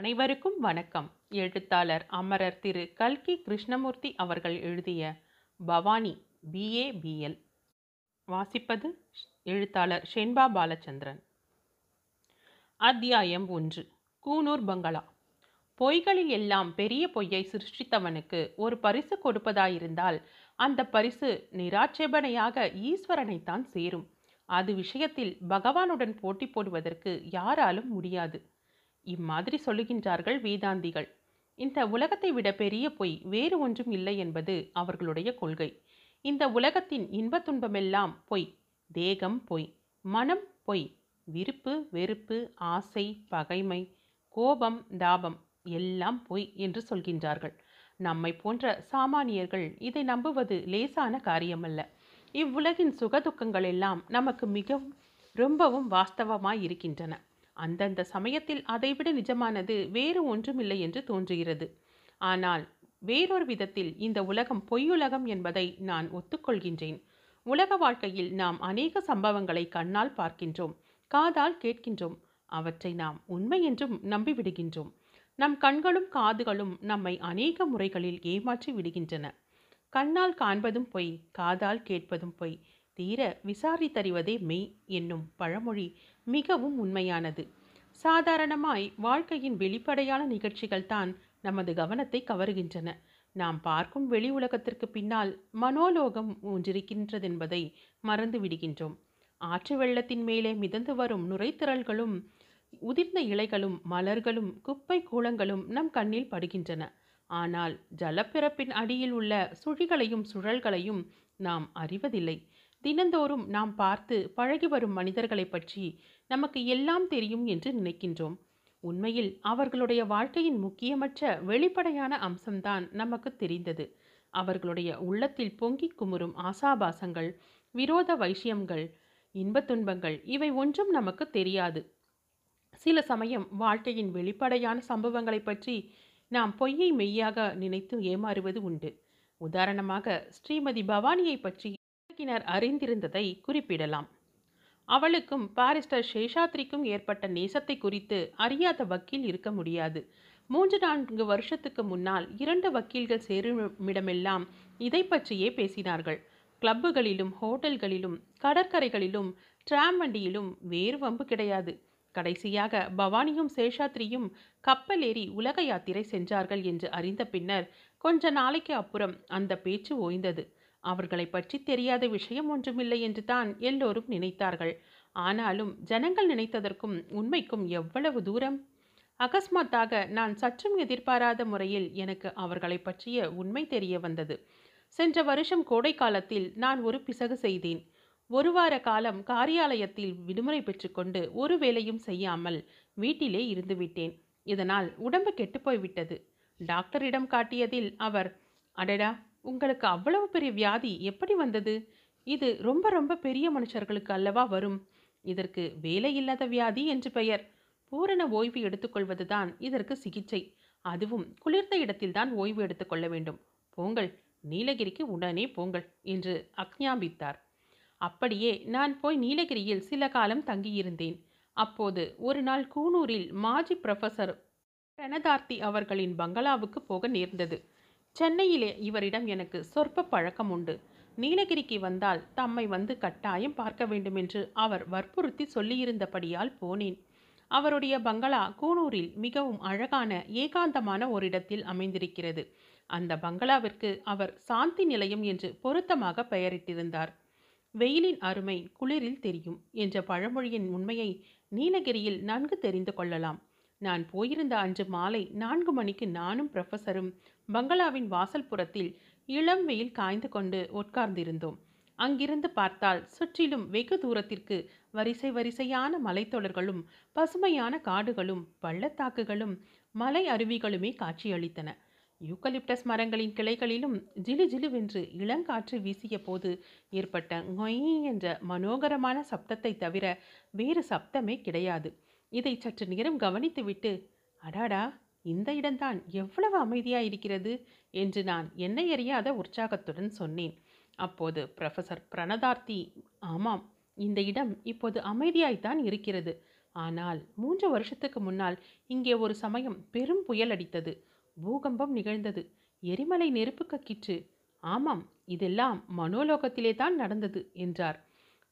அனைவருக்கும் வணக்கம். எழுத்தாளர் அமரர் திரு. கல்கி கிருஷ்ணமூர்த்தி அவர்கள் எழுதிய பவானி பிஏ பிஎல் வாசிப்பது எழுத்தாளர் ஷென்பா பாலச்சந்திரன். அத்தியாயம் ஒன்று. கூனூர் பங்களா. பொய்களில் எல்லாம் பெரிய பொய்யை சிருஷ்டித்தவனுக்கு ஒரு பரிசு கொடுப்பதாயிருந்தால் அந்த பரிசு நிராட்சேபனையாக ஈஸ்வரனைத்தான் சேரும். அது விஷயத்தில் பகவானுடன் போட்டி போடுவதற்கு யாராலும் முடியாது. இம்மாதிரி சொல்லுகின்றார்கள் வேதாந்திகள். இந்த உலகத்தை விட பெரிய பொய் வேறு ஒன்றும் இல்லை என்பது அவர்களுடைய கொள்கை. இந்த உலகத்தின் இன்பத் துன்பமெல்லாம் பொய் தேகம் பொய் மனம் பொய் விருப்பு வெறுப்பு ஆசை பகைமை கோபம் தாபம் எல்லாம் பொய் என்று சொல்கின்றார்கள். நம்மை போன்ற சாமானியர்கள் இதை நம்புவது லேசான காரியமல்ல. இவ்வுலகின் சுகதுக்கங்கள் எல்லாம் நமக்கு மிகவும் ரொம்பவும் வாஸ்தவமாய் இருக்கின்றன அந்தந்த சமயத்தில் அதைவிட நிஜமானது வேறு ஒன்றுமில்லை என்று தோன்றுகிறது. ஆனால் வேறொரு விதத்தில் இந்த உலகம் பொய்யுலகம் என்பதை நான் ஒத்துக்கொள்கின்றேன். உலக வாழ்க்கையில் நாம் அநேக சம்பவங்களை கண்ணால் பார்க்கின்றோம் காதால் கேட்கின்றோம். அவற்றை நாம் உண்மை என்றும் நம்பிவிடுகின்றோம். நம் கண்களும் காதுகளும் நம்மை அநேக முறைகளில் ஏமாற்றி விடுகின்றன. கண்ணால் காண்பதும் பொய் காதால் கேட்பதும் பொய். தீர விசாரித்தறிவதே மெய் என்னும் பழமொழி மிகவும் உண்மையானது. சாதாரணமாய் வாழ்க்கையின் வெளிப்படையான நிகழ்ச்சிகள் தான் நமது கவனத்தை கவருகின்றன. நாம் பார்க்கும் வெளி உலகத்திற்கு பின்னால் மனோலோகம் ஒன்றிருக்கின்றதென்பதை மறந்து விடுகின்றோம். ஆற்று வெள்ளத்தின் மேலே மிதந்து வரும் நுரைத்திரள்களும் உதிர்ந்த இலைகளும் மலர்களும் குப்பை கூளங்களும் நம் கண்ணில் படுகின்றன. ஆனால் ஜலப்பிறப்பின் அடியில் உள்ள சுழிகளையும் சுழல்களையும் நாம் அறிவதில்லை. தினந்தோறும் நாம் பார்த்து பழகி வரும் மனிதர்களை பற்றி நமக்கு எல்லாம் தெரியும் என்று நினைக்கின்றோம். உண்மையில் அவர்களுடைய வாழ்க்கையின் முக்கியமற்ற வெளிப்படையான அம்சம்தான் நமக்கு தெரிந்தது. அவர்களுடைய உள்ளத்தில் பொங்கிக் குமுறும் ஆசாபாசங்கள் விரோத வைஷ்யங்கள் இன்பத் துன்பங்கள் இவை ஒன்றும் நமக்கு தெரியாது. சில சமயம் வாழ்க்கையின் வெளிப்படையான சம்பவங்களை பற்றி நாம் பொய்யை மெய்யாக நினைத்து ஏமாறுவது உண்டு. உதாரணமாக ஸ்ரீமதி பவானியை பற்றி உலகினர் அறிந்திருந்ததை குறிப்பிடலாம். அவளுக்கும் பாரிஸ்டர் சேஷாத்ரிக்கும் ஏற்பட்ட நேசத்தை குறித்து அறியாத வக்கீல் இருக்க முடியாது. மூன்று நான்கு வருஷத்துக்கு முன்னால் இரண்டு வக்கீல்கள் சேருமிடமெல்லாம் இதை பற்றியே பேசினார்கள். கிளப்புகளிலும் ஹோட்டல்களிலும் கடற்கரைகளிலும் டிராம் வண்டியிலும் வேறு வம்பு கிடையாது. கடைசியாக பவானியும் சேஷாத்ரியும் கப்பல் ஏறி உலக யாத்திரை சென்றார்கள் என்று அறிந்த பின்னர் கொஞ்ச நாளைக்கு அப்புறம் அந்த பேச்சு ஓய்ந்தது. அவர்களை பற்றி தெரியாத விஷயம் ஒன்றுமில்லை என்று தான் எல்லோரும் நினைத்தார்கள். ஆனாலும் ஜனங்கள் நினைத்ததற்கும் உண்மைக்கும் எவ்வளவு தூரம்? அகஸ்மாத்தாக நான் சற்றும் எதிர்பாராத முறையில் எனக்கு அவர்களை பற்றிய உண்மை தெரிய வந்தது. சென்ற வருஷம் கோடை காலத்தில் நான் ஒரு பிசகு செய்தேன். ஒரு வார காலம் காரியாலயத்தில் விடுமுறை பெற்றுக்கொண்டு ஒரு வேலையும் செய்யாமல் வீட்டிலே இருந்துவிட்டேன் இதனால் உடம்பு கெட்டுப்போய்விட்டது டாக்டரிடம் காட்டியதில் அவர் அடடா! உங்களுக்கு அவ்வளவு பெரிய வியாதி எப்படி வந்தது? இது ரொம்ப ரொம்ப பெரிய மனுஷர்களுக்கு அல்லவா வரும். இதற்கு வேலை இல்லாத வியாதி என்று பெயர். பூரண ஓய்வு எடுத்துக்கொள்வதுதான் இதற்கு சிகிச்சை. அதுவும் குளிர்ந்த இடத்தில்தான் ஓய்வு எடுத்துக்கொள்ள வேண்டும். போங்கள் நீலகிரிக்கு உடனே போங்கள் என்று அக்ஞாபித்தார் அப்படியே நான் போய் நீலகிரியில் சில காலம் தங்கியிருந்தேன். அப்போது ஒரு நாள் கூனூரில் மாஜி ப்ரொஃபஸர் பிரணதார்த்தி அவர்களின் பங்களாவுக்கு போக நேர்ந்தது. சென்னையிலே இவரிடம் எனக்கு சொற்ப பழக்கம் உண்டு. நீலகிரிக்கு வந்தால் தம்மை வந்து கட்டாயம் பார்க்க வேண்டுமென்று அவர் வற்புறுத்தி சொல்லியிருந்தபடியால் போனேன். அவருடைய பங்களா கூனூரில் மிகவும் அழகான ஏகாந்தமான ஓரிடத்தில் அமைந்திருக்கிறது. அந்த பங்களாவிற்கு அவர் சாந்தி நிலையம் என்று பொருத்தமாக பெயரிட்டிருந்தார். வெயிலின் அருமை குளிரில் தெரியும் என்ற பழமொழியின் உண்மையை நீலகிரியில் நன்கு தெரிந்து கொள்ளலாம். நான் போயிருந்த அன்று மாலை நான்கு மணிக்கு நானும் ப்ரொஃபஸரும் பங்களாவின் வாசல் புறத்தில் இளம் வெயில் காய்ந்து கொண்டு உட்கார்ந்திருந்தோம். அங்கிருந்து பார்த்தால் சுற்றிலும் வெகு தூரத்திற்கு வரிசை வரிசையான மலைத்தொடர்களும் பசுமையான காடுகளும் பள்ளத்தாக்குகளும் மலை அருவிகளுமே காட்சியளித்தன. யூக்கலிப்டஸ் மரங்களின் கிளைகளிலும் ஜிலு ஜிலுவென்று இளங்காற்று வீசிய போது ஏற்பட்ட ngொய் என்ற மனோகரமான சப்தத்தை தவிர வேறு சப்தமே கிடையாது. இதை சற்று நேரம் கவனித்துவிட்டு அடாடா! இந்த இடம்தான் எவ்வளவு அமைதியாக இருக்கிறது என்று நான் என்னை அறியாத உற்சாகத்துடன் சொன்னேன். அப்போது ப்ரொஃபசர் பிரணதார்த்தி ஆமாம் இந்த இடம் இப்போது அமைதியாய்த்தான் இருக்கிறது. ஆனால் மூன்று வருஷத்துக்கு முன்னால் இங்கே ஒரு சமயம் பெரும் புயல் அடித்தது. பூகம்பம் நிகழ்ந்தது. எரிமலை நெருப்பு கக்கிற்று ஆமாம் இதெல்லாம் மனோலோகத்திலே தான் நடந்தது என்றார்.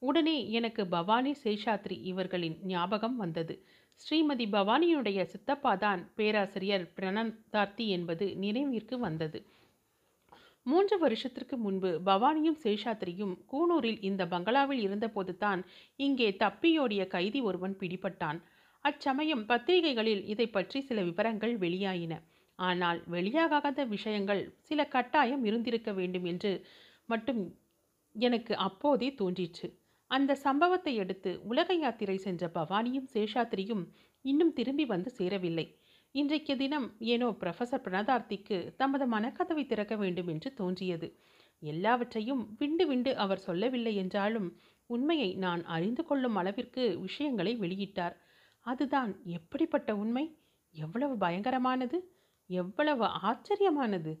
உடனே எனக்கு பவானி சேஷாத்ரி இவர்களின் ஞாபகம் வந்தது. ஸ்ரீமதி பவானியுடைய சித்தப்பாதான் பேராசிரியர் பிரணந்தார்த்தி என்பது நினைவிற்கு வந்தது. மூன்று வருஷத்திற்கு முன்பு பவானியும் சேஷாத்ரியும் கூனூரில் இந்த பங்களாவில் இருந்தபோது தான் இங்கே தப்பியோடிய கைதி ஒருவன் பிடிபட்டான். அச்சமயம் பத்திரிகைகளில் இதை பற்றி சில விவரங்கள் வெளியாயின. ஆனால் வெளியாகாத விஷயங்கள் சில கட்டாயம் இருந்திருக்க வேண்டும் என்று மட்டும் எனக்கு அப்போதே தோன்றிற்று. அந்த சம்பவத்தை அடுத்து உலக யாத்திரை சென்ற பவானியும் சேஷாத்திரியும் இன்னும் திரும்பி வந்து சேரவில்லை. இன்றைக்கு தினம் ஏனோ ப்ரொஃபசர் பிரணதார்த்திக்கு தமது மனக்கதவை திறக்க வேண்டும் என்று தோன்றியது. எல்லாவற்றையும் விண்டு விண்டு அவர் சொல்லவில்லை என்றாலும் உண்மையை நான் அறிந்து கொள்ளும் அளவிற்கு விஷயங்களை வெளியிட்டார். அதுதான் எப்படிப்பட்ட உண்மை? எவ்வளவு பயங்கரமானது? எவ்வளவு ஆச்சரியமானது?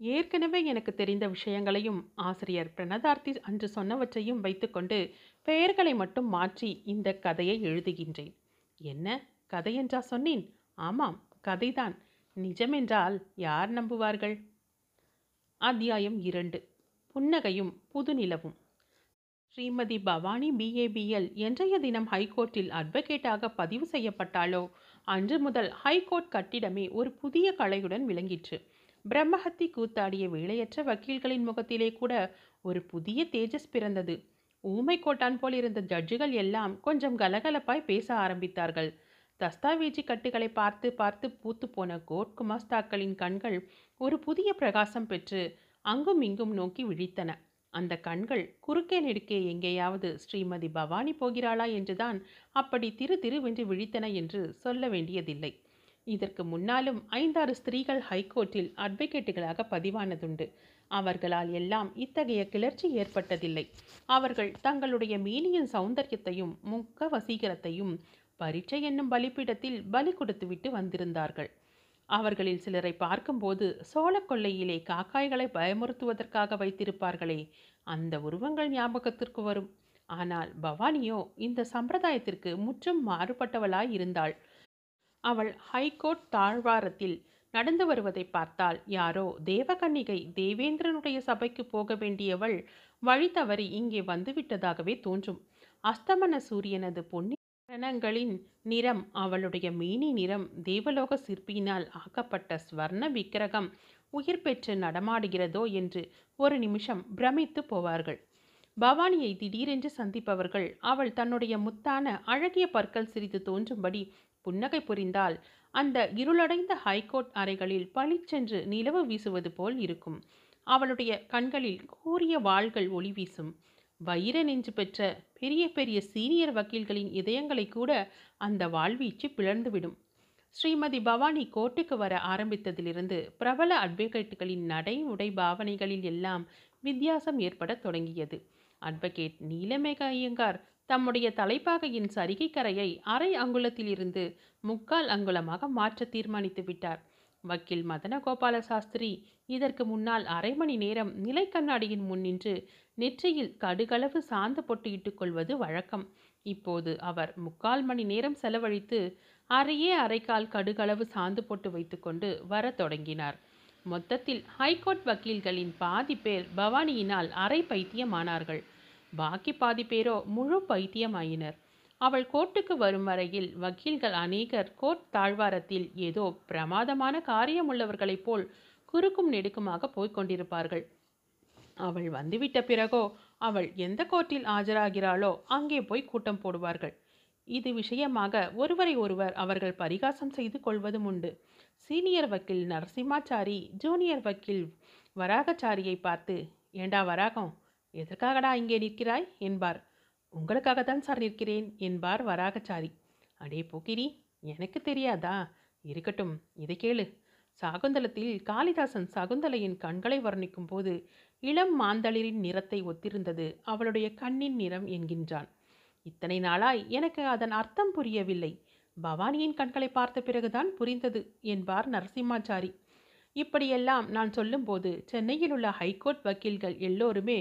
ஏற்கனவே எனக்கு தெரிந்த விஷயங்களையும் ஆசிரியர் பிரணதார்த்தி அன்று சொன்னவற்றையும் வைத்துக்கொண்டு பெயர்களை மட்டும் மாற்றி இந்த கதையை எழுதுகின்றேன். என்ன? கதை என்றா சொன்னேன்? ஆமாம் கதைதான். நிஜமென்றால் யார் நம்புவார்கள்? அத்தியாயம் இரண்டு. புன்னகையும் புதுநிலவும். Shrimati Bhavani B A B L என்றைய தினம் ஹைகோர்ட்டில் அட்வொகேட்டாக பதிவு செய்யப்பட்டாலோ அன்று முதல் ஹைகோர்ட் கட்டிடமே ஒரு புதிய கலையுடன் விளங்கிற்று. பிரம்மஹத்தி கூத்தாடிய வேலையற்ற வக்கீல்களின் முகத்திலே கூட ஒரு புதிய தேஜஸ் பிறந்தது. ஊமை கோட்டான் போல் இருந்த ஜட்ஜுகள் எல்லாம் கொஞ்சம் கலகலப்பாய் பேச ஆரம்பித்தார்கள். தஸ்தாவேஜி கட்டுகளை பார்த்து பார்த்து பூத்து போன கோட் குமாஸ்தாக்களின் கண்கள் ஒரு புதிய பிரகாசம் பெற்று அங்கும் இங்கும் நோக்கி விழித்தன. அந்த கண்கள் குறுக்கே நெடுக்கே எங்கேயாவது ஸ்ரீமதி பவானி போகிறாளா என்றுதான் அப்படி திரு திருவென்று விழித்தன என்று சொல்ல வேண்டியதில்லை. இதற்கு முன்னாலும் ஐந்தாறு ஸ்திரீகள் ஹைகோர்ட்டில் அட்வொகேட்டுகளாக பதிவானதுண்டு. அவர்களால் எல்லாம் இத்தகைய கிளர்ச்சி ஏற்பட்டதில்லை. அவர்கள் தங்களுடைய மீனியின் சௌந்தரியத்தையும் முக்க வசீகரத்தையும் பரீட்சை என்னும் பலிப்பீடத்தில் பலி கொடுத்துவிட்டு வந்திருந்தார்கள். அவர்களில் சிலரை பார்க்கும்போது சோழ கொள்ளையிலே காக்காய்களை பயமுறுத்துவதற்காக வைத்திருப்பார்களே அந்த உருவங்கள் ஞாபகத்திற்கு வரும். ஆனால் பவானியோ இந்த சம்பிரதாயத்திற்கு முற்றும் மாறுபட்டவளாய் இருந்தாள். அவள் ஹைகோர்ட் தாழ்வாரத்தில் நடந்து வருவதை பார்த்தால் யாரோ தேவகன்னிகை தேவேந்திரனுடைய சபைக்கு போக வேண்டியவள் வழி தவறி இங்கே வந்துவிட்டதாகவே தோன்றும். அஸ்தமன சூரியனது பொன்னி கரணங்களின் நிறம் அவளுடைய மீனி நிறம் தேவலோக சிற்பியினால் ஆக்கப்பட்ட ஸ்வர்ண விக்கிரகம் உயிர் பெற்று நடமாடுகிறதோ என்று ஒரு நிமிஷம் பிரமித்து போவார்கள். பவானியை திடீரென்று சந்திப்பவர்கள் அவள் தன்னுடைய முத்தான அழகிய பற்கள் சிறிது தோன்றும்படி புன்னகை புரிந்தால் அந்த இருளடைந்த ஹைகோர்ட் அறைகளில் பளிச்சென்று நிலவு வீசுவது போல் இருக்கும். அவளுடைய கண்களில் கூரிய வாள்கள் ஒளி வீசும். வைர நெஞ்சு பெற்ற பெரிய பெரிய சீனியர் வக்கீல்களின் இதயங்களை கூட அந்த வாழ்வீச்சு பிளர்ந்துவிடும். ஸ்ரீமதி பவானி கோர்ட்டுக்கு வர ஆரம்பித்ததிலிருந்து பிரபல அட்வொகேட்டுகளின் நடை உடை பாவனைகளில் எல்லாம் வித்தியாசம் ஏற்பட தொடங்கியது. அட்வொகேட் நீலமேக ஐயங்கார் தம்முடைய தலைப்பாகையின் சரிகை கரையை அரை அங்குலத்திலிருந்து முக்கால் அங்குலமாக மாற்ற தீர்மானித்து விட்டார். வக்கீல் மதன கோபால சாஸ்திரி இதற்கு முன்னால் அரை மணி நேரம் நிலை கண்ணாடியின் முன் நின்று நெற்றியில் கடுகளவு சாந்து பொட்டு இட்டுக்கொள்வது வழக்கம். இப்போது அவர் முக்கால் மணி நேரம் செலவழித்து அறையே அரைக்கால் கடுகளவு சாந்து போட்டு வைத்துக்கொண்டு வரத் தொடங்கினார். மொத்தத்தில் ஹைகோர்ட் வக்கீல்களின் பாதி பேர் பவானியினால் அரை பைத்தியமானார்கள். பாக்கி பாதி பேரோ முழு பைத்தியமாயினர். அவள் கோர்ட்டுக்கு வரும் வரையில் வக்கீல்கள் அநேகர் கோர்ட் தாழ்வாரத்தில் ஏதோ பிரமாதமான காரியமுள்ளவர்களைப் போல் குறுக்கும் நெடுக்குமாக போய்க்கொண்டிருப்பார்கள். அவள் வந்துவிட்ட பிறகோ அவள் எந்த கோர்ட்டில் ஆஜராகிறாளோ அங்கே போய் கூட்டம் போடுவார்கள். இது விஷயமாக ஒருவரை ஒருவர் அவர்கள் பரிகாசம் செய்து கொள்வதும் உண்டு. சீனியர் வக்கீல் நரசிம்மாச்சாரி ஜூனியர் வக்கீல் வராகச்சாரியை பார்த்து ஏண்டா வராகம்? எதற்காகடா இங்கே நிற்கிறாய்? என்பார். உங்களுக்காகத்தான் சார் நிற்கிறேன் என்பார் வராகச்சாரி. அடே போக்கிரி எனக்கு தெரியாதா? இருக்கட்டும் இதை கேளு. சாகுந்தலத்தில் காளிதாசன் சகுந்தலையின் கண்களை வர்ணிக்கும் போது இளம் மாந்தளிரின் நிறத்தை ஒத்திருந்தது அவளுடைய கண்ணின் நிறம் என்கின்றான். இத்தனை நாளாய் எனக்கு அதன் அர்த்தம் புரியவில்லை. பவானியின் கண்களை பார்த்த பிறகுதான் புரிந்தது என்பார் நரசிம்மாச்சாரி. இப்படியெல்லாம் நான் சொல்லும்போது சென்னையில் உள்ள ஹைகோர்ட் வக்கீல்கள் எல்லோருமே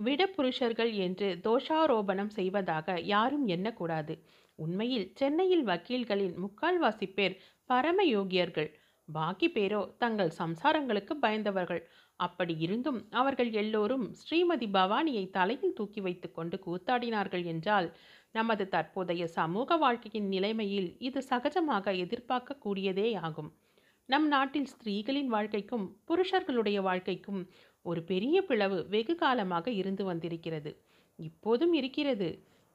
விட புருஷர்கள் என்று தோஷாரோபணம் செய்வதாக யாரும் எண்ணக்கூடாது. உண்மையில் சென்னையில் வக்கீல்களின் முக்கால்வாசி பேர் பரமயோகியர்கள். பாக்கி பேரோ தங்கள் சம்சாரங்களுக்கு பயந்தவர்கள். அப்படி இருந்தும் அவர்கள் எல்லோரும் ஸ்ரீமதி பவானியை தலையில் தூக்கி வைத்துக்கொண்டு கூத்தாடினார்கள் என்றால் நமது தற்போதைய சமூக வாழ்க்கையின் நிலைமையில் இது சகஜமாக எதிர்பார்க்கக்கூடியதே ஆகும் நம் நாட்டில் ஸ்திரீகளின் வாழ்க்கைக்கும் புருஷர்களுடைய வாழ்க்கைக்கும் ஒரு பெரிய பிளவு வெகு காலமாக இருந்து வந்திருக்கிறது. இப்போதும் இருக்கிறது.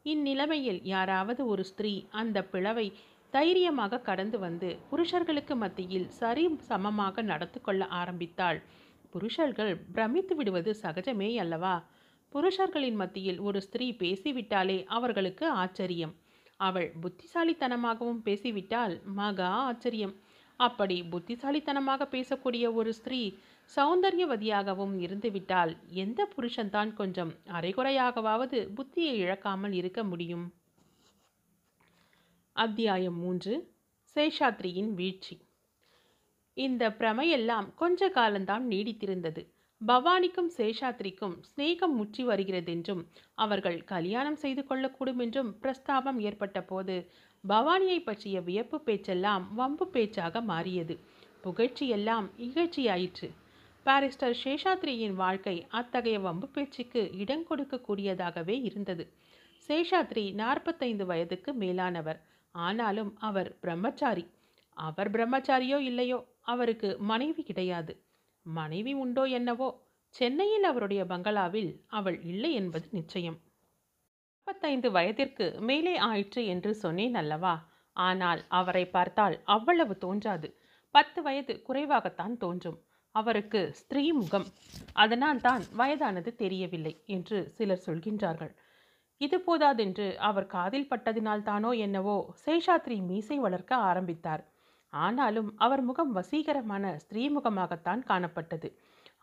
இந்நிலைமையில் யாராவது ஒரு ஸ்திரீ அந்த பிளவை தைரியமாக கடந்து வந்து புருஷர்களுக்கு மத்தியில் சரி சமமாக நடத்து கொள்ள ஆரம்பித்தாள். புருஷர்கள் பிரமித்து விடுவது சகஜமே அல்லவா? புருஷர்களின் மத்தியில் ஒரு ஸ்திரீ பேசிவிட்டாலே அவர்களுக்கு ஆச்சரியம். அவள் புத்திசாலித்தனமாகவும் பேசிவிட்டால் மகா ஆச்சரியம். அப்படி புத்திசாலித்தனமாக பேசக்கூடிய ஒரு ஸ்திரீ சௌந்தர்யவதியாகவும் இருந்துவிட்டால் எந்த புருஷன்தான் கொஞ்சம் அரைகுறையாகவாவது புத்தியை இழக்காமல் இருக்க முடியும்? அத்தியாயம் மூன்று. சேஷாத்ரியின் வீழ்ச்சி. இந்த பிரமையெல்லாம் கொஞ்ச காலம்தான் நீடித்திருந்தது. பவானிக்கும் சேஷாத்ரிக்கும் சிநேகம் முற்றி வருகிறதென்றும் அவர்கள் கல்யாணம் செய்து கொள்ளக்கூடும் என்றும் பிரஸ்தாபம் ஏற்பட்ட போது பவானியை பற்றிய வியப்பு பேச்செல்லாம் வம்பு பேச்சாக மாறியது. புகழ்ச்சியெல்லாம் இகழ்ச்சியாயிற்று. பாரிஸ்டர் சேஷாத்ரியின் வாழ்க்கை அத்தகைய வம்பு பேச்சுக்கு இடம் கொடுக்கக்கூடியதாகவே இருந்தது. சேஷாத்ரி நாற்பத்தைந்து வயதுக்கு மேலானவர். ஆனாலும் அவர் பிரம்மச்சாரி. அவர் பிரம்மச்சாரியோ இல்லையோ அவருக்கு மனைவி கிடையாது. மனைவி உண்டோ என்னவோ? சென்னையில் அவருடைய பங்களாவில் அவள் இல்லை என்பது நிச்சயம். நாற்பத்தைந்து வயதிற்கு மேலே ஆயிற்று என்று சொன்னேன் அல்லவா? ஆனால் அவரை பார்த்தால் அவ்வளவு தோன்றாது. பத்து வயது குறைவாகத்தான் தோன்றும். அவருக்கு ஸ்திரீ முகம் அதனால் தான் வயதானது தெரியவில்லை என்று சிலர் சொல்கின்றார்கள். இது போதாதென்று அவர் காதில் பட்டதினால் தானோ என்னவோ சேஷாத்ரி மீசை வளர்க்க ஆரம்பித்தார். ஆனாலும் அவர் முகம் வசீகரமான ஸ்திரீ முகமாகத்தான் காணப்பட்டது.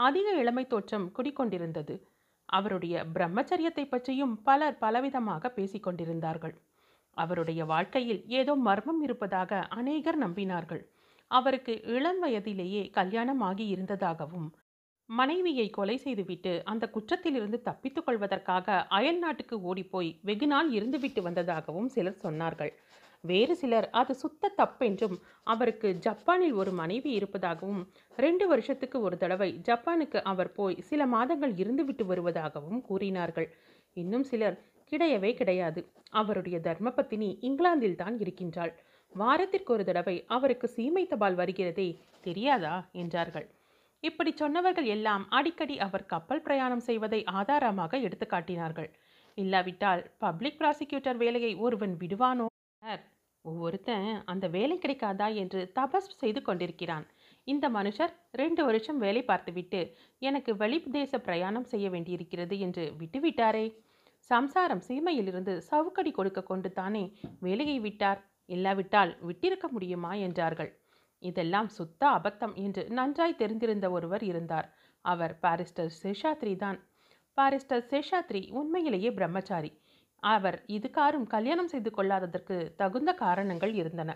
அதிக இளமை தோற்றம் குடிக்கொண்டிருந்தது. அவருடைய பிரம்மச்சரியத்தை பற்றியும் பலர் பலவிதமாக பேசிக்கொண்டிருந்தார்கள் அவருடைய வாழ்க்கையில் ஏதோ மர்மம் இருப்பதாக அநேகர் நம்பினார்கள். அவருக்கு இளம் வயதிலேயே கல்யாணம் ஆகி இருந்ததாகவும் மனைவியை கொலை செய்துவிட்டு அந்த குற்றத்திலிருந்து தப்பித்துக் கொள்வதற்காக அயல் நாட்டுக்கு ஓடிப்போய் வெகுநாள் இருந்துவிட்டு வந்ததாகவும் சிலர் சொன்னார்கள். வேறு சிலர் அது சுத்த தப்பென்றும் அவருக்கு ஜப்பானில் ஒரு மனைவி இருப்பதாகவும் ரெண்டு வருஷத்துக்கு ஒரு தடவை ஜப்பானுக்கு அவர் போய் சில மாதங்கள் இருந்துவிட்டு வருவதாகவும் கூறினார்கள். இன்னும் சிலர் கிடையவே கிடையாது. அவருடைய தர்மபத்தினி இங்கிலாந்தில் தான் இருக்கின்றாள். வாரத்திற்கு ஒரு தடவை அவருக்கு சீமை தபால் வருகிறதே தெரியாதா? என்றார்கள். இப்படி சொன்னவர்கள் எல்லாம் அடிக்கடி அவர் கப்பல் பிரயாணம் செய்வதை ஆதாரமாக எடுத்து காட்டினார்கள். இல்லாவிட்டால் பப்ளிக் ப்ராசிக்யூட்டர் வேலையை ஒருவன் விடுவானோ? ஒவ்வொருத்தன் அந்த வேலை கிடைக்காதா என்று தபஸ் செய்து கொண்டிருக்கிறான். இந்த மனுஷர் ரெண்டு வருஷம் வேலை பார்த்துவிட்டு எனக்கு வெளிதேச பிரயாணம் செய்ய வேண்டியிருக்கிறது என்று விட்டுவிட்டாரே? சம்சாரம் சீமையிலிருந்து சவுக்கடி கொடுக்க கொண்டு தானே வேலையை விட்டார்? இல்லாவிட்டால் விட்டிருக்க முடியுமா? என்றார்கள். இதெல்லாம் சுத்த அபத்தம் என்று நன்றாய் தெரிந்திருந்த ஒருவர் இருந்தார். அவர் பாரிஸ்டர் சேஷாத்ரி தான். பாரிஸ்டர் சேஷாத்ரி உண்மையிலேயே பிரம்மச்சாரி. அவர் இதுக்காரும் கல்யாணம் செய்து கொள்ளாததற்கு தகுந்த காரணங்கள் இருந்தன.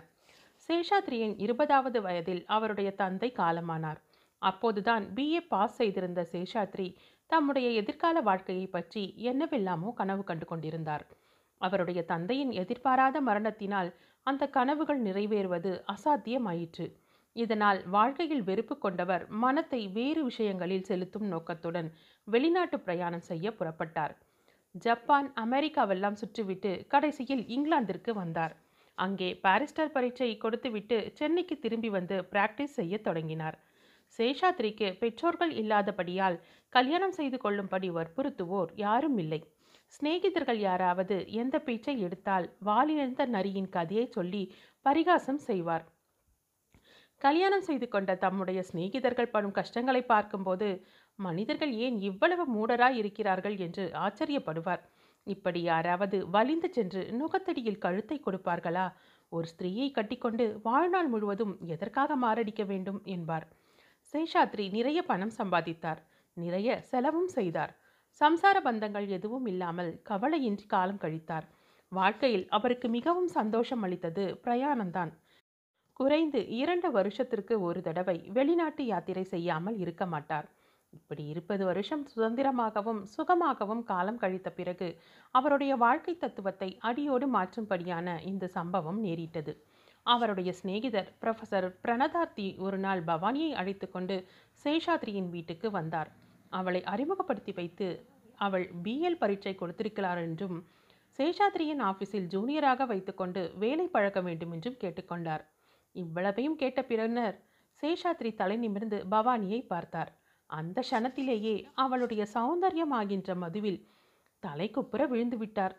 சேஷாத்ரியின் இருபதாவது வயதில் அவருடைய தந்தை காலமானார். அப்போதுதான் பிஏ பாஸ் செய்திருந்த சேஷாத்ரி தம்முடைய எதிர்கால வாழ்க்கையை பற்றி என்னவெல்லாமோ கனவு கண்டு கொண்டிருந்தார். அவருடைய தந்தையின் எதிர்பாராத மரணத்தினால் அந்த கனவுகள் நிறைவேறுவது அசாத்தியமாயிற்று. இதனால் வாழ்க்கையில் வெறுப்பு கொண்டவர் மனத்தை வேறு விஷயங்களில் செலுத்தும் நோக்கத்துடன் வெளிநாட்டு பிரயாணம் செய்ய புறப்பட்டார். ஜப்பான் அமெரிக்காவெல்லாம் சுற்றிவிட்டு கடைசியில் இங்கிலாந்திற்கு வந்தார். அங்கே பாரிஸ்டர் பரீட்சை கொடுத்துவிட்டு சென்னைக்கு திரும்பி வந்து பிராக்டிஸ் செய்ய தொடங்கினார். சேஷாத்ரிக்கு பெற்றோர்கள் இல்லாதபடியால் கல்யாணம் செய்து கொள்ளும்படி வற்புறுத்துவோர் யாரும் இல்லை. சிநேகிதர்கள் யாராவது எந்த பேச்சை எடுத்தால் வாலிழந்த நரியின் கதையை சொல்லி பரிகாசம் செய்வார். கல்யாணம் செய்து கொண்ட தம்முடைய சிநேகிதர்கள் படும் கஷ்டங்களை பார்க்கும்போது மனிதர்கள் ஏன் இவ்வளவு மூடராய் இருக்கிறார்கள் என்று ஆச்சரியப்படுவார். இப்படி யாராவது வலிந்து சென்று நுகத்தடியில் கழுத்தை கொடுப்பார்களா? ஒரு ஸ்திரீயை கட்டிக்கொண்டு வாழ்நாள் முழுவதும் எதற்காக மாரடிக்க வேண்டும் என்பார். சேஷாத்ரி நிறைய பணம் சம்பாதித்தார். நிறைய செலவும் செய்தார். சம்சார பந்தங்கள் எதுவும் இல்லாமல் கவலையின்றி காலம் கழித்தார். வாழ்க்கையில் அவருக்கு மிகவும் சந்தோஷம் அளித்தது பிரயாணம்தான். குறைந்து இரண்டு வருஷத்திற்கு ஒரு தடவை வெளிநாட்டு யாத்திரை செய்யாமல் இருக்க மாட்டார். இப்படி இருபது வருஷம் சுதந்திரமாகவும் சுகமாகவும் காலம் கழித்த பிறகு அவருடைய வாழ்க்கை தத்துவத்தை அடியோடு மாற்றும்படியான இந்த சம்பவம் நேரிட்டது. அவருடைய சிநேகிதர் ப்ரொஃபசர் பிரணதார்த்தி ஒரு நாள் பவானியை அழைத்து கொண்டு சேஷாத்ரியின் வீட்டுக்கு வந்தார். அவளை அறிமுகப்படுத்தி வைத்து அவள் பிஎல் பரீட்சை கொடுத்திருக்கிறார் என்றும் சேஷாத்ரியின் ஆஃபீஸில் ஜூனியராக வைத்துக்கொண்டு வேலை பழக்க வேண்டும் என்றும் கேட்டுக்கொண்டார் இவ்வளவையும் கேட்ட பிறனர் சேஷாத்ரி தலை நிமிர்ந்து பவானியை பார்த்தார். அந்த க்ஷணத்திலேயே அவளுடைய சௌந்தர்யமாகின்ற மதுவில் தலைக்குப்புற விழுந்து விட்டார்.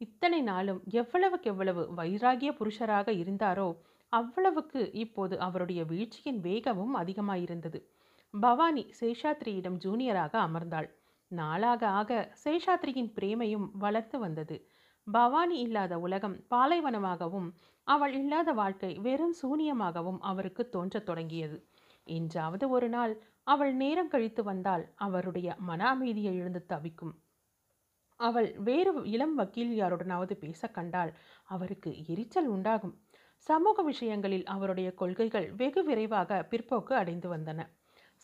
இத்தனை நாளும் எவ்வளவுக்கு எவ்வளவு வைராகிய புருஷராக இருந்தாரோ அவ்வளவுக்கு இப்போது அவருடைய வீழ்ச்சியின் வேகமும் அதிகமாயிருந்தது. பவானி சேஷாத்ரியிடம் ஜூனியராக அமர்ந்தாள். நாளாக ஆக சேஷாத்ரியின் பிரேமையும் வளர்த்து வந்தது. பவானி இல்லாத உலகம் பாலைவனமாகவும் அவள் இல்லாத வாழ்க்கை வெறும் சூனியமாகவும் அவருக்கு தோன்றத் தொடங்கியது. என்றாவது ஒரு நாள் அவள் நேரம் கழித்து வந்தால் அவருடைய மன அமைதியை இழந்து தவிக்கும். அவள் வேறு இளம் வக்கீல் யாருடனாவது பேச கண்டால் அவருக்கு எரிச்சல் உண்டாகும். சமூக விஷயங்களில் அவருடைய கொள்கைகள் வெகு விரைவாக பிற்போக்கு அடைந்து வந்தன.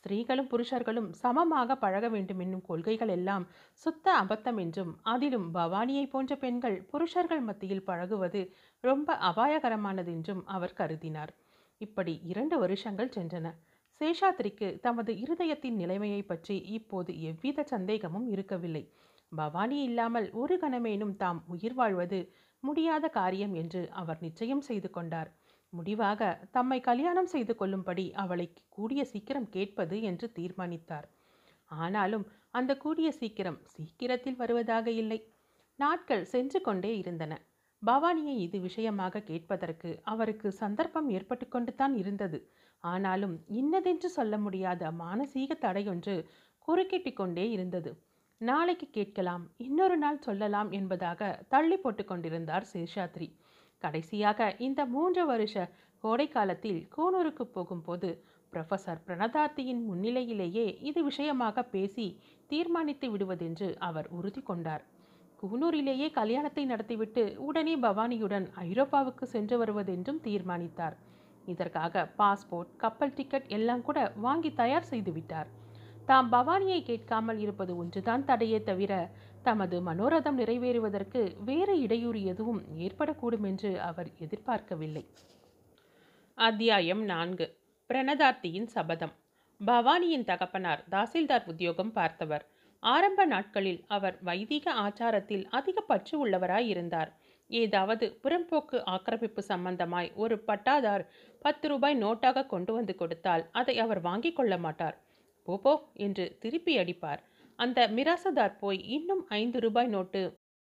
ஸ்திரீகளும் புருஷர்களும் சமமாக பழக வேண்டும் என்னும் கொள்கைகள் எல்லாம் சுத்த அபத்தம் என்றும் அதிலும் பவானியை போன்ற பெண்கள் புருஷர்கள் மத்தியில் பழகுவது ரொம்ப அபாயகரமானது என்றும் அவர் கருதினார். இப்படி இரண்டு வருஷங்கள் சென்றன. சேஷாத்ரிக்கு தமது இருதயத்தின் நிலைமையை பற்றி இப்போது எவ்வித சந்தேகமும் இருக்கவில்லை. பவானி இல்லாமல் ஒரு கணமேனும் தாம் உயிர் வாழ்வது முடியாத காரியம் என்று அவர் நிச்சயம் செய்து கொண்டார். முடிவாக தம்மை கல்யாணம் செய்து கொள்ளும்படி அவளை கூடிய சீக்கிரம் கேட்பது என்று தீர்மானித்தார். ஆனாலும் அந்த கூடிய சீக்கிரம் சீக்கிரத்தில் வருவதாக இல்லை. நாட்கள் சென்று கொண்டே இருந்தன. பவானியை இது விஷயமாக கேட்பதற்கு அவருக்கு சந்தர்ப்பம் ஏற்பட்டு கொண்டு தான் இருந்தது. ஆனாலும் இன்னதென்று சொல்ல முடியாத மானசீக தடையொன்று குறுக்கிட்டு கொண்டே இருந்தது. நாளைக்கு கேட்கலாம் இன்னொரு நாள் சொல்லலாம் என்பதாக தள்ளி போட்டு கொண்டிருந்தார் சேஷாத்ரி. கடைசியாக இந்த மூன்று வருஷ கோடைக்காலத்தில் கூனூருக்கு போகும்போது ப்ரொஃபசர் பிரணதார்த்தியின் முன்னிலையிலேயே இது விஷயமாக பேசி தீர்மானித்து விடுவதென்று அவர் உறுதி கொண்டார். கூனூரிலேயே கல்யாணத்தை நடத்திவிட்டு உடனே பவானியுடன் ஐரோப்பாவுக்கு சென்று வருவதென்றும் தீர்மானித்தார். இதற்காக பாஸ்போர்ட் கப்பல் டிக்கெட் எல்லாம் கூட வாங்கி தயார் செய்துவிட்டார் தாம் பவானியை கேட்காமல் இருப்பது ஒன்றுதான் தடையே தவிர தமது மனோரதம் நிறைவேறுவதற்கு வேறு இடையூறு எதுவும் ஏற்படக்கூடும் என்று அவர் எதிர்பார்க்கவில்லை. அத்தியாயம் நான்கு. பிரணதார்த்தியின் சபதம். பவானியின் தகப்பனார் தாசில்தார் உத்தியோகம் பார்த்தவர். ஆரம்ப நாட்களில் அவர் வைதிக ஆச்சாரத்தில் அதிக பற்று உள்ளவராயிருந்தார். ஏதாவது புறம்போக்கு ஆக்கிரமிப்பு சம்பந்தமாய் ஒரு பட்டாதார் பத்து ரூபாய் நோட்டாக கொண்டு வந்து கொடுத்தால் அதை அவர் வாங்கிக் கொள்ள மாட்டார். போபோ என்று திருப்பி அடிப்பார். அந்த மிராசதார் போய் இன்னும் ஐந்து ரூபாய் நோட்டு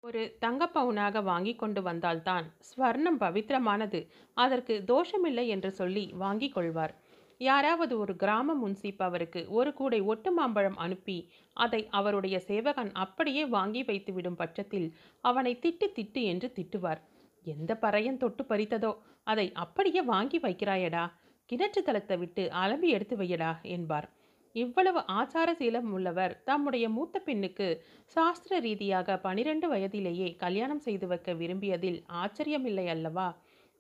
ஒரு தங்கப்பவுனாக வாங்கி கொண்டு வந்தால்தான் ஸ்வர்ணம் பவித்திரமானது. அதற்கு தோஷமில்லை என்று சொல்லி வாங்கிக் கொள்வார். யாராவது ஒரு கிராம முன்சீப் அவருக்கு ஒரு கூடை ஒட்டு மாம்பழம் அனுப்பி அதை அவருடைய சேவகன் அப்படியே வாங்கி வைத்து விடும் பட்சத்தில் அவனை திட்டு திட்டு என்று திட்டுவார். எந்த பறையன் தொட்டு பறித்ததோ? அதை அப்படியே வாங்கி வைக்கிறாயடா. கிணற்று தளத்தை விட்டு அலம்பி எடுத்து வையடா என்பார். இவ்வளவு ஆச்சார சீலம் உள்ளவர் தம்முடைய மூத்த பெண்ணுக்கு சாஸ்திர ரீதியாக பனிரெண்டு வயதிலேயே கல்யாணம் செய்து வைக்க விரும்பியதில் ஆச்சரியமில்லை அல்லவா?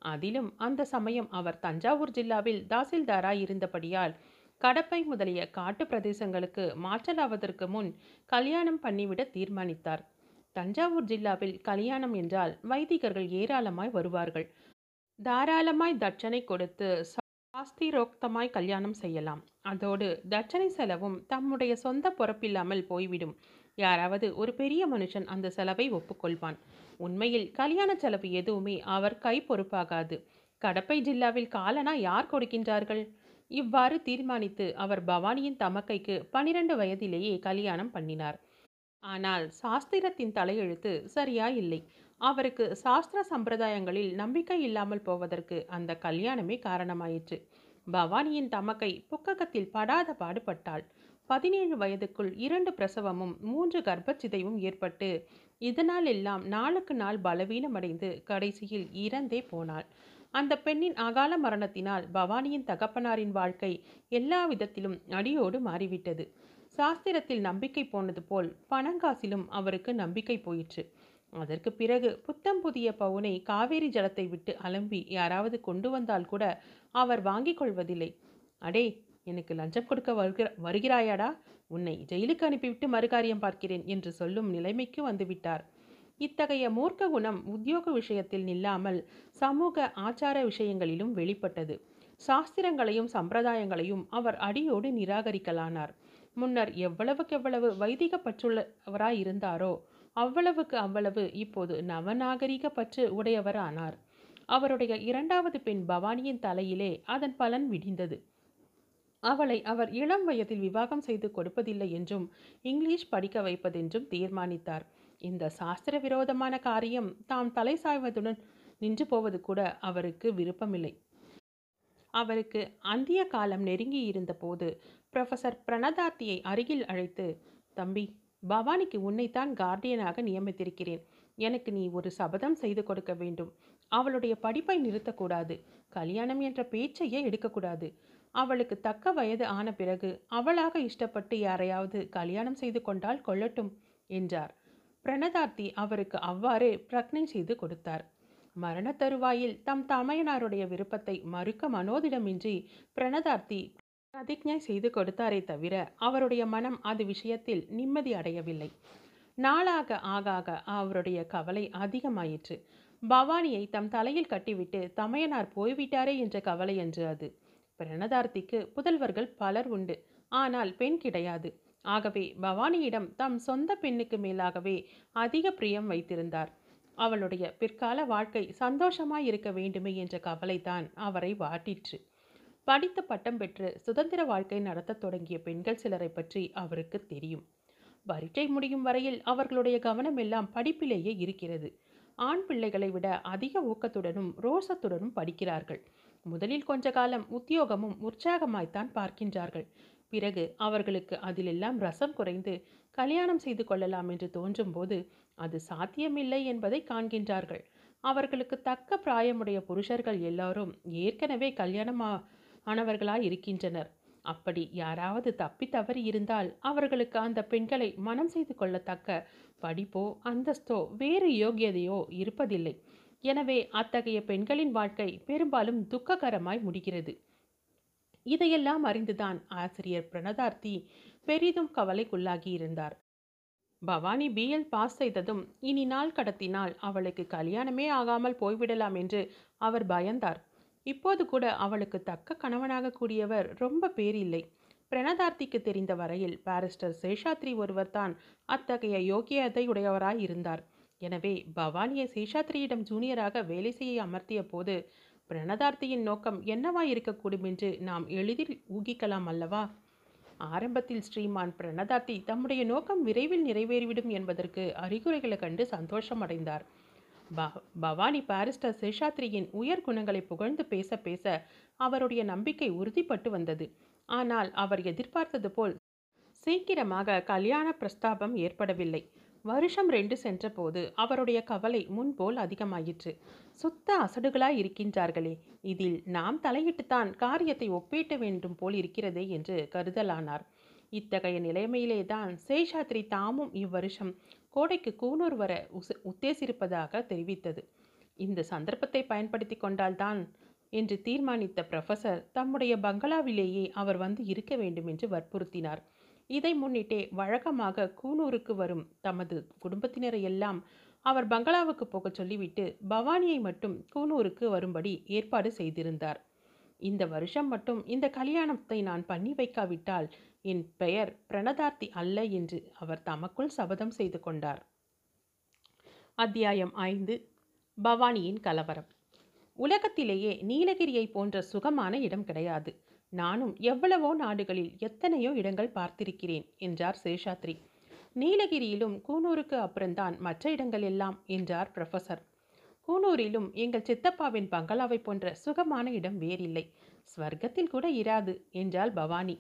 அதிலும் அந்த சமயம் அவர் தஞ்சாவூர் ஜில்லாவில் தாசில்தாராய் இருந்தபடியால் கடப்பை முதலிய காட்டு பிரதேசங்களுக்கு மாற்றலாவதற்கு முன் கல்யாணம் பண்ணிவிட தீர்மானித்தார். தஞ்சாவூர் ஜில்லாவில் கல்யாணம் என்றால் வைதிகர்கள் ஏராளமாய் வருவார்கள். தாராளமாய் தட்சணை கொடுத்து சாஸ்திரோக்தமாய் கல்யாணம் செய்யலாம். அதோடு தட்சணை செலவும் தம்முடைய சொந்த பொறுப்பில்லாமல் போய்விடும். யாராவது ஒரு பெரிய மனுஷன் அந்த செலவை ஒப்புக்கொள்வான். உண்மையில் கல்யாண செலவு எதுவுமே அவர் கை பொறுப்பாகாது. கடப்பை ஜில்லாவில் காலனா யார் கொடுக்கின்றார்கள்? இவ்வாறு தீர்மானித்து அவர் பவானியின் தமக்கைக்கு பனிரெண்டு வயதிலேயே கல்யாணம் பண்ணினார். ஆனால் சாஸ்திரத்தின் தலையெழுத்து சரியா இல்லை அவருக்கு சாஸ்திர சம்பிரதாயங்களில் நம்பிக்கை இல்லாமல் போவதற்கு அந்த கல்யாணமே காரணமாயிற்று. பவானியின் தமக்கை புக்ககத்தில் படாத பாடுபட்டாள். பதினேழு வயதுக்குள் இரண்டு பிரசவமும் மூன்று கர்ப்பச்சிதைவும் ஏற்பட்டு இதனால் எல்லாம் நாளுக்கு நாள் பலவீனமடைந்து கடைசியில் இறந்தே போனாள். அந்த பெண்ணின் அகால மரணத்தினால் பவானியின் தகப்பனாரின் வாழ்க்கை எல்லா விதத்திலும் அடியோடு மாறிவிட்டது. சாஸ்திரத்தில் நம்பிக்கை போனது போல் பணங்காசிலும் அவருக்கு நம்பிக்கை போயிற்று. அதற்கு பிறகு புத்தம் புதிய பவுனை காவேரி ஜலத்தை விட்டு அலம்பி யாராவது கொண்டு வந்தால் கூட அவர் வாங்கிக் கொள்வதில்லை. அடே எனக்கு லஞ்சம் கொடுக்க வருகிற வருகிறாயாடா? உன்னை ஜெயிலுக்கு அனுப்பிவிட்டு மறுகாரியம் பார்க்கிறேன் என்று சொல்லும் நிலைமைக்கு வந்துவிட்டார். இத்தகைய மூர்க்க குணம் உத்தியோக விஷயத்தில் நில்லாமல் சமூக ஆச்சார விஷயங்களிலும் வெளிப்பட்டது. சாஸ்திரங்களையும் சம்பிரதாயங்களையும் அவர் அடியோடு நிராகரிக்கலானார். முன்னர் எவ்வளவுக்கெவ்வளவு வைதிக பற்றுள்ளவராய் இருந்தாரோ அவ்வளவுக்கு அவ்வளவு இப்போது நவநாகரிக பற்று உடையவரானார். அவருடைய இரண்டாவது பெண் பவானியின் தலையிலே அதன் பலன் விடிந்தது. அவளை அவர் இளம் வயதில் விவாகம் செய்து கொடுப்பதில்லை என்றும் இங்கிலீஷ் படிக்க வைப்பதென்றும் தீர்மானித்தார். இந்த சாஸ்திர விரோதமான காரியம் தாம் தலை சாய்வதுடன் நின்று போவது கூட அவருக்கு விருப்பமில்லை. அவருக்கு அந்திய காலம் நெருங்கி இருந்தபோது ப்ரொஃபசர் பிரணதார்த்தியை அருகில் அழைத்து தம்பி பவானிக்கு உன்னைத்தான் கார்டியனாக நியமித்திருக்கிறேன். எனக்கு நீ ஒரு சபதம் செய்து கொடுக்க வேண்டும். அவளுடைய படிப்பை நிறுத்தக்கூடாது. கல்யாணம் என்ற பேச்சையே எடுக்கக்கூடாது. அவளுக்கு தக்க வயது ஆன பிறகு அவளாக இஷ்டப்பட்டு யாரையாவது கல்யாணம் செய்து கொண்டால் கொள்ளட்டும் என்றார். பிரணதார்த்தி அவருக்கு அவ்வாறே பிரக்னை செய்து கொடுத்தார். மரண தருவாயில் தம் தமையனாருடைய விருப்பத்தை மறுக்க மனோதிடமின்றி பிரணதார்த்தி பிரதிஜை செய்து கொடுத்தாரே தவிர அவருடைய மனம் அது விஷயத்தில் நிம்மதி அடையவில்லை. நாளாக ஆக ஆக அவருடைய கவலை அதிகமாயிற்று. பவானியை தம் தலையில் கட்டிவிட்டு தமையனார் போய்விட்டாரே என்ற கவலை என்று அது. பிரணதார்த்திக்கு புதல்வர்கள் பலர் உண்டு. ஆனால் பெண் கிடையாது. ஆகவே பவானியிடம் தம் சொந்த பெண்ணுக்கு மேலாகவே அதிக பிரியம் வைத்திருந்தார். அவளுடைய பிற்கால வாழ்க்கை சந்தோஷமாய் இருக்க வேண்டுமே என்ற கவலைதான் அவரை வாட்டிற்று. படித்து பட்டம் பெற்று சுதந்திர வாழ்க்கை நடத்தத் தொடங்கிய பெண்கள் சிலரை பற்றி அவருக்கு தெரியும். பரீட்சை முடியும் வரையில் அவர்களுடைய கவனம் எல்லாம் படிப்பிலேயே இருக்கிறது. ஆண் பிள்ளைகளை விட அதிக ஊக்கத்துடனும் ரோசத்துடனும் படிக்கிறார்கள். முதலில் கொஞ்ச காலம் உத்தியோகமும் உற்சாகமாய்த்தான் பார்க்கின்றார்கள். பிறகு அவர்களுக்கு அதிலெல்லாம் ரசம் குறைந்து கல்யாணம் செய்து கொள்ளலாம் என்று தோன்றும் போது அது சாத்தியமில்லை என்பதை காண்கின்றார்கள். அவர்களுக்கு தக்க பிராயமுடைய புருஷர்கள் எல்லாரும் ஏற்கனவே கல்யாணமா ஆனவர்களாய் இருக்கின்றனர். அப்படி யாராவது தப்பி தவறி இருந்தால் அவர்களுக்கு அந்த பெண்களை மனம் செய்து கொள்ளத்தக்க படிப்போ அந்தஸ்தோ வேறு யோகியதையோ இருப்பதில்லை. எனவே அத்தகைய பெண்களின் வாழ்க்கை பெரும்பாலும் துக்ககரமாய் முடிகிறது. இதையெல்லாம் அறிந்துதான் ஆசிரியர் பிரணதார்த்தி பெரிதும் கவலைக்குள்ளாகி இருந்தார் பவானி பிஎல் பாஸ் செய்ததும் இனி நாள் கடத்தினால் அவளுக்கு கல்யாணமே ஆகாமல் போய்விடலாம் என்று அவர் பயந்தார். இப்போது கூட அவளுக்கு தக்க கணவனாக கூடியவர் ரொம்ப பேர் இல்லை. பிரணதார்த்திக்கு தெரிந்த வரையில் பாரிஸ்டர் சேஷாத்ரி ஒருவர் தான் அத்தகைய யோக்கியதை உடையவராய் இருந்தார். எனவே பவானியை சேஷாத்ரியிடம் ஜூனியராக வேலை செய்ய அமர்த்திய போது பிரணதார்த்தியின் நோக்கம் என்னவா இருக்கக்கூடும் என்று நாம் எளிதில் ஊகிக்கலாம் அல்லவா? ஆரம்பத்தில் ஸ்ரீமான் பிரணதார்த்தி தம்முடைய நோக்கம் விரைவில் நிறைவேறிவிடும் என்பதற்கு அறிகுறிகளை கண்டு சந்தோஷமடைந்தார். அடைந்தார் பவானி பாரிஸ்டர் சேஷாத்ரியின் உயர் குணங்களை புகழ்ந்து பேச பேச அவருடைய நம்பிக்கை உறுதிப்பட்டு வந்தது. ஆனால் அவர் எதிர்பார்த்தது போல் சீக்கிரமாக கல்யாண பிரஸ்தாபம் ஏற்படவில்லை. வருஷம் ரெண்டு சென்றபோது அவருடைய கவலை முன்போல் அதிகமாயிற்று. சுத்த அசடுகளாய் இருக்கின்றார்களே இதில் நாம் தலையிட்டுத்தான் காரியத்தை ஒப்பீட்ட வேண்டும் போல் இருக்கிறதே என்று கருதலானார். இத்தகைய நிலைமையிலே தான் சேஷாத்ரி தாமும் இவ்வருஷம் கோடைக்கு கூனூர் வர உத்தேசிருப்பதாக தெரிவித்தது. இந்த சந்தர்ப்பத்தை பயன்படுத்தி கொண்டால்தான் என்று தீர்மானித்த ப்ரொஃபசர் தம்முடைய பங்களாவிலேயே அவர் வந்து இருக்க வேண்டும் என்று வற்புறுத்தினார். இதை முன்னிட்டே வழக்கமாக கூனூருக்கு வரும் தமது குடும்பத்தினரை எல்லாம் அவர் பங்களாவுக்கு போகச் சொல்லிவிட்டு பவானியை மட்டும் கூனூருக்கு வரும்படி ஏற்பாடு செய்திருந்தார். இந்த வருஷம் மட்டும் இந்த கல்யாணத்தை நான் பண்ணி வைக்காவிட்டால் என் பெயர் பிரணதார்த்தி அல்ல என்று அவர் தமக்குள் சபதம் செய்து கொண்டார். அத்தியாயம் ஐந்து. பவானியின் கலவரம். உலகத்திலேயே நீலகிரியை போன்ற சுகமான இடம் கிடையாது. நானும் எவ்வளவோ நாடுகளில் எத்தனையோ இடங்கள் பார்த்திருக்கிறேன் என்றார் சேஷாத்ரி. நீலகிரியிலும் கூனூருக்கு அப்புறம்தான் மற்ற இடங்கள் எல்லாம் என்றார் ப்ரொஃபசர் கூனூரிலும் எங்கள் சித்தப்பாவின் பங்களாவை போன்ற சுகமான இடம் வேறில்லை. ஸ்வர்க்கத்தில் கூட இராது என்றாள் பவானி.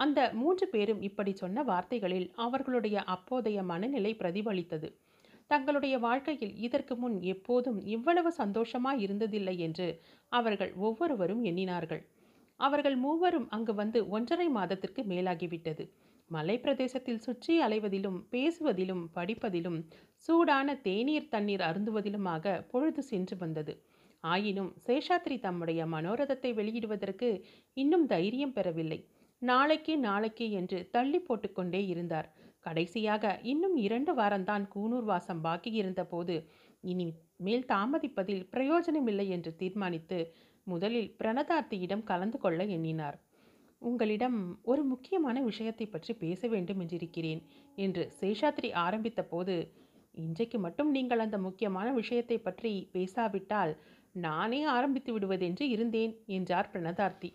அந்த மூன்று பேரும் இப்படி சொன்ன வார்த்தைகளில் அவர்களுடைய அப்போதைய மனநிலை பிரதிபலித்தது. தங்களுடைய வாழ்க்கையில் இதற்கு முன் எப்போதும் இவ்வளவு சந்தோஷமாய் இருந்ததில்லை என்று அவர்கள் ஒவ்வொருவரும் எண்ணினார்கள். அவர்கள் மூவரும் அங்கு வந்து ஒன்றரை மாதத்திற்கு மேலாகிவிட்டது. மலை பிரதேசத்தில் சுற்றி அலைவதிலும் பேசுவதிலும் படிப்பதிலும் சூடான தேநீர் தண்ணீர் அருந்துவதிலுமாக பொழுது சென்று வந்தது. ஆயினும் சேஷாத்ரி தம்முடைய மனோரதத்தை வெளியிடுவதற்கு இன்னும் தைரியம் பெறவில்லை. நாளைக்கு நாளைக்கு என்று தள்ளி போட்டுக்கொண்டே இருந்தார். கடைசியாக இன்னும் இரண்டு வாரம்தான் கூனூர் வாசம் பாக்கி இருந்தபோது இனி மேல் தாமதிப்பதில் பிரயோஜனமில்லை என்று தீர்மானித்து முதலில் பிரணதார்த்தியிடம் கலந்து கொள்ள எண்ணினார். உங்களிடம் ஒரு முக்கியமான விஷயத்தை பற்றி பேச வேண்டும் என்றிருக்கிறேன் என்று சேஷாத்ரி ஆரம்பித்த போது இன்றைக்கு மட்டும் நீங்கள் அந்த முக்கியமான விஷயத்தை பற்றி பேசாவிட்டால் நானே ஆரம்பித்து விடுவதென்று இருந்தேன் என்றார் பிரணதார்த்தி.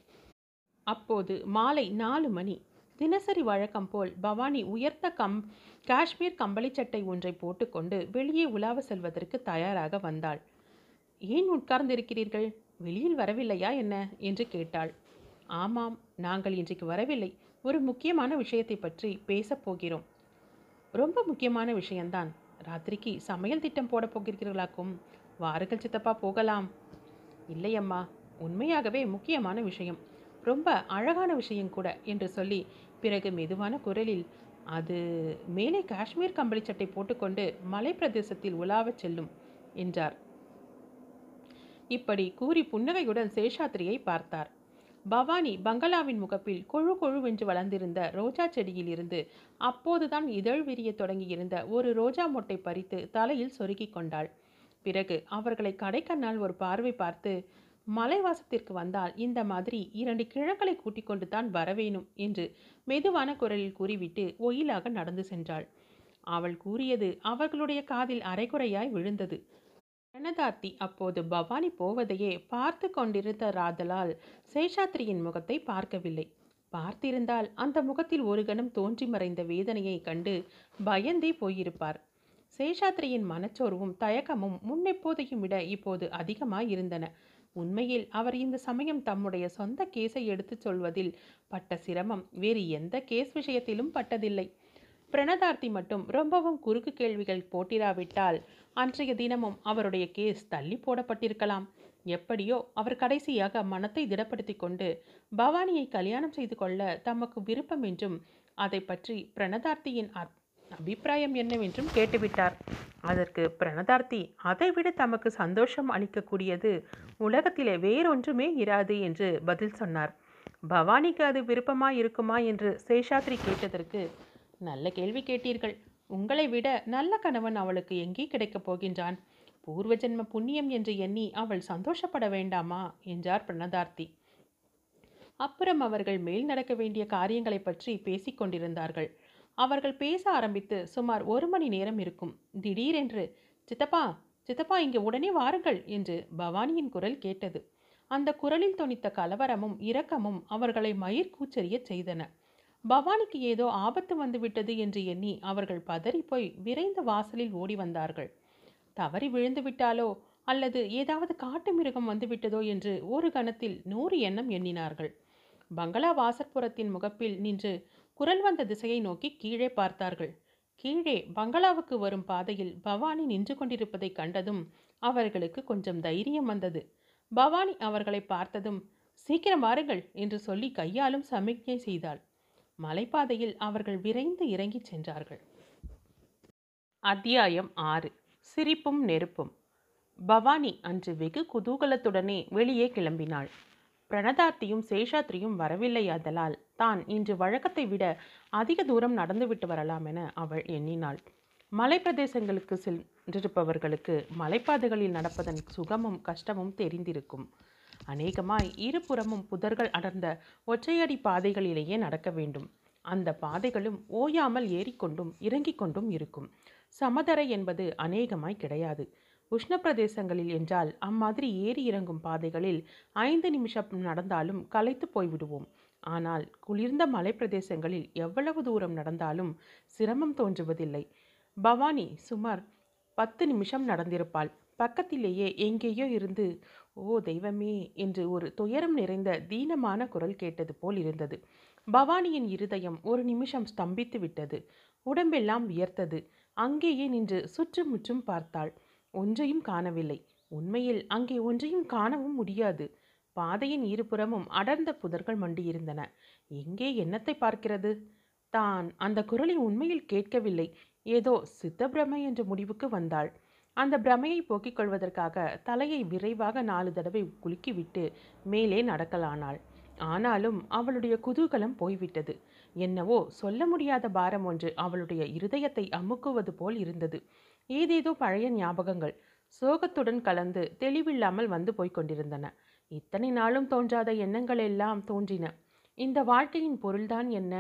அப்போது மாலை நாலு மணி. தினசரி வழக்கம் போல் பவானி உயர்த்த கம் காஷ்மீர் கம்பளி சட்டை ஒன்றை போட்டுக்கொண்டு வெளியே உலாவ செல்வதற்கு தயாராக வந்தாள். ஏன் உட்கார்ந்திருக்கிறீர்கள்? வெளியில் வரவில்லையா என்ன? என்று கேட்டாள். ஆமாம் நாங்கள் இன்றைக்கு வரவில்லை. ஒரு முக்கியமான விஷயத்தை பற்றி பேசப் போகிறோம். ரொம்ப முக்கியமான விஷயம்தான். ராத்திரிக்கு சமையல் திட்டம் போட போகிறீர்களாக்கும். வாருங்கள் சித்தப்பா போகலாம். இல்லையம்மா உண்மையாகவே முக்கியமான விஷயம். ரொம்ப அழகான விஷயம் கூட என்று சொல்லி பிறகு மெதுவான குரலில் அது மேலே காஷ்மீர் கம்பளி சட்டை போட்டுக்கொண்டு மலை பிரதேசத்தில் உலாவச் செல்லும் என்றார். இப்படி கூறி புன்னகையுடன் சேஷாத்ரியை பார்த்தார். பவானி பங்களாவின் முகப்பில் கொழு கொழுவென்று வளர்ந்திருந்த ரோஜா செடியில் இருந்து அப்போதுதான் இதழ் விரிய தொடங்கியிருந்த ஒரு ரோஜா மொட்டை பறித்து தலையில் சொருகி கொண்டாள். பிறகு அவர்களை கடைக்கண்ணால் ஒரு பார்வை பார்த்து மலைவாசத்திற்கு வந்தால் இந்த மாதிரி இரண்டு கிழங்களை கூட்டிக் கொண்டு தான் வரவேணும் என்று மெதுவான குரலில் கூறிவிட்டு ஒயிலாக நடந்து சென்றாள். அவள் கூறியது அவர்களுடைய காதில் அரைகுறையாய் விழுந்தது. பிரணதார்த்தி அப்போது பவானி போவதையே பார்த்து கொண்டிருந்த ராதலால் சேஷாத்ரியின் முகத்தை பார்க்கவில்லை. பார்த்திருந்தால் அந்த முகத்தில் ஒரு கணம் தோன்றி மறைந்த வேதனையை கண்டு பயந்தே போயிருப்பார். சேஷாத்ரியின் மனச்சோர்வும் தயக்கமும் முன்னெப்போதையும் விட இப்போது அதிகமாய் இருந்தன உண்மையில் அவர் இந்த சமயம் தம்முடைய சொந்த கேஸை எடுத்துச் சொல்வதில் பட்ட சிரமம். வேறு எந்த கேஸ் விஷயத்திலும் பட்டதில்லை. பிரணதார்த்தி மட்டும் ரொம்பவும் குறுக்கு கேள்விகள் போட்டிராவிட்டால் அன்றைய தினமும் அவருடைய கேஸ் தள்ளி போடப்பட்டிருக்கலாம். எப்படியோ அவர் கடைசியாக மனத்தை திடப்படுத்தி கொண்டு பவானியை கல்யாணம் செய்து கொள்ள தமக்கு விருப்பம் என்றும் அதை பற்றி பிரணதார்த்தியின் அபிப்பிராயம் என்னவென்றும் கேட்டுவிட்டார். அதற்கு பிரணதார்த்தி அதைவிட தமக்கு சந்தோஷம் அளிக்கக்கூடியது உலகத்திலே வேறொன்றுமே இராது என்று பதில் சொன்னார். பவானிக்கு அது விருப்பமா இருக்குமா என்று சேஷாத்ரி கேட்டதற்கு நல்ல கேள்வி கேட்டீர்கள். உங்களை விட நல்ல கணவன் அவளுக்கு எங்கே கிடைக்கப் போகின்றான்? பூர்வ ஜென்ம புண்ணியம் என்று எண்ணி அவள் சந்தோஷப்பட வேண்டாமா? என்றார் பிரணதார்த்தி. அப்புறம் அவர்கள் மேல் நடக்க வேண்டிய காரியங்களை பற்றி பேசிக்கொண்டிருந்தார்கள் அவர்கள் பேச ஆரம்பித்து சுமார் ஒரு மணி நேரம் இருக்கும். திடீரென்று சித்தப்பா சித்தப்பா இங்கே உடனே வாருங்கள் என்று பவானியின் குரல் கேட்டது. அந்த குரலில் தொனித்த கலவரமும் இரக்கமும் அவர்களை மயிர் கூச்சரியச் செய்தன. பவானிக்கு ஏதோ ஆபத்து வந்துவிட்டது என்று எண்ணி அவர்கள் பதறிப்போய் விரைந்த வாசலில் ஓடி வந்தார்கள். தவறி விழுந்து விட்டாலோ அல்லது ஏதாவது காட்டு மிருகம் வந்துவிட்டதோ என்று ஒரு கணத்தில் நூறு எண்ணம் எண்ணினார்கள். பங்களா வாசற்புறத்தின் முகப்பில் நின்று குரல் வந்த திசையை நோக்கி கீழே பார்த்தார்கள். கீழே பங்களாவுக்கு வரும் பாதையில் பவானி நின்று கொண்டிருப்பதை கண்டதும் அவர்களுக்கு கொஞ்சம் தைரியம் வந்தது. பவானி அவர்களை பார்த்ததும் சீக்கிரம் வாருங்கள் என்று சொல்லி கையாலும் சமிக்ஞை செய்தாள். மலைப்பாதையில் அவர்கள் விரைந்து இறங்கிச் சென்றார்கள். அத்தியாயம் ஆறு. சிரிப்பும் நெருப்பும். பவானி அன்று வெகு குதூகலத்துடனே வெளியே கிளம்பினாள். பிரணதார்த்தியும் சேஷாத்ரியும் வரவில்லையாதலால் தான் இன்று வழக்கத்தை விட அதிக தூரம் நடந்துவிட்டு வரலாம் என அவள் எண்ணினாள். மலைப்பிரதேசங்களுக்கு சென்றிருப்பவர்களுக்கு மலைப்பாதைகளில் நடப்பதன் சுகமும் கஷ்டமும் தெரிந்திருக்கும். அநேகமாய் இருபுறமும் புதர்கள் அடர்ந்த ஒற்றையடி பாதைகளிலேயே நடக்க வேண்டும். அந்த பாதைகளும் ஓயாமல் ஏறிக்கொண்டும் இறங்கிக் கொண்டும் இருக்கும். சமதரை என்பது அநேகமாய் கிடையாது. உஷ்ண பிரதேசங்களில் என்றால் அம்மாதிரி ஏறி இறங்கும் பாதைகளில் ஐந்து நிமிஷம் நடந்தாலும் களைத்து போய்விடுவோம். ஆனால் குளிர்ந்த மலைப்பிரதேசங்களில் எவ்வளவு தூரம் நடந்தாலும் சிரமம் தோன்றுவதில்லை. பவானி சுமார் பத்து நிமிஷம் நடந்திருப்பாள். பக்கத்திலேயே எங்கேயோ இருந்து ஓ தெய்வமே என்று ஒரு துயரம் நிறைந்த தீனமான குரல் கேட்டது போல் இருந்தது. பவானியின் இருதயம் ஒரு நிமிஷம் ஸ்தம்பித்து விட்டது. உடம்பெல்லாம் வியர்த்தது. அங்கேயே நின்று சுற்றுமுற்றும் பார்த்தாள். ஒன்றையும் காணவில்லை. உண்மையில் அங்கே ஒன்றையும் காணவும் முடியாது. பாதையின் இருபுறமும் அடர்ந்த புதர்கள் மண்டியிருந்தன. எங்கே என்னத்தை பார்க்கிறது? தான் அந்த குரலை உண்மையில் கேட்கவில்லை. ஏதோ சித்த பிரமை என்ற முடிவுக்கு வந்தாள். அந்த பிரமையை போக்கிக் கொள்வதற்காக தலையை விரைவாக நாலு தடவை குலுக்கிவிட்டு மேலே நடக்கலானாள். ஆனாலும் அவளுடைய குதூகலம் போய்விட்டது. என்னவோ சொல்ல முடியாத பாரம் ஒன்று அவளுடைய இருதயத்தை அமுக்குவது போல் இருந்தது. ஏதேதோ பழைய ஞாபகங்கள் சோகத்துடன் கலந்து தெளிவில்லாமல் வந்து போய்க் கொண்டிருந்தன. இத்தனை நாளும் தோன்றாத எண்ணங்கள் எல்லாம் தோன்றின. இந்த வாழ்க்கையின் பொருள்தான் என்ன?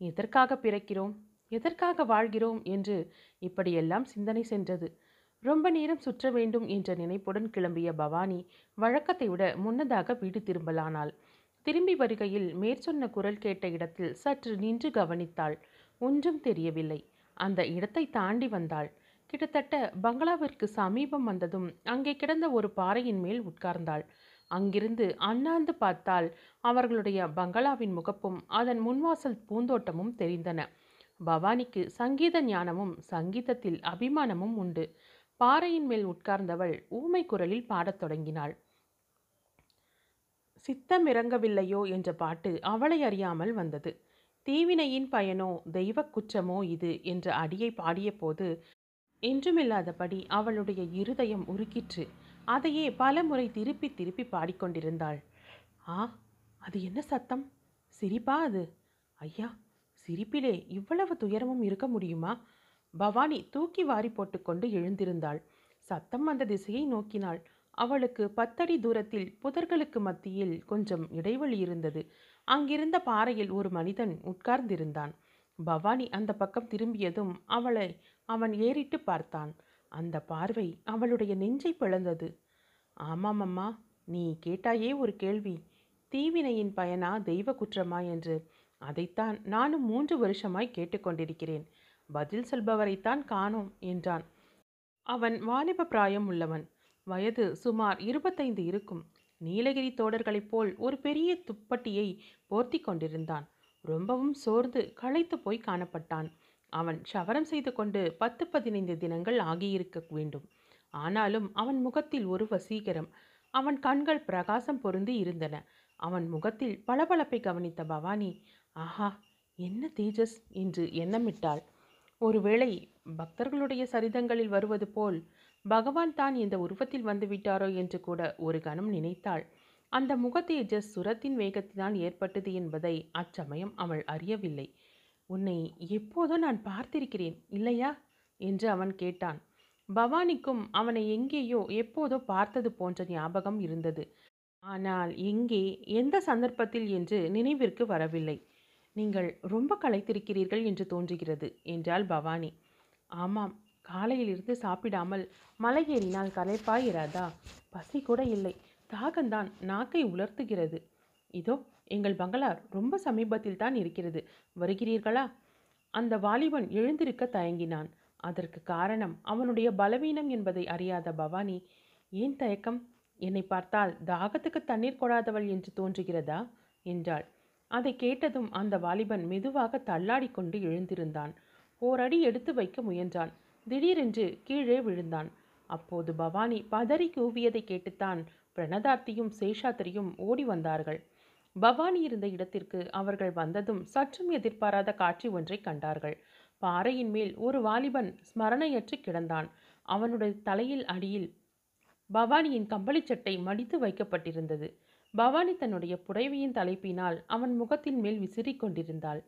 எதற்காக பிறக்கிறோம்? எதற்காக வாழ்கிறோம்? என்று இப்படியெல்லாம் சிந்தனை சென்றது. ரொம்ப நேரம் சுற்ற வேண்டும் என்ற நினைப்புடன் கிளம்பிய பவானி வழக்கத்தை விட முன்னதாக வீடு திரும்பலானாள். திரும்பி வருகையில் மேற்சொன்ன குரல் கேட்ட இடத்தில் சற்று நின்று கவனித்தாள். ஒன்றும் தெரியவில்லை. அந்த இடத்தை தாண்டி வந்தாள். கிட்டத்தட்ட பங்களாவிற்கு சமீபம் வந்ததும் அங்கே கிடந்த ஒரு பாறையின் மேல் உட்கார்ந்தாள். அங்கிருந்து அண்ணாந்து பார்த்தால் அவர்களுடைய பங்களாவின் முகப்பும் அதன் முன்வாசல் பூந்தோட்டமும் தெரிந்தன. பவானிக்கு சங்கீத ஞானமும் சங்கீதத்தில் அபிமானமும் உண்டு. பாறையின் மேல் உட்கார்ந்தவள் ஊமை குரலில் பாடத் தொடங்கினாள். சித்தம் இறங்கவில்லையோ? என்ற பாட்டு அவளை அறியாமல் வந்தது. தீவினையின் பயனோ? தெய்வக் குற்றமோ இது? என்ற அடியை பாடிய போது என்றுமில்லாதபடி அவளுடைய இருதயம் உருக்கிற்று அதையே பல முறை திருப்பி திருப்பி பாடிக்கொண்டிருந்தாள். ஆ அது என்ன சத்தம்? சிரிப்பா அது? ஐயா சிரிப்பிலே இவ்வளவு துயரமும் இருக்க முடியுமா? பவானி தூக்கி வாரி போட்டுக்கொண்டு எழுந்திருந்தாள். சத்தம் வந்த திசையை நோக்கினாள். அவளுக்கு பத்தடி தூரத்தில் புதர்களுக்கு மத்தியில் கொஞ்சம் இடைவெளி இருந்தது. அங்கிருந்த பாறையில் ஒரு மனிதன் உட்கார்ந்திருந்தான். பவானி அந்த பக்கம் திரும்பியதும் அவளை அவன் ஏறிட்டு பார்த்தான். அந்த பார்வை அவளுடைய நெஞ்சை பிளந்தது. ஆமாம் அம்மா நீ கேட்டாயே ஒரு கேள்வி. தீவினையின் பயனா தெய்வ குற்றமா என்று. அதைத்தான் நானும் மூன்று வருஷமாய் கேட்டுக்கொண்டிருக்கிறேன் பதில் சொல்பவரைத்தான் காணோம் என்றான். அவன் வாலிப பிராயம் உள்ளவன். வயது சுமார் இருபத்தைந்து இருக்கும். நீலகிரி தோடர்களைப் போல் ஒரு பெரிய துப்பட்டியை போர்த்தி கொண்டிருந்தான். ரொம்பவும் சோர்ந்து களைத்து போய் காணப்பட்டான். அவன் சவரம் செய்து கொண்டு பத்து பதினைந்து தினங்கள் ஆகியிருக்க வேண்டும். ஆனாலும் அவன் முகத்தில் ஒரு வசீகரம். அவன் கண்கள் பிரகாசம் பொருந்தி இருந்தன. அவன் முகத்தில் பளபளப்பை கவனித்த பவானி ஆஹா என்ன தேஜஸ் என்று எண்ணமிட்டாள். ஒருவேளை பக்தர்களுடைய சரிதங்களில் வருவது போல் பகவான் தான் இந்த உருவத்தில் வந்து விட்டாரோ என்று கூட ஒரு கணம் நினைத்தாள். அந்த முகத்தேஜஸ் சுரத்தின் வேகத்தினால் ஏற்பட்டது என்பதை அச்சமயம் அவள் அறியவில்லை. உன்னை எப்போதோ நான் பார்த்திருக்கிறேன் இல்லையா? என்று அவன் கேட்டான். பவானிக்கும் அவனை எங்கேயோ எப்போதோ பார்த்தது போன்ற ஞாபகம் இருந்தது. ஆனால் எங்கே எந்த சந்தர்ப்பத்தில் என்று நினைவிற்கு வரவில்லை. நீங்கள் ரொம்ப களைத்திருக்கிறீர்கள் என்று தோன்றுகிறது என்றாள் பவானி. ஆமாம் காலையிலிருந்து சாப்பிடாமல் மலை ஏறினால் களைப்பாயிராதா? பசி கூட இல்லை. தாகந்தான் நாக்கை உலர்த்துகிறது. இதோ எங்கள் பங்களா ரொம்ப சமீபத்தில் தான் இருக்கிறது. வருகிறீர்களா? அந்த வாலிபன் எழுந்திருக்க தயங்கினான். அதற்கு காரணம் அவனுடைய பலவீனம் என்பதை அறியாத பவானி ஏன் தயக்கம்? என்னை பார்த்தால் தாகத்துக்கு தண்ணீர் கொடாதவள் என்று தோன்றுகிறதா? என்றாள். அதை கேட்டதும் அந்த வாலிபன் மெதுவாக தள்ளாடி கொண்டு எழுந்திருந்தான். ஓரடி எடுத்து வைக்க முயன்றான். திடீரென்று கீழே விழுந்தான். அப்போது பவானி பதறி கூவியதை கேட்டுத்தான் பிரணதார்த்தியும் சேஷாத்திரியும் ஓடி வந்தார்கள். பவானி இருந்த இடத்திற்கு அவர்கள் வந்ததும் சற்றும் எதிர்பாராத காட்சி ஒன்றை கண்டார்கள். பாறையின் மேல் ஒரு வாலிபன் ஸ்மரணையற்று கிடந்தான். அவனுடைய தலையில் அடியில் பவானியின் கம்பளிச்சட்டை மடித்து வைக்கப்பட்டிருந்தது. பவானி தன்னுடைய புடவையின் தலைப்பினால் அவன் முகத்தின் மேல் விசிறிக் கொண்டிருந்தாள்.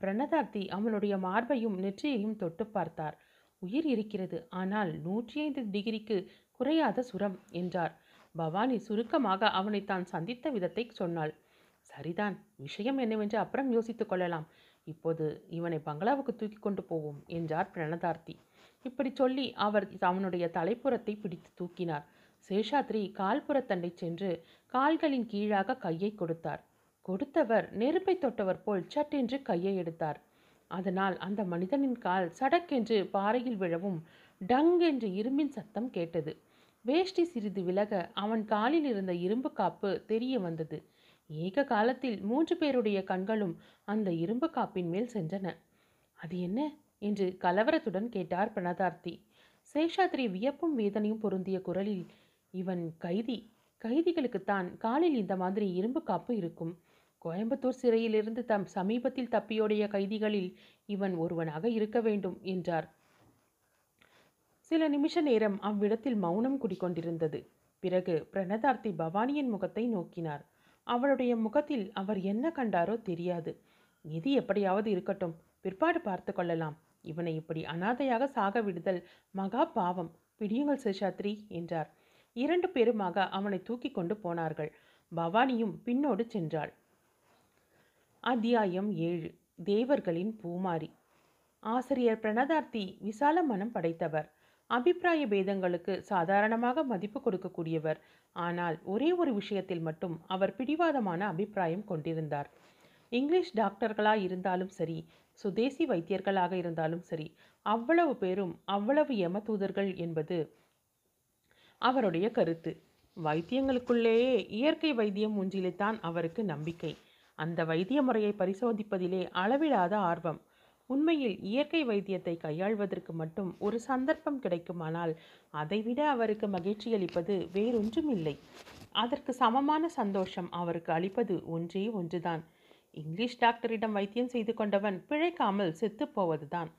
பிரணதார்த்தி அவனுடைய மார்பையும் நெற்றியையும் தொட்டு பார்த்தார். உயிர் இருக்கிறது ஆனால் நூற்றி ஐந்து டிகிரிக்கு குறையாத சுரம் என்றார். பவானி சுருக்கமாக அவனை தான் சந்தித்த விதத்தை சொன்னாள். சரிதான். விஷயம் என்னவென்று அப்புறம் யோசித்துக் கொள்ளலாம். இப்போது இவனை பங்களாவுக்கு தூக்கி கொண்டு போவோம் என்றார் பிரணதார்த்தி. இப்படி சொல்லி அவர் அவனுடைய தலைப்புறத்தை பிடித்து தூக்கினார். சேஷாத்ரி கால்புறத்தண்டை சென்று கால்களின் கீழாக கையை கொடுத்தார். கொடுத்தவர் நெருப்பை தொட்டவர் போல் சட்டென்று கையை எடுத்தார். அதனால் அந்த மனிதனின் கால் சடக்கென்று பாறையில் விழவும் டங் என்று இரும்பின் சத்தம் கேட்டது. வேஷ்டி சிறிது விலக அவன் காலில் இருந்த இரும்பு காப்பு தெரிய வந்தது. ஏக காலத்தில் மூன்று பேருடைய கண்களும் அந்த இரும்பு காப்பின் மேல் சென்றன. அது என்ன என்று கலவரத்துடன் கேட்டார் பிரணதார்த்தி. சேஷாத்ரி வியப்பும் வேதனையும் பொருந்திய குரலில் இவன் கைதி. கைதிகளுக்குத்தான் காலில் இந்த மாதிரி இரும்பு காப்பு இருக்கும். கோயம்புத்தூர் சிறையிலிருந்து தம் சமீபத்தில் தப்பியோடைய கைதிகளில் இவன் ஒருவனாக இருக்க வேண்டும் என்றார். சில நிமிஷ நேரம் அவ்விடத்தில் மௌனம் குடிக்கொண்டிருந்தது. பிறகு பிரணதார்த்தி பவானியின் முகத்தை நோக்கினார். அவளுடைய முகத்தில் அவர் என்ன கண்டாரோ தெரியாது. எது எப்படியாவது இருக்கட்டும். பிற்பாடு பார்த்து கொள்ளலாம். இவனை இப்படி அனாதையாக சாக விடுதல் மகா பாவம். பிடியுங்கள் சேஷாத்ரி என்றார். இரண்டு பேருமாக அவனை தூக்கி கொண்டு போனார்கள். பவானியும் பின்னோடு சென்றாள். அத்தியாயம் ஏழு. தேவர்களின் பூமாரி. ஆசிரியர் பிரணதார்த்தி விசால மனம் படைத்தவர். அபிப்பிராய பேதங்களுக்கு சாதாரணமாக மதிப்பு கொடுக்கக்கூடியவர். ஆனால் ஒரே ஒரு விஷயத்தில் மட்டும் அவர் பிடிவாதமான அபிப்பிராயம் கொண்டிருந்தார். இங்கிலீஷ் டாக்டர்களாக இருந்தாலும் சரி சுதேசி வைத்தியர்களாக இருந்தாலும் சரி அவ்வளவு பேரும் அவ்வளவு யமதூதர்கள் என்பது அவருடைய கருத்து. வைத்தியங்களுக்குள்ளேயே இயற்கை வைத்தியம் ஒன்றிலேதான் அவருக்கு நம்பிக்கை. அந்த வைத்திய முறையை பரிசோதிப்பதிலே அளவிடாத ஆர்வம் உண்மையில் இயற்கை வைத்தியத்தை கையாள்வதற்கு மட்டும் ஒரு சந்தர்ப்பம் கிடைக்குமானால் அதைவிட அவருக்கு மகிழ்ச்சி அளிப்பது வேறொன்றும் இல்லை அதற்கு சமமான சந்தோஷம் அவருக்கு அளிப்பது ஒன்றே ஒன்றுதான். இங்கிலீஷ் டாக்டரிடம் வைத்தியம் செய்து கொண்டவன் பிழைக்காமல் செத்துப்போவதுதான்.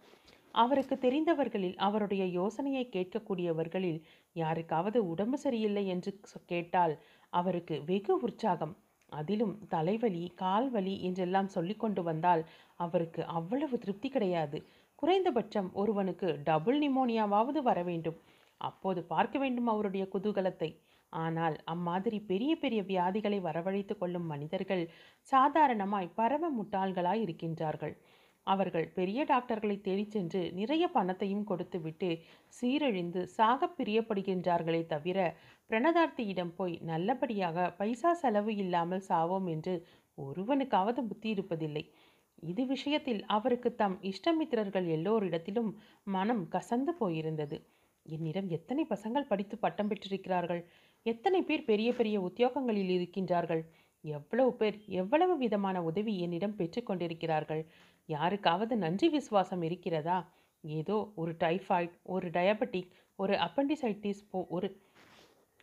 அவருக்கு தெரிந்தவர்களில் அவருடைய யோசனையை கேட்கக்கூடியவர்களில் யாருக்காவது உடம்பு சரியில்லை என்று கேட்டால் அவருக்கு வெகு உற்சாகம். அதிலும் தலைவலி கால்வலி என்றெல்லாம் சொல்லிக்கொண்டு வந்தால் அவருக்கு அவ்வளவு திருப்தி கிடையாது. குறைந்தபட்சம் ஒருவனுக்கு டபுள் நிமோனியாவாவது வர வேண்டும். அப்போது பார்க்க வேண்டும் அவருடைய குதூகலத்தை. ஆனால் அம்மாதிரி பெரிய பெரிய வியாதிகளை வரவழைத்து கொள்ளும் மனிதர்கள் சாதாரணமாய் பரம முட்டாள்களாய் இருக்கின்றார்கள். அவர்கள் பெரிய டாக்டர்களை தேடிச் சென்று நிறைய பணத்தையும் கொடுத்துவிட்டு சீரழிந்து சாகப் பிரியப்படுகின்றார்களே தவிர பிரணதார்த்தியிடம் போய் நல்லபடியாக பைசா செலவு இல்லாமல் சாவோம் என்று ஒருவனுக்காவது புத்தி இருப்பதில்லை. இது விஷயத்தில் அவருக்கு தம் இஷ்டமித்திரர்கள் எல்லோரிடத்திலும் மனம் கசந்து போயிருந்தது. என்னிடம் எத்தனை பசங்கள் படித்து பட்டம் பெற்றிருக்கிறார்கள்? எத்தனை பேர் பெரிய பெரிய உத்தியோகங்களில் இருக்கின்றார்கள்? எவ்வளவு பேர் எவ்வளவு விதமான உதவி என்னிடம் பெற்றுக்கொண்டிருக்கிறார்கள் யாருக்காவது நன்றி விசுவாசம் இருக்கிறதா? ஏதோ ஒரு டைஃபாய்ட் ஒரு டயபெட்டிக் ஒரு அப்பண்டிசைட்டிஸ் போ ஒரு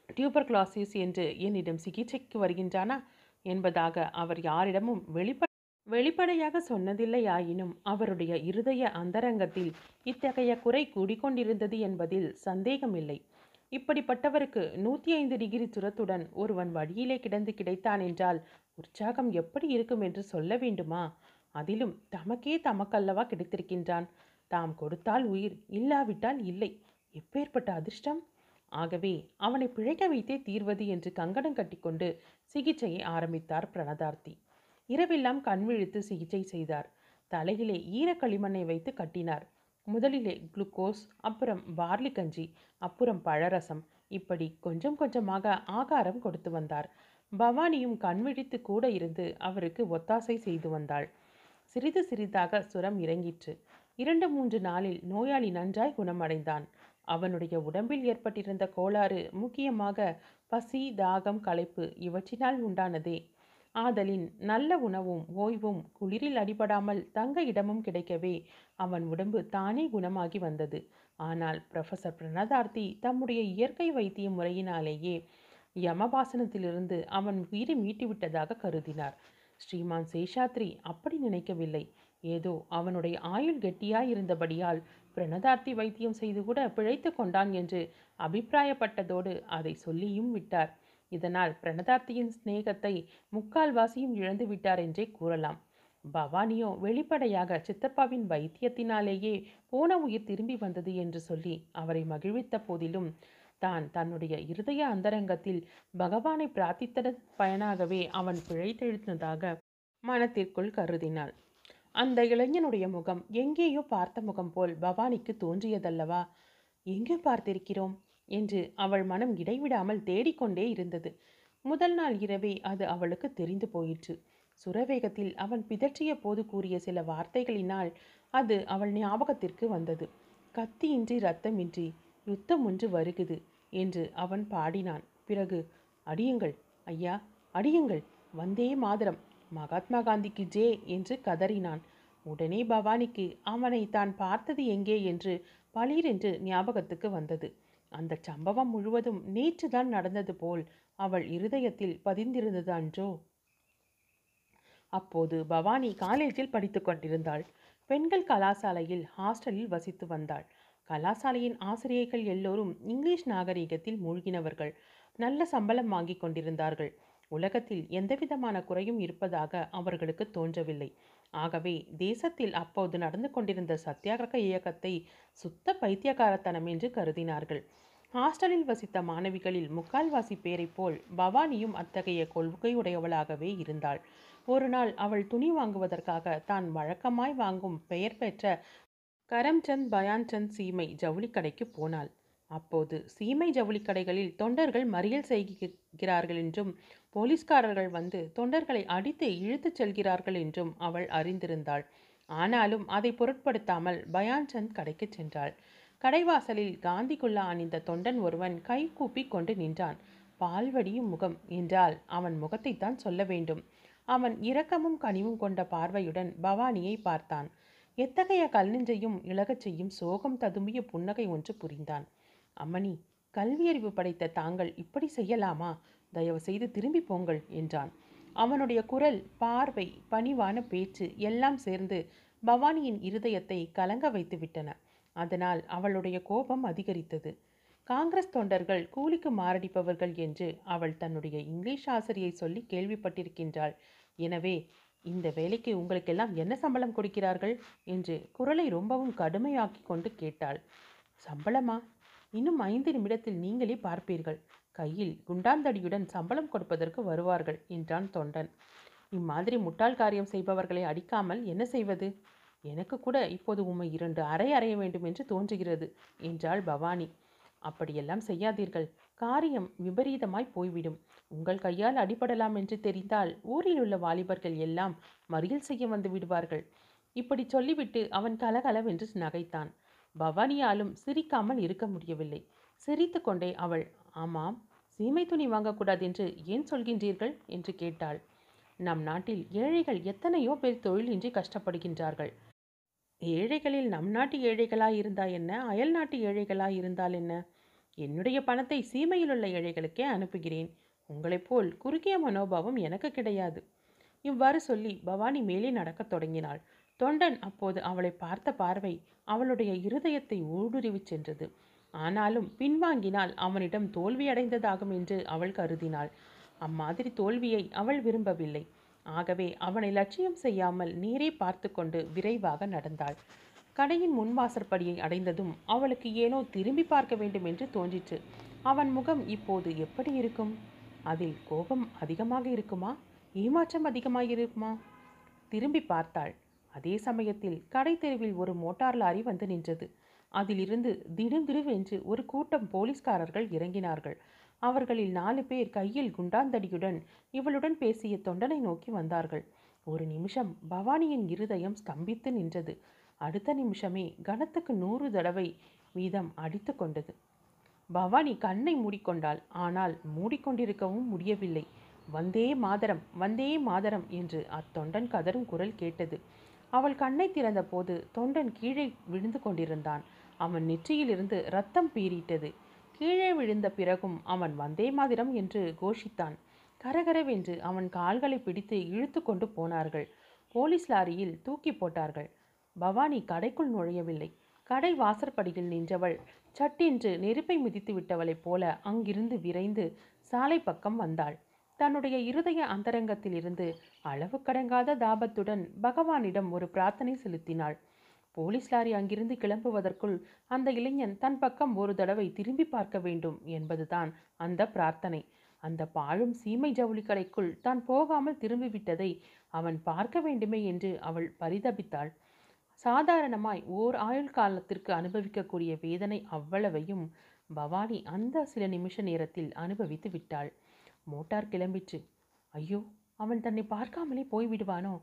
டியூபர்குலாசிஸ் என்று என்னிடம் சிகிச்சைக்கு வருகின்றானா? என்பதாக அவர் யாரிடமும் வெளிப்ப வெளிப்படையாக சொன்னதில்லையாயினும் அவருடைய இருதய அந்தரங்கத்தில் இத்தகைய குறை கூடிக்கொண்டிருந்தது என்பதில் சந்தேகமில்லை. இப்படிப்பட்டவருக்கு நூற்றி ஐந்து டிகிரி துரத்துடன் ஒருவன் வழியிலே கிடந்து கிடைத்தான் என்றால் உற்சாகம் எப்படி இருக்கும் என்று சொல்ல வேண்டுமா? அதிலும் தமக்கே தமக்கல்லவா கிடைத்திருக்கின்றான். தாம் கொடுத்தால் உயிர் இல்லாவிட்டால் இல்லை. எப்பேற்பட்ட அதிர்ஷ்டம்? ஆகவே அவனை பிழைக்க வைத்தே தீர்வது என்று கங்கணம் கட்டிக்கொண்டு சிகிச்சையை ஆரம்பித்தார் பிரணதார்த்தி. இரவெல்லாம் கண்விழித்து சிகிச்சை செய்தார். தலையிலே ஈரக்களிமண்ணை வைத்து கட்டினார். முதலிலே குளுக்கோஸ் அப்புறம் பார்லி கஞ்சி அப்புறம் பழரசம். இப்படி கொஞ்சம் கொஞ்சமாக ஆகாரம் கொடுத்து வந்தார். பவானியும் கண்விழித்து கூட இருந்து அவருக்கு ஒத்தாசை செய்து வந்தாள். சிறிது சிறிதாக சுரம் இறங்கிற்று. இரண்டு மூன்று நாளில் நோயாளி நன்றாய் குணமடைந்தான். அவனுடைய உடம்பில் ஏற்பட்டிருந்த கோளாறு முக்கியமாக பசி தாகம் களைப்பு இவற்றினால் உண்டானதே. ஆதலின் நல்ல உணவும் ஓய்வும் குளிரில் அடிபடாமல் தங்க இடமும் கிடைக்கவே அவன் உடம்பு தானே குணமாகி வந்தது. ஆனால் ப்ரொஃபசர் பிரணதார்த்தி தம்முடைய இயற்கை வைத்திய முறையினாலேயே யமபாசனத்திலிருந்து அவன் உயிரை மீட்டுவிட்டதாக கருதினார். ஸ்ரீமான் சேஷாத்ரி அப்படி நினைக்கவில்லை. ஏதோ அவனுடைய ஆயுள் கெட்டியாயிருந்தபடியால் பிரணதார்த்தி வைத்தியம் செய்து கூட பிழைத்து கொண்டான் என்று அபிப்பிராயப்பட்டதோடு அதை சொல்லியும் விட்டார். இதனால் பிரணதார்த்தியின் சிநேகத்தை முக்கால்வாசியும் இழந்து விட்டார் என்றே கூறலாம். பவானியோ வெளிப்படையாக சித்தப்பாவின் வைத்தியத்தினாலேயே போன உயிர் திரும்பி வந்தது என்று சொல்லி அவரை மகிழ்வித்த போதிலும் தான் தன்னுடைய இருதய அந்தரங்கத்தில் பகவானை பிரார்த்தித்தன பயனாகவே அவன் பிழைத்தெழுந்ததாக மனத்திற்குள் கருதினாள். அந்த இளைஞனுடைய முகம் எங்கேயோ பார்த்த முகம் போல் பவானிக்கு தோன்றியதல்லவா? எங்கே பார்த்திருக்கிறோம்? என்று அவள் மனம் இடைவிடாமல் தேடிக்கொண்டே இருந்தது. முதல் நாள் இரவே அது அவளுக்கு தெரிந்து போயிற்று. சுரவேகத்தில் அவன் பிதற்றிய போது கூறிய சில வார்த்தைகளினால் அது அவள் ஞாபகத்திற்கு வந்தது. கத்தியின்றி ரத்தமின்றி யுத்தம் ஒன்று வருகுது. என்று அவன் பாடினான். பிறகு அடியுங்கள் ஐயா அடியுங்கள் வந்தே மாதரம் மகாத்மா காந்திக்கு ஜே என்று கதறினான். உடனே பவானிக்கு அவனை தான் பார்த்தது எங்கே? என்று பளீரென்று ஞாபகத்துக்கு வந்தது. அந்த சம்பவம் முழுவதும் நேற்றுதான் நடந்தது போல் அவள் இருதயத்தில் பதிந்திருந்தது அன்றோ? அப்போது பவானி காலேஜில் படித்து கொண்டிருந்தாள். பெண்கள் கலாசாலையில் ஹாஸ்டலில் வசித்து வந்தாள். கலாசாலையின் ஆசிரியர்கள் எல்லோரும் இங்கிலீஷ் நாகரிகத்தில் மூழ்கினவர்கள். நல்ல சம்பளம் வாங்கி கொண்டிருந்தார்கள். உலகத்தில் எந்தவிதமான குறையும் இருப்பதாக அவர்களுக்கு தோன்றவில்லை. ஆகவே தேசத்தில் அப்போது நடந்து கொண்டிருந்த சத்தியாகிரக இயக்கத்தை சுத்த பைத்தியகாரத்தனம் என்று கருதினார்கள். ஹாஸ்டலில் வசித்த மாணவிகளில் முக்கால்வாசி பேரைப் போல் பவானியும் அத்தகைய கொள்கையுடையவளாகவே இருந்தாள். ஒரு நாள் அவள் துணி வாங்குவதற்காக தான் வழக்கமாய் வாங்கும் பெயர் பெற்ற கரம்சந்த் பயான்சந்த் சீமை ஜவுளி கடைக்கு போனாள். அப்போது சீமை ஜவுளி கடைகளில் தொண்டர்கள் மறியல் செய்கிறார்கள் என்றும் போலீஸ்காரர்கள் வந்து தொண்டர்களை அடித்து இழுத்துச் செல்கிறார்கள் என்றும் அவள் அறிந்திருந்தாள். ஆனாலும் அதை பொருட்படுத்தாமல் பயான்சந்த் கடைக்கு சென்றாள். கடைவாசலில் காந்திக்குள்ளா அணிந்த தொண்டன் ஒருவன் கை கூப்பி கொண்டு நின்றான். பால்வடியும் முகம் என்றால் அவன் முகத்தைத்தான் சொல்ல வேண்டும். அவன் இரக்கமும் கனிவும் கொண்ட பார்வையுடன் பவானியை பார்த்தான். எத்தகைய கல்நெஞ்சையும் இழகச் செய்யும் சோகம் ததும்பிய புன்னகை ஒன்று புரிந்தான். அம்மணி கல்வியறிவு படைத்த தாங்கள் இப்படி செய்யலாமா? தயவு செய்து திரும்பி போங்கள் என்றான். அவனுடைய குரல் பார்வை பணிவான பேச்சு எல்லாம் சேர்ந்து பவானியின் இருதயத்தை கலங்க வைத்துவிட்டன அதனால் அவளுடைய கோபம் அதிகரித்தது. காங்கிரஸ் தொண்டர்கள் கூலிக்கு மாரடிப்பவர்கள் என்று அவள் தன்னுடைய இங்கிலீஷ் ஆசிரியை சொல்லி கேள்விப்பட்டிருக்கின்றாள். எனவே இந்த வேலைக்கு உங்களுக்கெல்லாம் என்ன சம்பளம் கொடுக்கிறார்கள்? என்று குரலை ரொம்பவும் கடுமையாக்கி கொண்டு கேட்டாள். சம்பளமா? இன்னும் ஐந்து நிமிடத்தில் நீங்களே பார்ப்பீர்கள். கையில் குண்டாந்தடியுடன் சம்பளம் கொடுப்பதற்கு வருவார்கள் என்றான் தொண்டன். இம்மாதிரி முட்டாள் காரியம் செய்பவர்களை அடிக்காமல் என்ன செய்வது? எனக்கு கூட இப்போது உம்மை இரண்டு அறை அறைய வேண்டும் என்று தோன்றுகிறது என்றாள் பவானி. அப்படியெல்லாம் செய்யாதீர்கள். காரியம் விபரீதமாய் போய்விடும். உங்கள் கையால் அடிபடலாம் என்று தெரிந்தால் ஊரில் உள்ள வாலிபர்கள் எல்லாம் மறியல் செய்ய வந்து விடுவார்கள். இப்படி சொல்லிவிட்டு அவன் கலகலவென்று நகைத்தான். பவானியாலும் சிரிக்காமல் இருக்க முடியவில்லை. சிரித்து கொண்டே அவள் ஆமாம் சீமை துணி வாங்கக்கூடாது என்று ஏன் சொல்கின்றீர்கள்? என்று கேட்டாள். நம் நாட்டில் ஏழைகள் எத்தனையோ பேர் தொழிலின்றி கஷ்டப்படுகின்றார்கள். ஏழைகளில் நம் நாட்டு ஏழைகளாய் இருந்தா என்ன? அயல் நாட்டு ஏழைகளாய் இருந்தால் என்ன? என்னுடைய பணத்தை சீமையில் உள்ள ஏழைகளுக்கே அனுப்புகிறேன். உங்களைப் போல் குறுகிய மனோபாவம் எனக்கு கிடையாது. இவ்வாறு சொல்லி பவானி மேலே நடக்கத் தொடங்கினாள். தொண்டன் அப்போது அவளை பார்த்த பார்வை அவளுடைய இருதயத்தை ஊடுருவிச் சென்றது. ஆனாலும் பின்வாங்கினால் அவனிடம் தோல்வியடைந்ததாகும் என்று அவள் கருதினாள். அம்மாதிரி தோல்வியை அவள் விரும்பவில்லை. ஆகவே அவனை லட்சியம் செய்யாமல் நேரே பார்த்து கொண்டு விரைவாக நடந்தாள். கடையின் முன்வாசற்படியை அடைந்ததும் அவளுக்கு ஏனோ திரும்பி பார்க்க வேண்டும் என்று தோன்றிற்று. அவன் முகம் இப்போது எப்படி இருக்கும்? அதில் கோபம் அதிகமாக இருக்குமா? ஏமாற்றம் அதிகமாக இருக்குமா? திரும்பி பார்த்தாள். அதே சமயத்தில் கடை தெருவில் ஒரு மோட்டார் லாரி வந்து நின்றது. அதிலிருந்து திடுதிடுவென்று ஒரு கூட்டம் போலீஸ்காரர்கள் இறங்கினார்கள். அவர்களில் நாலு பேர் கையில் குண்டாந்தடியுடன் இவளுடன் பேசிய தொண்டனை நோக்கி வந்தார்கள். ஒரு நிமிஷம் பவானியின் இருதயம் ஸ்தம்பித்து நின்றது. அடுத்த நிமிஷமே கனத்துக்கு நூறு தடவை வீதம் அடித்து கொண்டது. பவானி கண்ணை மூடிக்கொண்டாள். ஆனால் மூடிக்கொண்டிருக்கவும் முடியவில்லை. வந்தே மாதரம் வந்தே மாதரம் என்று அத்தொண்டன் கதரும் குரல் கேட்டது. அவள் கண்ணை திறந்தபோது தொண்டன் கீழே விழுந்து கொண்டிருந்தான். அவன் நெற்றியிலிருந்து ரத்தம் பீறிட்டது. கீழே விழுந்த பிறகும் அவன் வந்தே மாதிரம் என்று கோஷித்தான். கரகரவென்று அவன் கால்களை பிடித்து இழுத்து கொண்டு போனார்கள். போலீஸ் லாரியில் தூக்கி போட்டார்கள். பவானி கடைக்குள் நுழையவில்லை. கடை வாசற்படியில் நின்றவள். சட்டென்று நெருப்பை மிதித்து விட்டவளைப் போல அங்கிருந்து விரைந்து சாலை பக்கம் வந்தாள். தன்னுடைய இருதய அந்தரங்கத்திலிருந்து அளவு கடங்காத தாபத்துடன் பகவானிடம் ஒரு பிரார்த்தனை செலுத்தினாள். போலீஸ் லாரி அங்கிருந்து கிளம்புவதற்குள் அந்த இளைஞன் தன் பக்கம் ஒரு தடவை திரும்பி பார்க்க வேண்டும் என்பதுதான் அந்த பிரார்த்தனை. அந்த பாழும் சீமை ஜவுளி கடைக்குள் தான் போகாமல் திரும்பிவிட்டதை அவன் பார்க்க வேண்டுமே என்று அவள் பரிதபித்தாள். சாதாரணமாய் ஓர் ஆயுள் காலத்திற்கு அனுபவிக்கக்கூடிய வேதனை அவ்வளவையும் பவானி அந்த சில நிமிஷ நேரத்தில் அனுபவித்து விட்டாள். மோட்டார் கிளம்பிற்று. ஐயோ அவன் தன்னை பார்க்காமலே போய்விடுவானோ?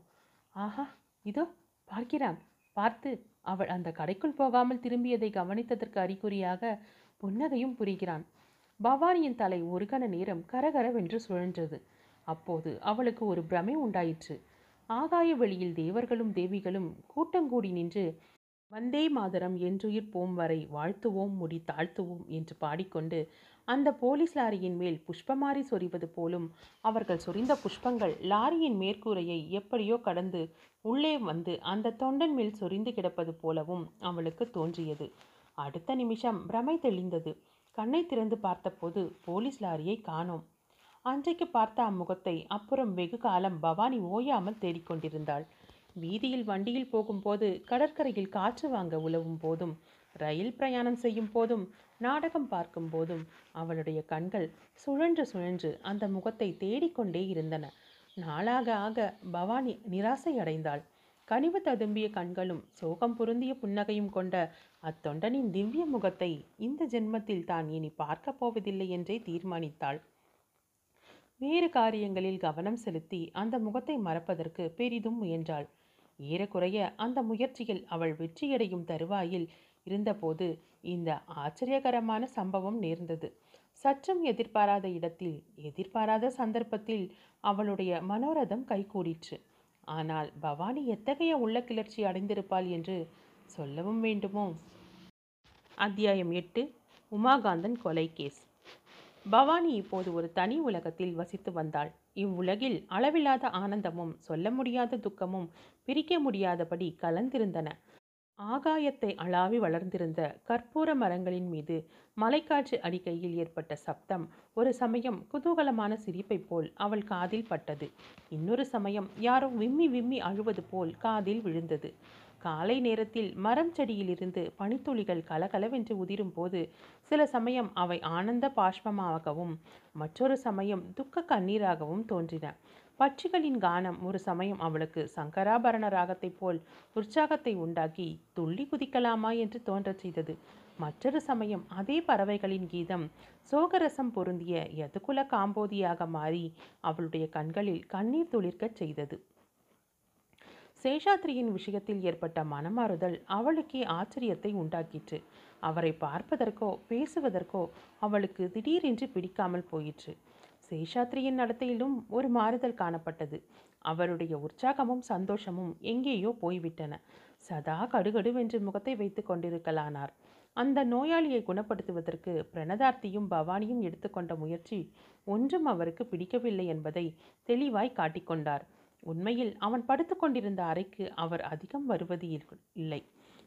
ஆஹா இதோ பார்க்கிறான். பார்த்து அவள் அந்த கடைக்குள் போகாமல் திரும்பியதை கவனித்ததற்கு அறிகுறியாக புன்னகையும் புரிகிறான். பவானியின் தலை ஒரு கண நேரம் கரகரவென்று சுழன்றது. அப்போது அவளுக்கு ஒரு பிரமை உண்டாயிற்று. ஆகாய வழியில் தேவர்களும் தேவிகளும் கூட்டங்கூடி நின்று வந்தே மாதரம் என்றுயிர் போம் வரை வாழ்த்துவோம் முடி தாழ்த்துவோம் என்று பாடிக்கொண்டு அந்த போலீஸ் லாரியின் மேல் புஷ்பமாரி சொரிவது போலும் அவர்கள் சொரிந்த புஷ்பங்கள் லாரியின் மேற்கூரையை எப்படியோ கடந்து உள்ளே வந்து அந்த தொண்டன் மேல் சொரிந்து கிடப்பது போலவும் அவளுக்கு தோன்றியது. அடுத்த நிமிஷம் பிரமை தெளிந்தது. கண்ணை திறந்து பார்த்தபோது போலீஸ் லாரியை காணோம். அன்றைக்கு பார்த்த அம்முகத்தை அப்புறம் வெகு காலம் பவானி ஓயாமல் தேடிக்கொண்டிருந்தாள். வீதியில் வண்டியில் போகும்போது கடற்கரையில் காற்று வாங்க உலவும் போதும் ரயில் பிரயாணம் செய்யும் போதும் நாடகம் பார்க்கும் போதும் அவளுடைய கண்கள் சுழன்று சுழன்று அந்த முகத்தை தேடிக்கொண்டே இருந்தன. நாளாக ஆக பவானி நிராசை அடைந்தாள். கனிவு ததும்பிய கண்களும் சோகம் பொருந்திய புன்னகையும் கொண்ட அத்தொண்டனின் திவ்ய முகத்தை இந்த ஜென்மத்தில் தான் இனி பார்க்கப் போவதில்லை என்றே தீர்மானித்தாள். வேறு காரியங்களில் கவனம் செலுத்தி அந்த முகத்தை மறப்பதற்கு பெரிதும் முயன்றாள். ஏறக்குறைய அந்த முயற்சியில் அவள் வெற்றியடையும் தருவாயில் இருந்தபோது இந்த ஆச்சரியகரமான சம்பவம் நேர்ந்தது. சற்றும் எதிர்பாராத இடத்தில் எதிர்பாராத சந்தர்ப்பத்தில் அவளுடைய மனோரதம் கைகூடிற்று. ஆனால் பவானி எத்தகைய உள்ள கிளர்ச்சி அடைந்திருப்பாள் என்று சொல்லவும் வேண்டுமோ? அத்தியாயம் எட்டு. உமாகாந்தன் கொலை கேஸ் பவானி இப்போது ஒரு தனி உலகத்தில் வசித்து வந்தாள். இவ்வுலகில் அளவில்லாத ஆனந்தமும் சொல்ல முடியாத துக்கமும் பிரிக்க முடியாதபடி கலந்திருந்தன. ஆகாயத்தை அளாவி வளர்ந்திருந்த கற்பூர மரங்களின் மீது மலைக்காற்று அடிக்கையில் ஏற்பட்ட சப்தம் ஒரு சமயம் குதூகலமான சிரிப்பைப் போல் அவள் காதில் பட்டது. இன்னொரு சமயம் யாரோ விம்மி விம்மி அழுவது போல் காதில் விழுந்தது. காலை நேரத்தில் மரம் செடியிலிருந்து பனித்துளிகள் கலகலவென்று உதிரும் போது சில சமயம் அவை ஆனந்த பாஷ்பமாகவும் மற்றொரு சமயம் துக்க கண்ணீராகவும் தோன்றின. பட்சிகளின் கானம் ஒரு சமயம் அவளுக்கு சங்கராபரண ராகத்தைப் போல் உற்சாகத்தை உண்டாக்கி துள்ளி குதிக்கலாமா? என்று தோன்றச் செய்தது. மற்றொரு சமயம் அதே பறவைகளின் கீதம் சோகரசம் பொருந்திய யதுகுல காம்போதியாக மாறி அவளுடைய கண்களில் கண்ணீர் துளிர்க்கச் செய்தது. சேஷாத்ரியின் விஷயத்தில் ஏற்பட்ட மனமாறுதல் அவளுக்கே ஆச்சரியத்தை உண்டாக்கிற்று. அவரை பார்ப்பதற்கோ பேசுவதற்கோ அவளுக்கு திடீரென்று பிடிக்காமல் போயிற்று. சேஷாத்ரியின் நடத்தையிலும் ஒரு மாறுதல் காணப்பட்டது. அவருடைய உற்சாகமும் சந்தோஷமும் எங்கேயோ போய்விட்டன. சதா கடுகடுவென்று முகத்தை வைத்து கொண்டிருக்கலானார். அந்த நோயாளியை குணப்படுத்துவதற்கு பிரணதார்த்தியும் பவானியும் எடுத்துக்கொண்ட முயற்சி ஒன்றும் அவருக்கு பிடிக்கவில்லை என்பதை தெளிவாய் காட்டிக்கொண்டார் உண்மையில் அவன் படுத்து கொண்டிருந்த அறைக்கு அவர் அதிகம் வருவது இல்லை.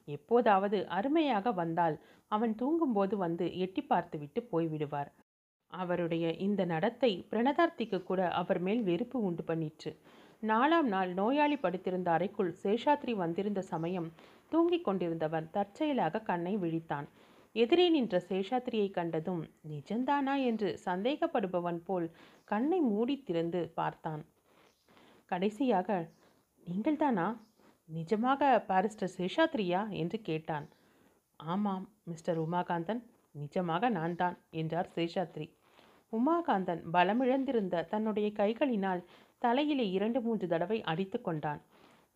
எப்போதாவது அருமையாக வந்தால் அவன் தூங்கும்போது வந்து எட்டி பார்த்துவிட்டு போய்விடுவார் அவருடைய இந்த நடத்தை பிரணதார்த்திக்கு கூட அவர் மேல் வெறுப்பு உண்டு பண்ணிற்று. நாலாம் நாள் நோயாளி படுத்திருந்த அறைக்குள் சேஷாத்ரி வந்திருந்த சமயம் தூங்கிக் கொண்டிருந்தவன் தற்செயலாக கண்ணை விழித்தான். எதிரே நின்ற சேஷாத்ரியை கண்டதும் நிஜந்தானா? என்று சந்தேகப்படுபவன் போல் கண்ணை மூடி திறந்து பார்த்தான். கடைசியாக நீங்கள்தானா? நிஜமாக பாரிஸ்டர் சேஷாத்ரியா? என்று கேட்டான். ஆமாம் மிஸ்டர் உமாகாந்தன் நிஜமாக நான் தான் என்றார் சேஷாத்ரி. உமாகாந்தன் பலமிழந்திருந்த தன்னுடைய கைகளினால் தலையிலே இரண்டு மூன்று தடவை அடித்து கொண்டான்.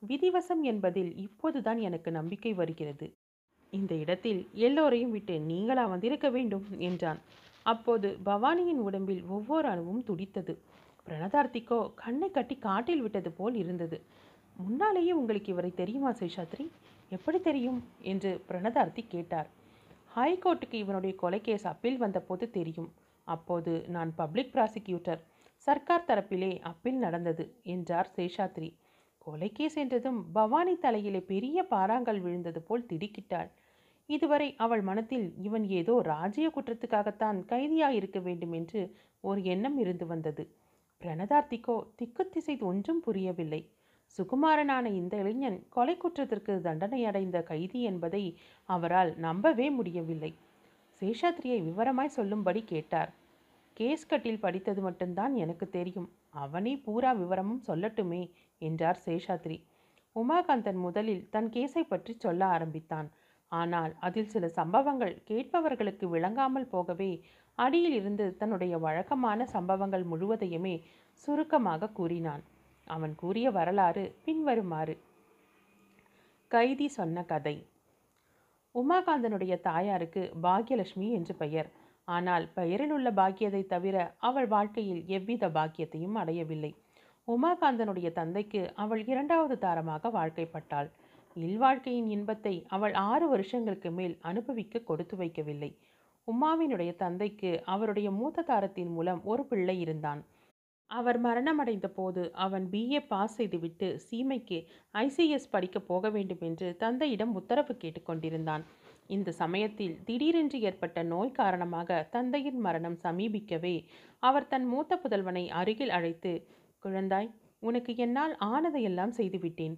விதிவசம் என்பதில் இப்போதுதான் எனக்கு நம்பிக்கை வருகிறது. இந்த இடத்தில் எல்லோரையும் விட்டு நீங்களா வந்திருக்க வேண்டும் என்றான். அப்போது பவானியின் உடம்பில் ஒவ்வொரு அணுவும் துடித்தது. பிரணதார்த்திக்கோ கண்ணை கட்டி காட்டில் விட்டது போல் இருந்தது. முன்னாலேயே உங்களுக்கு இவரை தெரியுமா சேஷாத்ரி? எப்படி தெரியும்? என்று பிரணதார்த்தி கேட்டார். ஹைகோர்ட்டுக்கு இவனுடைய கொலை கேஸ் அப்பீல் வந்தபோது தெரியும். அப்போது நான் பப்ளிக் ப்ராசிக்யூட்டர் சர்க்கார் தரப்பிலே அப்பீல் நடந்தது என்றார் சேஷாத்ரி. கொலை சென்றதும் என்றதும் பவானி தலையிலே பெரிய பாறாங்கல் விழுந்தது போல் திடுக்கிட்டாள். இதுவரை அவள் மனத்தில் இவன் ஏதோ ராஜ்ய குற்றத்துக்காகத்தான் கைதியாக இருக்க வேண்டும் என்று ஒரு எண்ணம் இருந்து வந்தது. பிரணதார்த்திக்கோ திக்கு திசை ஒன்றும் புரியவில்லை. சுகுமாரனான இந்த இளைஞன் கொலை குற்றத்திற்கு தண்டனை அடைந்த கைதி என்பதை அவரால் நம்பவே முடியவில்லை. சேஷாத்ரியை விவரமாய் சொல்லும்படி கேட்டார். கேஸ் கட்டில் படித்தது மட்டும்தான் எனக்கு தெரியும். அவனே பூரா விவரமும் சொல்லட்டுமே என்றார் சேஷாத்ரி. உமாகாந்தன் முதலில் தன் கேஸை பற்றி சொல்ல ஆரம்பித்தான். ஆனால் அதில் சில சம்பவங்கள் கேட்பவர்களுக்கு விளங்காமல் போகவே அடியில் இருந்து தன்னுடைய வழக்கமான சம்பவங்கள் முழுவதையுமே சுருக்கமாக கூறினான். அவன் கூறிய வரலாறு பின்வருமாறு. கைதி சொன்ன கதை. உமாகாந்தனுடைய தாயாருக்கு பாக்யலட்சுமி என்று பெயர். ஆனால் பெயரில் உள்ள பாக்கியத்தை தவிர அவள் வாழ்க்கையில் எவ்வித பாக்கியத்தையும் அடையவில்லை. உமாகாந்தனுடைய தந்தைக்கு அவள் இரண்டாவது தாரமாக வாழ்க்கைப்பட்டாள். இல்வாழ்க்கையின் இன்பத்தை அவள் ஆறு வருஷங்களுக்கு மேல் அனுபவிக்க கொடுத்து வைக்கவில்லை. உமாவினுடைய தந்தைக்கு அவருடைய மூத்த தாரத்தின் மூலம் ஒரு பிள்ளை இருந்தான். அவர் மரணமடைந்த போது அவன் பிஏ பாஸ் செய்துவிட்டு சீமைக்கு ஐசிஎஸ் படிக்க போக வேண்டும் என்று தந்தையிடம் உத்தரவு கேட்டுக்கொண்டிருந்தான் இந்த சமயத்தில் திடீரென்று ஏற்பட்ட நோய் காரணமாக தந்தையின் மரணம் சமீபிக்கவே அவர் தன் மூத்த புதல்வனை அருகில் அழைத்து குழந்தாய் உனக்கு என்னால் ஆனதையெல்லாம் செய்துவிட்டேன்.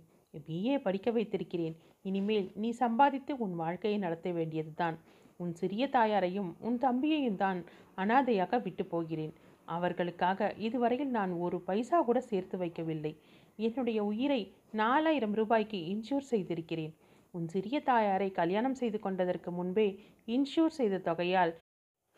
பிஏ படிக்க வைத்திருக்கிறேன். இனிமேல் நீ சம்பாதித்து உன் வாழ்க்கையை நடத்த வேண்டியதுதான். உன் சிறிய தாயாரையும் உன் தம்பியையும் தான் அனாதையாக விட்டு போகிறேன். அவர்களுக்காக இதுவரையில் நான் ஒரு பைசா கூட சேர்த்து வைக்கவில்லை. என்னுடைய உயிரை நாலாயிரம் ரூபாய்க்கு இன்சூர் செய்திருக்கிறேன். உன் சிறிய தாயாரை கல்யாணம் செய்து கொண்டதற்கு முன்பே இன்சூர் செய்த தொகையால்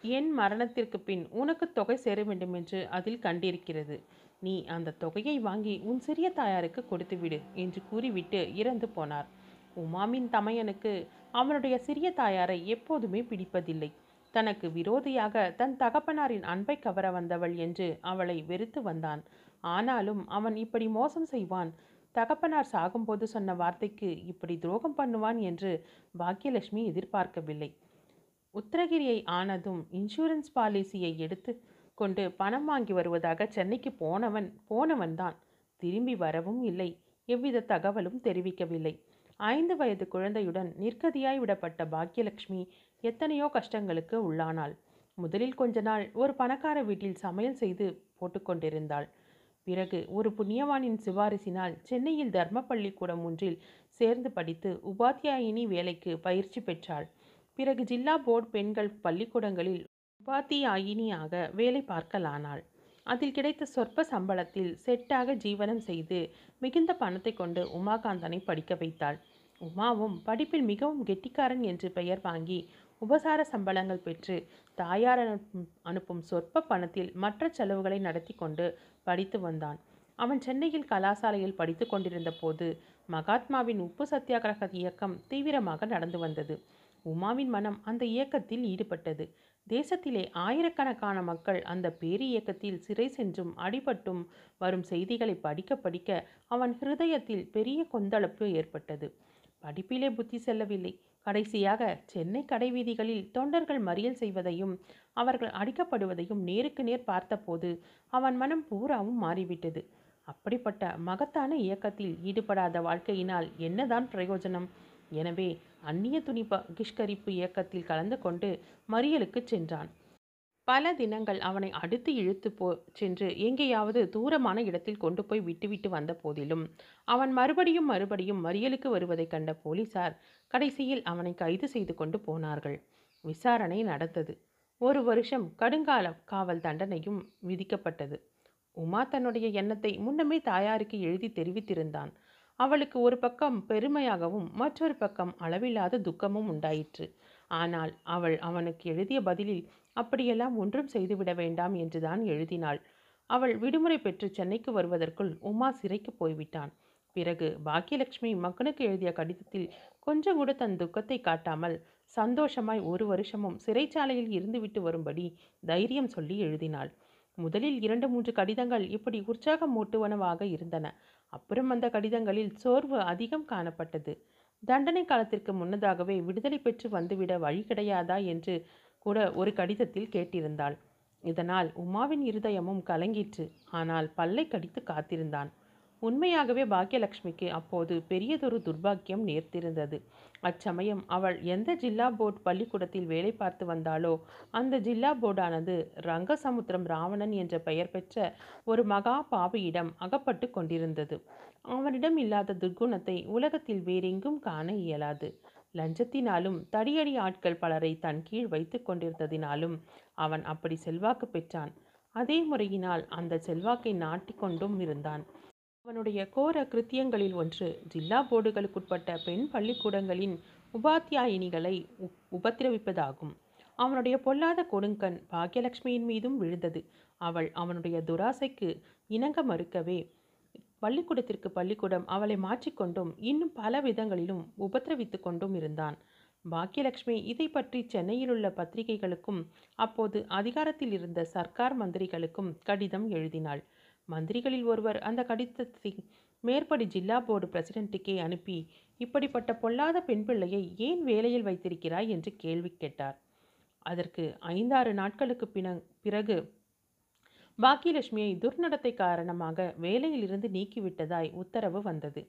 என் மரணத்திற்கு பின் உனக்கு தொகை சேர வேண்டும் என்று அதில் கண்டிருக்கிறது. நீ அந்த தொகையை வாங்கி உன் சிறிய தாயாருக்கு கொடுத்துவிடு என்று கூறிவிட்டு இறந்து போனார். உமாமின் தமையனுக்கு அவனுடைய சிறிய தாயாரை எப்போதுமே பிடிப்பதில்லை. தனக்கு விரோதியாக தன் தகப்பனாரின் அன்பை கவர வந்தவள் என்று அவளை வெறுத்து வந்தான். ஆனாலும் அவன் இப்படி மோசம் செய்வான். தகப்பனார் சாகும்போது சொன்ன வார்த்தைக்கு இப்படி துரோகம் பண்ணுவான் என்று பாக்கியலட்சுமி எதிர்பார்க்கவில்லை. உத்தரகிரியை ஆனதும் இன்சூரன்ஸ் பாலிசியை எடுத்து கொண்டு பணம் வாங்கி வருவதாக சென்னைக்கு போனவன் போனவன்தான். திரும்பி வரவும் இல்லை. எவ்வித தகவலும் தெரிவிக்கவில்லை. ஐந்து வயது குழந்தையுடன் நிர்கதியாய் விடப்பட்ட பாக்கியலட்சுமி எத்தனையோ கஷ்டங்களுக்கு உள்ளானாள். முதலில் கொஞ்ச நாள் ஒரு பணக்கார வீட்டில் சமையல் செய்து போட்டுக்கொண்டிருந்தாள் பிறகு ஒரு புண்ணியவானின் சிபாரிசினால் சென்னையில் தர்ம பள்ளிக்கூடம் ஒன்றில் சேர்ந்து படித்து உபாத்தியாயினி வேலைக்கு பயிற்சி பெற்றாள். பிறகு ஜில்லா போர்டு பெண்கள் பள்ளிக்கூடங்களில் உபாத்தியாயினியாக வேலை பார்க்கலானாள். அதில் கிடைத்த சொற்ப சம்பளத்தில் செட்டாக ஜீவனம் செய்து மிகுந்த பணத்தை கொண்டு உமாகாந்தனை படிக்க வைத்தாள். உமாவும் படிப்பில் மிகவும் கெட்டிக்காரன் என்று பெயர் வாங்கி உபசார சம்பளங்கள் பெற்று தாயார் அனுப்பும் அனுப்பும் சொற்ப பணத்தில் மற்ற செலவுகளை நடத்தி கொண்டு படித்து வந்தான். அவன் சென்னையில் கலாசாலையில் படித்து கொண்டிருந்த போது மகாத்மாவின் உப்பு சத்தியாகிரக இயக்கம் தீவிரமாக நடந்து வந்தது. உமாவின் மனம் அந்த இயக்கத்தில் ஈடுபட்டது. தேசத்திலே ஆயிரக்கணக்கான மக்கள் அந்த பேரி இயக்கத்தில் சிறை சென்றும் அடிபட்டும் வரும் செய்திகளை படிக்க படிக்க அவன் ஹிருதயத்தில் பெரிய கொந்தளப்பு ஏற்பட்டது. படிப்பிலே புத்தி செல்லவில்லை. கடைசியாக சென்னை கடைவீதிகளில் தொண்டர்கள் மறியல் செய்வதையும் அவர்கள் அடிக்கப்படுவதையும் நேருக்கு நேர் பார்த்தபோது அவன் மனம் பூராவும் மாறிவிட்டது. அப்படிப்பட்ட மகத்தான இயக்கத்தில் ஈடுபடாத வாழ்க்கையினால் என்னதான் பிரயோஜனம்? எனவே அந்நிய துணி பகிஷ்கரிப்பு இயக்கத்தில் கலந்து கொண்டு மறியலுக்கு சென்றான். பல தினங்கள் அவனை அடுத்து இழுத்து போ சென்று எங்கேயாவது தூரமான இடத்தில் கொண்டு போய் விட்டுவிட்டு வந்த போதிலும் அவன் மறுபடியும் மறுபடியும் மறியலுக்கு வருவதைக் கண்ட போலீசார் கடைசியில் அவனை கைது செய்து கொண்டு போனார்கள். விசாரணை நடந்தது. ஒரு வருஷம் கடுங்கால காவல் தண்டனையும் விதிக்கப்பட்டது. உமா தன்னுடைய எண்ணத்தை முன்னமே தாயாருக்கு எழுதி தெரிவித்திருந்தான். அவளுக்கு ஒரு பக்கம் பெருமையாகவும் மற்றொரு பக்கம் அளவில்லாத துக்கமும் உண்டாயிற்று. ஆனால் அவள் அவனுக்கு எழுதிய பதிலில் அப்படியெல்லாம் ஒன்றும் செய்துவிட வேண்டாம் என்றுதான் எழுதினாள். அவள் விடுமுறை பெற்று சென்னைக்கு வருவதற்குள் உமா சிறைக்கு போய்விட்டான். பிறகு பாக்கியலட்சுமி மகனுக்கு எழுதிய கடிதத்தில் கொஞ்சம் கூட தன் துக்கத்தை காட்டாமல் சந்தோஷமாய் ஒரு வருஷமும் சிறைச்சாலையில் இருந்துவிட்டு வரும்படி தைரியம் சொல்லி எழுதினாள். முதலில் இரண்டு மூன்று கடிதங்கள் இப்படி உற்சாகம் மூட்டுவனவாக இருந்தன. அப்புறம் அந்த கடிதங்களில் சோர்வு அதிகம் காணப்பட்டது. தண்டனை காலத்திற்கு முன்னதாகவே விடுதலை பெற்று வந்துவிட வழி கிடையாதா என்று கூட ஒரு கடிதத்தில் கேட்டிருந்தாள். இதனால் உமாவின் இருதயமும் கலங்கிற்று. ஆனால் பல்லை கடித்து காத்திருந்தான். உண்மையாகவே பாக்கியலட்சுமிக்கு அப்போது பெரியதொரு துர்பாக்கியம் நேர்த்திருந்தது அச்சமயம் அவள் எந்த ஜில்லா போர்டு பள்ளிக்கூடத்தில் வேலை பார்த்து வந்தாளோ அந்த ஜில்லா போர்டானது ரங்கசமுத்திரம் ராவணன் என்ற பெயர் பெற்ற ஒரு மகா பாவியிடம் அகப்பட்டு கொண்டிருந்தது. அவனிடம் இல்லாத துர்க்குணத்தை உலகத்தில் வேறெங்கும் காண இயலாது. லஞ்சத்தினாலும் தடியடி ஆட்கள் பலரை தன் கீழ் வைத்து கொண்டிருந்ததினாலும் அவன் அப்படி செல்வாக்கு பெற்றான். அதே முறையினால் அந்த செல்வாக்கை நாட்டிக்கொண்டும் இருந்தான். அவனுடைய கோர கிருத்தியங்களில் ஒன்று ஜில்லா போர்டுகளுக்குட்பட்ட பெண் பள்ளிக்கூடங்களின் உபாத்தியாயினிகளை உப் உபத்திரவிப்பதாகும். அவனுடைய பொல்லாத கொடுங்கண் பாக்யலட்சுமியின் மீதும் விழுந்தது. அவள் அவனுடைய துராசைக்கு இணங்க மறுக்கவே பள்ளிக்கூடத்திற்கு பள்ளிக்கூடம் அவளை மாற்றிக்கொண்டும் இன்னும் பல விதங்களிலும் உபத்திரவித்து கொண்டும் இருந்தான். பாக்கியலட்சுமி இதை பற்றி சென்னையிலுள்ள பத்திரிகைகளுக்கும் அப்போது அதிகாரத்தில் இருந்த சர்க்கார் மந்திரிகளுக்கும் கடிதம் எழுதினாள். மந்திரிகளில் ஒருவர் அந்த கடிதத்தை மேற்படி ஜில்லா போர்டு பிரசிடென்ட்டுக்கே அனுப்பி இப்படிப்பட்ட பொல்லாத பெண் பிள்ளையை ஏன் வேலையில் வைத்திருக்கிறாய் என்று கேள்வி கேட்டார். அதற்கு ஐந்தாறு நாட்களுக்கு பின பிறகு பாக்கியலட்சுமியை துர்நடத்தை காரணமாக வேலையிலிருந்து நீக்கிவிட்டதாய் உத்தரவு வந்தது.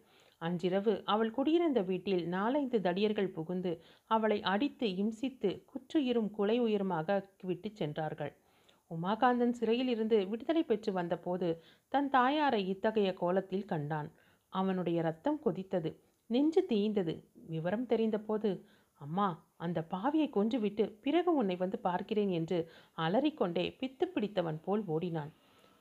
அன்றிரவு அவள் குடியிருந்த வீட்டில் நாலைந்து தடியர்கள் புகுந்து அவளை அடித்து இம்சித்து குற்றுயிரும் குலை உயிருமாக விட்டு சென்றார்கள். உமாகாந்தன் சிறையில் இருந்து விடுதலை பெற்று வந்தபோது தன் தாயாரை இத்தகைய கோலத்தில் கண்டான். அவனுடைய ரத்தம் கொதித்தது நெஞ்சு தீய்ந்தது. விவரம் தெரிந்தபோது அம்மா அந்த பாவியை கொன்றுவிட்டு பிறகு உன்னை வந்து பார்க்கிறேன் என்று அலறிக்கொண்டே பித்து பிடித்தவன் போல் ஓடினான்.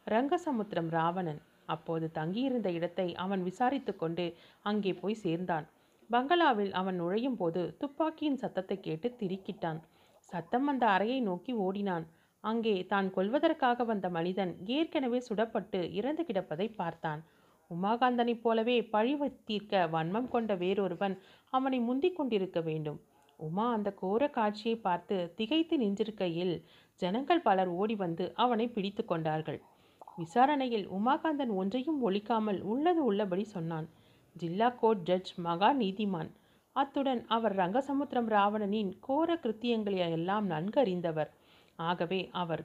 ரங்கசமுத்திரம் ராவணன் அப்போது தங்கியிருந்த இடத்தை அவன் விசாரித்து கொண்டு அங்கே போய் சேர்ந்தான். பங்களாவில் அவன் நுழையும் போது துப்பாக்கியின் சத்தத்தை கேட்டு திரிக்கிட்டான். சத்தம் அந்த அறையை நோக்கி ஓடினான். அங்கே தான் கொல்வதற்காக வந்த மனிதன் ஏற்கனவே சுடப்பட்டு இறந்து கிடப்பதை பார்த்தான். உமாகாந்தனைப் போலவே பழி தீர்க்க வன்மம் கொண்ட வேறொருவன் அவனை முந்திக் கொண்டிருக்க வேண்டும். உமா அந்த கோர காட்சியை பார்த்து திகைத்து நின்றிருக்கையில் ஜனங்கள் பலர் ஓடி வந்து அவனை பிடித்து கொண்டார்கள். விசாரணையில் உமாகாந்தன் ஒன்றையும் ஒழிக்காமல் உள்ளது உள்ளபடி சொன்னான். ஜில்லா கோர்ட் ஜட்ஜ் மகா நீதிமான். அத்துடன் அவர் ரங்கசமுத்திரம் ராவணனின் கோர கிருத்தியங்களை எல்லாம் நன்கு அறிந்தவர் ஆகவே அவர்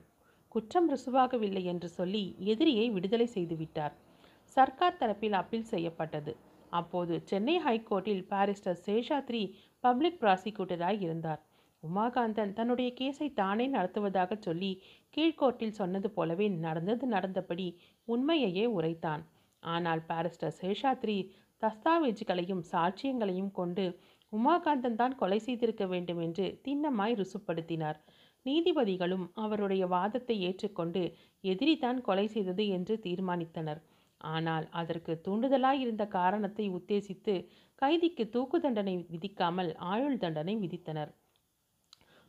குற்றம் ருசுவாகவில்லை என்று சொல்லி எதிரியை விடுதலை செய்துவிட்டார் சர்க்கார் தரப்பில் அப்பீல் செய்யப்பட்டது. அப்போது சென்னை ஹைகோர்ட்டில் பாரிஸ்டர் சேஷாத்ரி பப்ளிக் ப்ராசிக்யூட்டராய் இருந்தார். உமாகாந்தன் தன்னுடைய கேஸை தானே நடத்துவதாக சொல்லி கீழ்கோர்ட்டில் சொன்னது போலவே நடந்தது நடந்தபடி உண்மையையே உரைத்தான். ஆனால் பாரிஸ்டர் சேஷாத்ரி தஸ்தாவேஜுகளையும் சாட்சியங்களையும் கொண்டு உமாகாந்தன் தான் கொலை செய்திருக்க வேண்டும் என்று திண்ணமாய் ருசுப்படுத்தினார். நீதிபதிகளும் அவருடைய வாதத்தை ஏற்றுக்கொண்டு எதிரி தான் கொலை செய்தது என்று தீர்மானித்தனர். ஆனால் அதற்கு தூண்டுதலாய் இருந்த காரணத்தை உத்தேசித்து கைதிக்கு தூக்கு தண்டனை விதிக்காமல் ஆயுள் தண்டனை விதித்தனர்.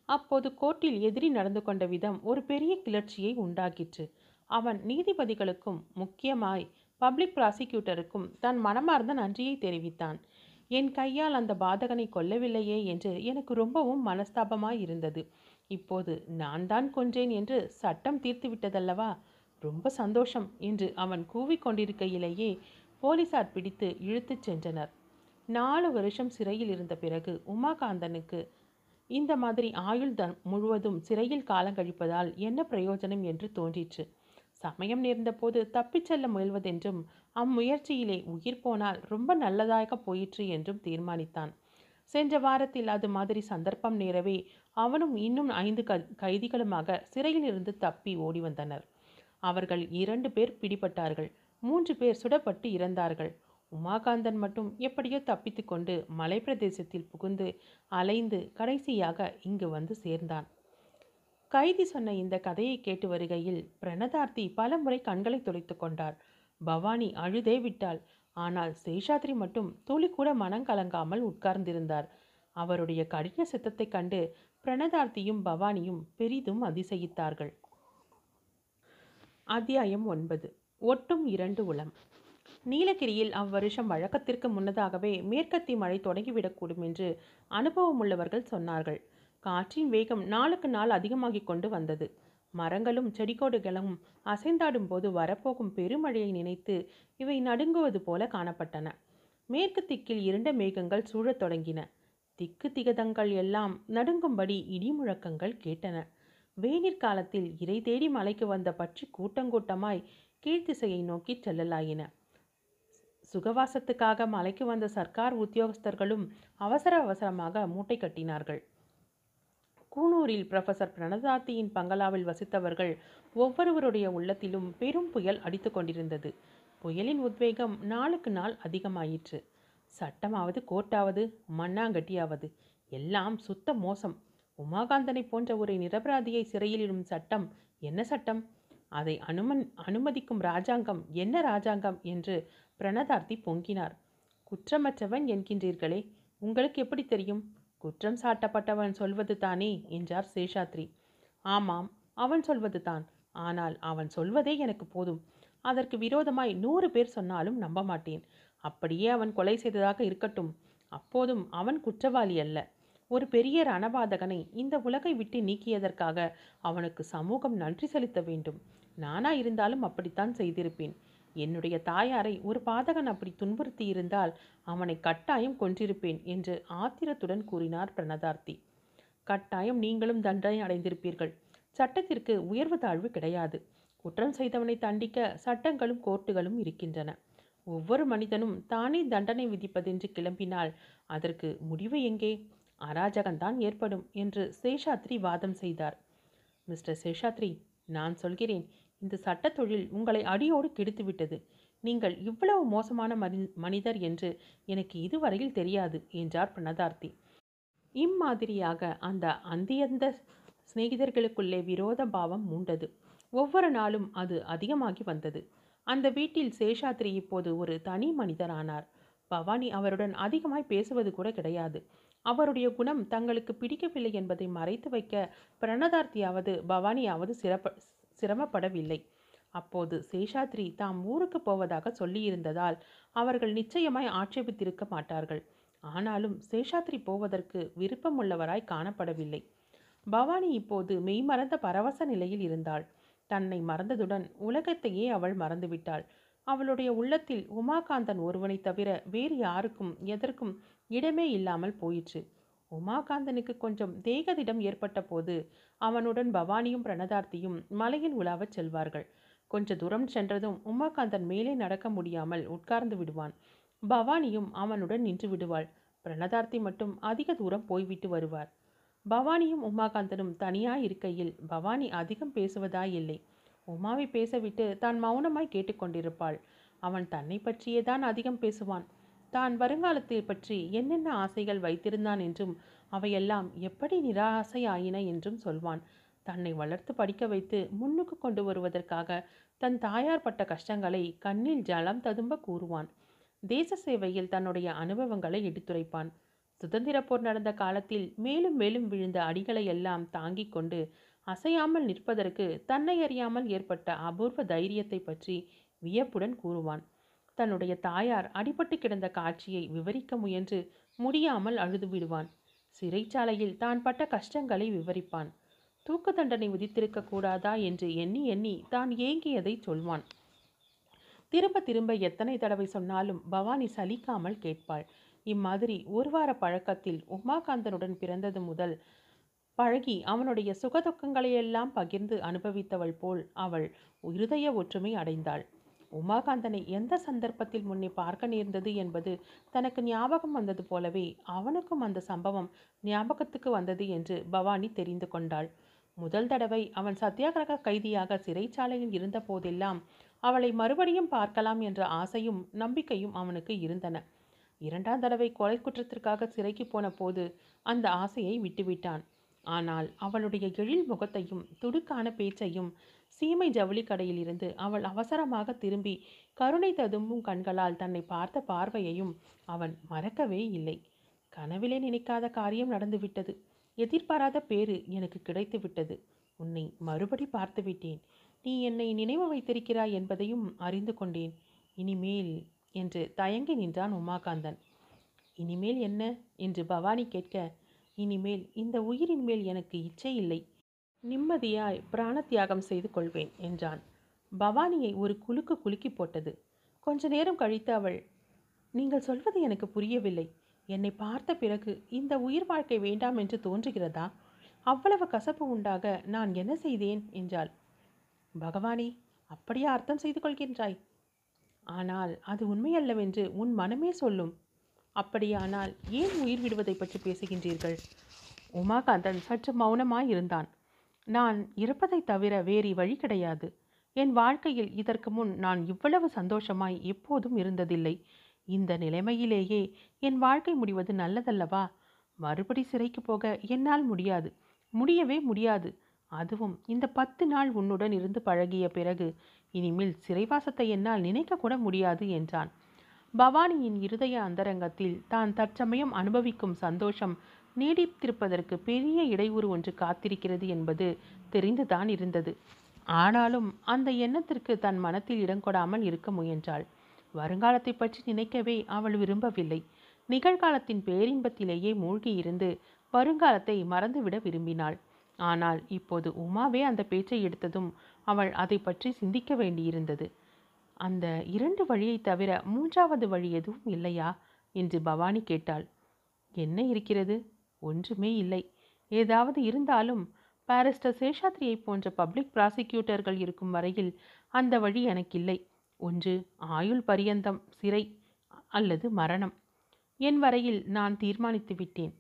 அப்போது கோர்ட்டில் எதிரி நடந்து கொண்ட விதம் ஒரு பெரிய கிளர்ச்சியை உண்டாக்கிற்று. அவன் நீதிபதிகளுக்கும் முக்கியமாய் பப்ளிக் ப்ராசிக்யூட்டருக்கும் தன் மனமார்ந்த நன்றியை தெரிவித்தான். என் கையால் அந்த பாதகனை கொல்லவில்லையே என்று எனக்கு ரொம்பவும் மனஸ்தாபமாய் இருந்தது. இப்போது நான் தான் கொன்றேன் என்று சட்டம் தீர்த்து விட்டதல்லவா ரொம்ப சந்தோஷம் என்று அவன் கூவிக்கொண்டிருக்கையிலேயே போலீசார் பிடித்து இழுத்துச் சென்றனர். நாலு வருஷம் சிறையில் இருந்த பிறகு உமாகாந்தனுக்கு இந்த மாதிரி ஆயுள் த முழுவதும் சிறையில் காலங்கழிப்பதால் என்ன பிரயோஜனம் என்று தோன்றிற்று. சமயம் நேர்ந்தபோது தப்பிச் செல்ல முயல்வதென்றும் அம்முயற்சியிலே உயிர் போனால் ரொம்ப நல்லதாக போயிற்று என்றும் தீர்மானித்தான். சென்ற வாரத்தில் அது மாதிரி சந்தர்ப்பம் நேரவே அவனும் இன்னும் ஐந்து க கைதிகளுமாக சிறையில் இருந்து தப்பி ஓடி வந்தனர் அவர்கள் இரண்டு பேர் பிடிபட்டார்கள். மூன்று பேர் சுடப்பட்டு இறந்தார்கள். உமாகாந்தன் மட்டும் எப்படியோ தப்பித்து கொண்டு மலை பிரதேசத்தில் புகுந்து அலைந்து கடைசியாக இங்கு வந்து சேர்ந்தான். கைதி சொன்ன இந்த கதையை கேட்டு வருகையில் பிரணதார்த்தி பல முறை கண்களை துடைத்து கொண்டார். பவானி அழுதே விட்டாள். ஆனால் சேஷாத்ரி மட்டும் துளி கூட மனம் கலங்காமல் உட்கார்ந்திருந்தார். அவருடைய கடின சித்தத்தைக் கண்டு பிரணதார்த்தியும் பவானியும் பெரிதும் அதிசயித்தார்கள். அத்தியாயம் ஒன்பது. ஒட்டும் இரண்டு உளம். நீலகிரியில் அவ்வருஷம் வழக்கத்திற்கு முன்னதாகவே மேற்கத்தி மழை தொடங்கிவிடக்கூடும் என்று அனுபவமுள்ளவர்கள் சொன்னார்கள். காற்றின் வேகம் நாளுக்கு நாள் அதிகமாகிக் கொண்டு வந்தது. மரங்களும் செடிகோடுகளும் அசைந்தாடும் போது வரப்போகும் பெருமழையை நினைத்து இவை நடுங்குவது போல காணப்பட்டன. மேற்கு திக்கில் இருண்ட மேகங்கள் சூழத் தொடங்கின. திக்கு திகதங்கள் எல்லாம் நடுங்கும்படி இடி முழக்கங்கள் கேட்டன. வேநீர் காலத்தில் இறை தேடி மலைக்கு வந்த பற்றி கூட்டங்கூட்டமாய் கீழ்த்திசையை நோக்கி செல்லலாயின. சுகவாசத்துக்காக மலைக்கு வந்த சர்க்கார் உத்தியோகஸ்தர்களும் அவசர அவசரமாக மூட்டை கட்டினார்கள். கூனூரில் ப்ரொஃபசர் பிரணதார்த்தியின் பங்களாவில் வசித்தவர்கள் ஒவ்வொருவருடைய உள்ளத்திலும் பெரும் புயல் அடித்து கொண்டிருந்தது. புயலின் உத்வேகம் நாளுக்கு நாள் அதிகமாயிற்று. சட்டமாவது கோர்ட்டாவது மண்ணாங்கட்டியாவது எல்லாம் சுத்த மோசம். உமாகாந்தனை போன்ற ஒரு நிரபராதியை சிறையிலிடும் சட்டம் என்ன சட்டம்? அதை அனுமன் அனுமதிக்கும் ராஜாங்கம் என்ன ராஜாங்கம்? என்று பிரணதார்த்தி பொங்கினார். குற்றமற்றவன் என்கின்றீர்களே உங்களுக்கு எப்படி தெரியும்? குற்றம் சாட்டப்பட்டவன் சொல்வது தானே? என்றார் சேஷாத்ரி. ஆமாம் அவன் சொல்வது தான். ஆனால் அவன் சொல்வதே எனக்கு போதும். அதற்கு விரோதமாய் நூறு பேர் சொன்னாலும் நம்ப மாட்டேன். அப்படியே அவன் கொலை செய்ததாக இருக்கட்டும். அப்போதும் அவன் குற்றவாளி அல்ல. ஒரு பெரிய ரணபாதகனை இந்த உலகை விட்டு நீக்கியதற்காக அவனுக்கு சமூகம் நன்றி செலுத்த வேண்டும். நானா இருந்தாலும் அப்படித்தான் செய்திருப்பேன். என்னுடைய தாயாரை ஒரு பாதகன் அப்படி துன்புறுத்தி இருந்தால் அவனை கட்டாயம் கொன்றிருப்பேன் என்று ஆத்திரத்துடன் கூறினார் பிரணதார்த்தி. கட்டாயம் நீங்களும் தண்டனை அடைந்திருப்பீர்கள். சட்டத்திற்கு உயர்வு தாழ்வு கிடையாது. குற்றம் செய்தவனை தண்டிக்க சட்டங்களும் கோர்ட்டுகளும் இருக்கின்றன. ஒவ்வொரு மனிதனும் தானே தண்டனை விதிப்பதென்று கிளம்பினால் அதற்கு முடிவு எங்கே? அராஜகம்தான் ஏற்படும் என்று சேஷாத்ரி வாதம் செய்தார். மிஸ்டர் சேஷாத்ரி நான் சொல்கிறேன் இந்த சட்டத்தொழில் உங்களை அடியோடு கெடுத்துவிட்டது நீங்கள் இவ்வளவு மோசமான மனி மனிதர் என்று எனக்கு இதுவரையில் தெரியாது என்றார் பிரணதார்த்தி. இம்மாதிரியாக அந்த அந்தியந்த சிநேகிதர்களுக்குள்ளே விரோத பாவம் மூண்டது. ஒவ்வொரு நாளும் அது அதிகமாகி வந்தது. அந்த வீட்டில் சேஷாத்ரி இப்போது ஒரு தனி மனிதரானார். பவானி அவருடன் அதிகமாய் பேசுவது கூட கிடையாது. அவருடைய குணம் தங்களுக்கு பிடிக்கவில்லை என்பதை மறைத்து வைக்க பிரணதார்த்தியாவது பவானியாவது சிறப்ப சிரமப்படவில்லை. அப்போது சேஷாத்ரி தாம் ஊருக்கு போவதாக சொல்லியிருந்ததால் அவர்கள் நிச்சயமாய் ஆட்சேபித்திருக்க மாட்டார்கள். ஆனாலும் சேஷாத்ரி போவதற்கு விருப்பமுள்ளவராய் காணப்படவில்லை. பவானி இப்போது மெய்மறந்த பரவச நிலையில் இருந்தாள். தன்னை மறந்ததுடன் உலகத்தையே அவள் மறந்துவிட்டாள். அவளுடைய உள்ளத்தில் உமாகாந்தன் ஒருவனைத் தவிர வேறு யாருக்கும் எதற்கும் இடமே இல்லாமல் போயிற்று. உமாகாந்தனுக்கு கொஞ்சம் தேகதிடம் ஏற்பட்ட போது அவனுடன் பவானியும் பிரணதார்த்தியும் மலையில் உலாவச் செல்வார்கள். கொஞ்ச தூரம் சென்றதும் உமாகாந்தன் மேலே நடக்க முடியாமல் உட்கார்ந்து விடுவான். பவானியும் அவனுடன் நின்று விடுவாள். பிரணதார்த்தி மட்டும் அதிக தூரம் போய்விட்டு வருவார். பவானியும் உமாகாந்தனும் தனியாய் இருக்கையில் பவானி அதிகம் பேசுவதாயில்லை. உமாவை பேசவிட்டு தான் மௌனமாய் கேட்டுக்கொண்டிருப்பாள். அவன் தன்னை பற்றியே தான் அதிகம் பேசுவான். தான் வருங்காலத்தை பற்றி என்னென்ன ஆசைகள் வைத்திருந்தான் என்றும் அவையெல்லாம் எப்படி நிராசையாயின என்றும் சொல்வான். தன்னை வளர்த்து படிக்க வைத்து முன்னுக்கு கொண்டு வருவதற்காக தன் தாயார் பட்ட கஷ்டங்களை கண்ணில் ஜலம் ததும்ப கூறுவான். தேச சேவையில் தன்னுடைய அனுபவங்களை எடுத்துரைப்பான். சுதந்திர போர் நடந்த காலத்தில் மேலும் மேலும் விழுந்த அடிகளை எல்லாம் தாங்கிக் கொண்டு அசையாமல் நிற்பதற்கு தன்னை அறியாமல் ஏற்பட்ட அபூர்வ தைரியத்தை பற்றி வியப்புடன் கூறுவான். தன்னுடைய தாயார் அடிபட்டு கிடந்த காட்சியை விவரிக்க முயன்று முடியாமல் அழுது விடுவான். சிறைச்சாலையில் தான் பட்ட கஷ்டங்களை விவரிப்பான். தூக்கு தண்டனை விதித்திருக்க கூடாதா என்று எண்ணி எண்ணி தான் ஏங்கியதை சொல்வான். திரும்ப திரும்ப எத்தனை தடவை சொன்னாலும் பவானி சலிக்காமல் கேட்பாள். இம்மாதிரி ஒரு வார பழக்கத்தில் உமாகாந்தனுடன் பிறந்தது முதல் பழகி அவனுடைய சுகதுக்கங்களையெல்லாம் பகிர்ந்து அனுபவித்தவள் போல் அவள் இருதய ஒற்றுமை அடைந்தாள். உமாகாந்தனை எந்த சந்தர்ப்பத்தில் முன்னே பார்க்க நேர்ந்தது என்பது தனக்கு ஞாபகம் வந்தது போலவே அவனுக்கும் அந்த சம்பவம் ஞாபகத்துக்கு வந்தது என்று பவானி தெரிந்து கொண்டாள். முதல் தடவை அவன் சத்தியாகிரக கைதியாக சிறைச்சாலையில் இருந்த போதெல்லாம் அவளை மறுபடியும் பார்க்கலாம் என்ற ஆசையும் நம்பிக்கையும் அவனுக்கு இருந்தன. இரண்டாம் தடவை கொலை குற்றத்திற்காக சிறைக்கு போன போது அந்த ஆசையை விட்டுவிட்டான். ஆனால் அவளுடைய எழில் முகத்தையும் துடுக்கான பேச்சையும் சீமை ஜவுளி கடையிலிருந்து அவள் அவசரமாக திரும்பி கருணை ததும்பும் கண்களால் தன்னை பார்த்த பார்வையையும் அவன் மறக்கவே இல்லை. கனவிலே நினைக்காத காரியம் நடந்துவிட்டது. எதிர்பாராத பேறு எனக்கு கிடைத்து விட்டது உன்னை மறுபடி பார்த்து விட்டேன் நீ என்னை நினைவு வைத்திருக்கிறாய் என்பதையும் அறிந்து கொண்டேன். இனிமேல் என்று தயங்கி நின்றான் உமாகாந்தன். இனிமேல் என்ன? என்று பவானி கேட்க இனிமேல் இந்த உயிரின் மேல் எனக்கு இச்சை இல்லை. நிம்மதியாய் பிராண தியாகம் செய்து கொள்வேன் என்றான். பவானியை ஒரு குலுக்கு குலுக்கி போட்டது. கொஞ்ச நேரம் கழித்து அவள் நீங்கள் சொல்வது எனக்கு புரியவில்லை. என்னை பார்த்த பிறகு இந்த உயிர் வாழ்க்கை வேண்டாம் என்று தோன்றுகிறதா? அவ்வளவு கசப்பு உண்டாக நான் என்ன செய்தேன்? என்றாள். பகவானே அப்படியா அர்த்தம் செய்து கொள்கின்றாய். ஆனால் அது உண்மையல்லவென்று உன் மனமே சொல்லும். அப்படியானால் ஏன் உயிர் விடுவதை பற்றி பேசுகின்றீர்கள்? உமாகாந்தன் சற்று மௌனமாய் இருந்தான் நான் இருப்பதைத் தவிர வேறு வழி கிடையாது. என் வாழ்க்கையில் இதற்கு முன் நான் இவ்வளவு சந்தோஷமாய் எப்போதும் இருந்ததில்லை. இந்த நிலைமையிலேயே என் வாழ்க்கை முடிவது நல்லதல்லவா? மறுபடி சிறைக்கு போக என்னால் முடியாது. முடியவே முடியாது. அதுவும் இந்த பத்து நாள் உன்னுடன் இருந்து பழகிய பிறகு. இனிமேல் சிறைவாசத்தை என்னால் நினைக்கக்கூட முடியாது என்றான். பவானியின் இருதய அந்தரங்கத்தில் தான் தற்சமயம் அனுபவிக்கும் சந்தோஷம் நீடித்திருப்பதற்கு பெரிய இடையூறு ஒன்று காத்திருக்கிறது என்பது தெரிந்துதான் இருந்தது. ஆனாலும் அந்த எண்ணத்திற்கு தன் மனத்தில் இடம் கொடாமல் இருக்க முயன்றாள். வருங்காலத்தை பற்றி நினைக்கவே அவள் விரும்பவில்லை. நிகழ்காலத்தின் பேரின்பத்திலேயே மூழ்கி இருந்து வருங்காலத்தை மறந்துவிட விரும்பினாள். ஆனால் இப்போது உமாவே அந்த பேச்சை எடுத்ததும் அவள் அதை பற்றி சிந்திக்க வேண்டியிருந்தது. அந்த இரண்டு வழியை தவிர மூன்றாவது வழி எதுவும் இல்லையா? என்று பவானி கேட்டாள். என்ன இருக்கிறது? ஒன்றுமே இல்லை. ஏதாவது இருந்தாலும் பாரிஸ்டர் சேஷாத்ரியை போன்ற பப்ளிக் ப்ராசிக்யூட்டர்கள் இருக்கும் வரையில் அந்த வழி எனக்கில்லை. ஒன்று ஆயுள் பரியந்தம் சிறை அல்லது மரணம். என் வரையில் நான் தீர்மானித்து விட்டேன்.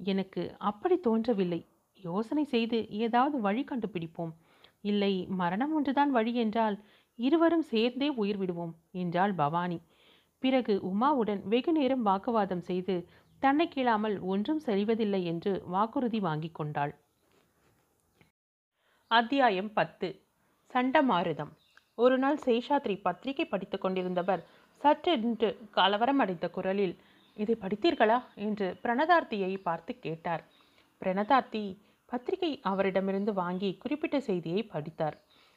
எனக்கு அப்படி தோன்றவில்லை. யோசனை செய்து ஏதாவது வழி கண்டுபிடிப்போம். இல்லை மரணம் ஒன்றுதான் வழி என்றால் இருவரும் சேர்ந்தே உயிர் விடுவோம் என்றாள் பவானி. பிறகு உமாவுடன் வெகு நேரம் வாக்குவாதம் செய்து தன்னை கீழாமல் ஒன்றும் செய்வதில்லை என்று வாக்குறுதி வாங்கி கொண்டாள். அத்தியாயம் பத்து. சண்டமாருதம் ஒரு நாள் சேஷாத்ரி பத்திரிகை படித்துக் கொண்டிருந்தவர் சற்றென்று கலவரம் அடைந்த குரலில் இதை படித்தீர்களா? என்று பிரணதார்த்தியை பார்த்து கேட்டார். பிரணதார்த்தி பத்திரிகை அவரிடமிருந்து வாங்கி குறிப்பிட்ட செய்தியை படித்தார்.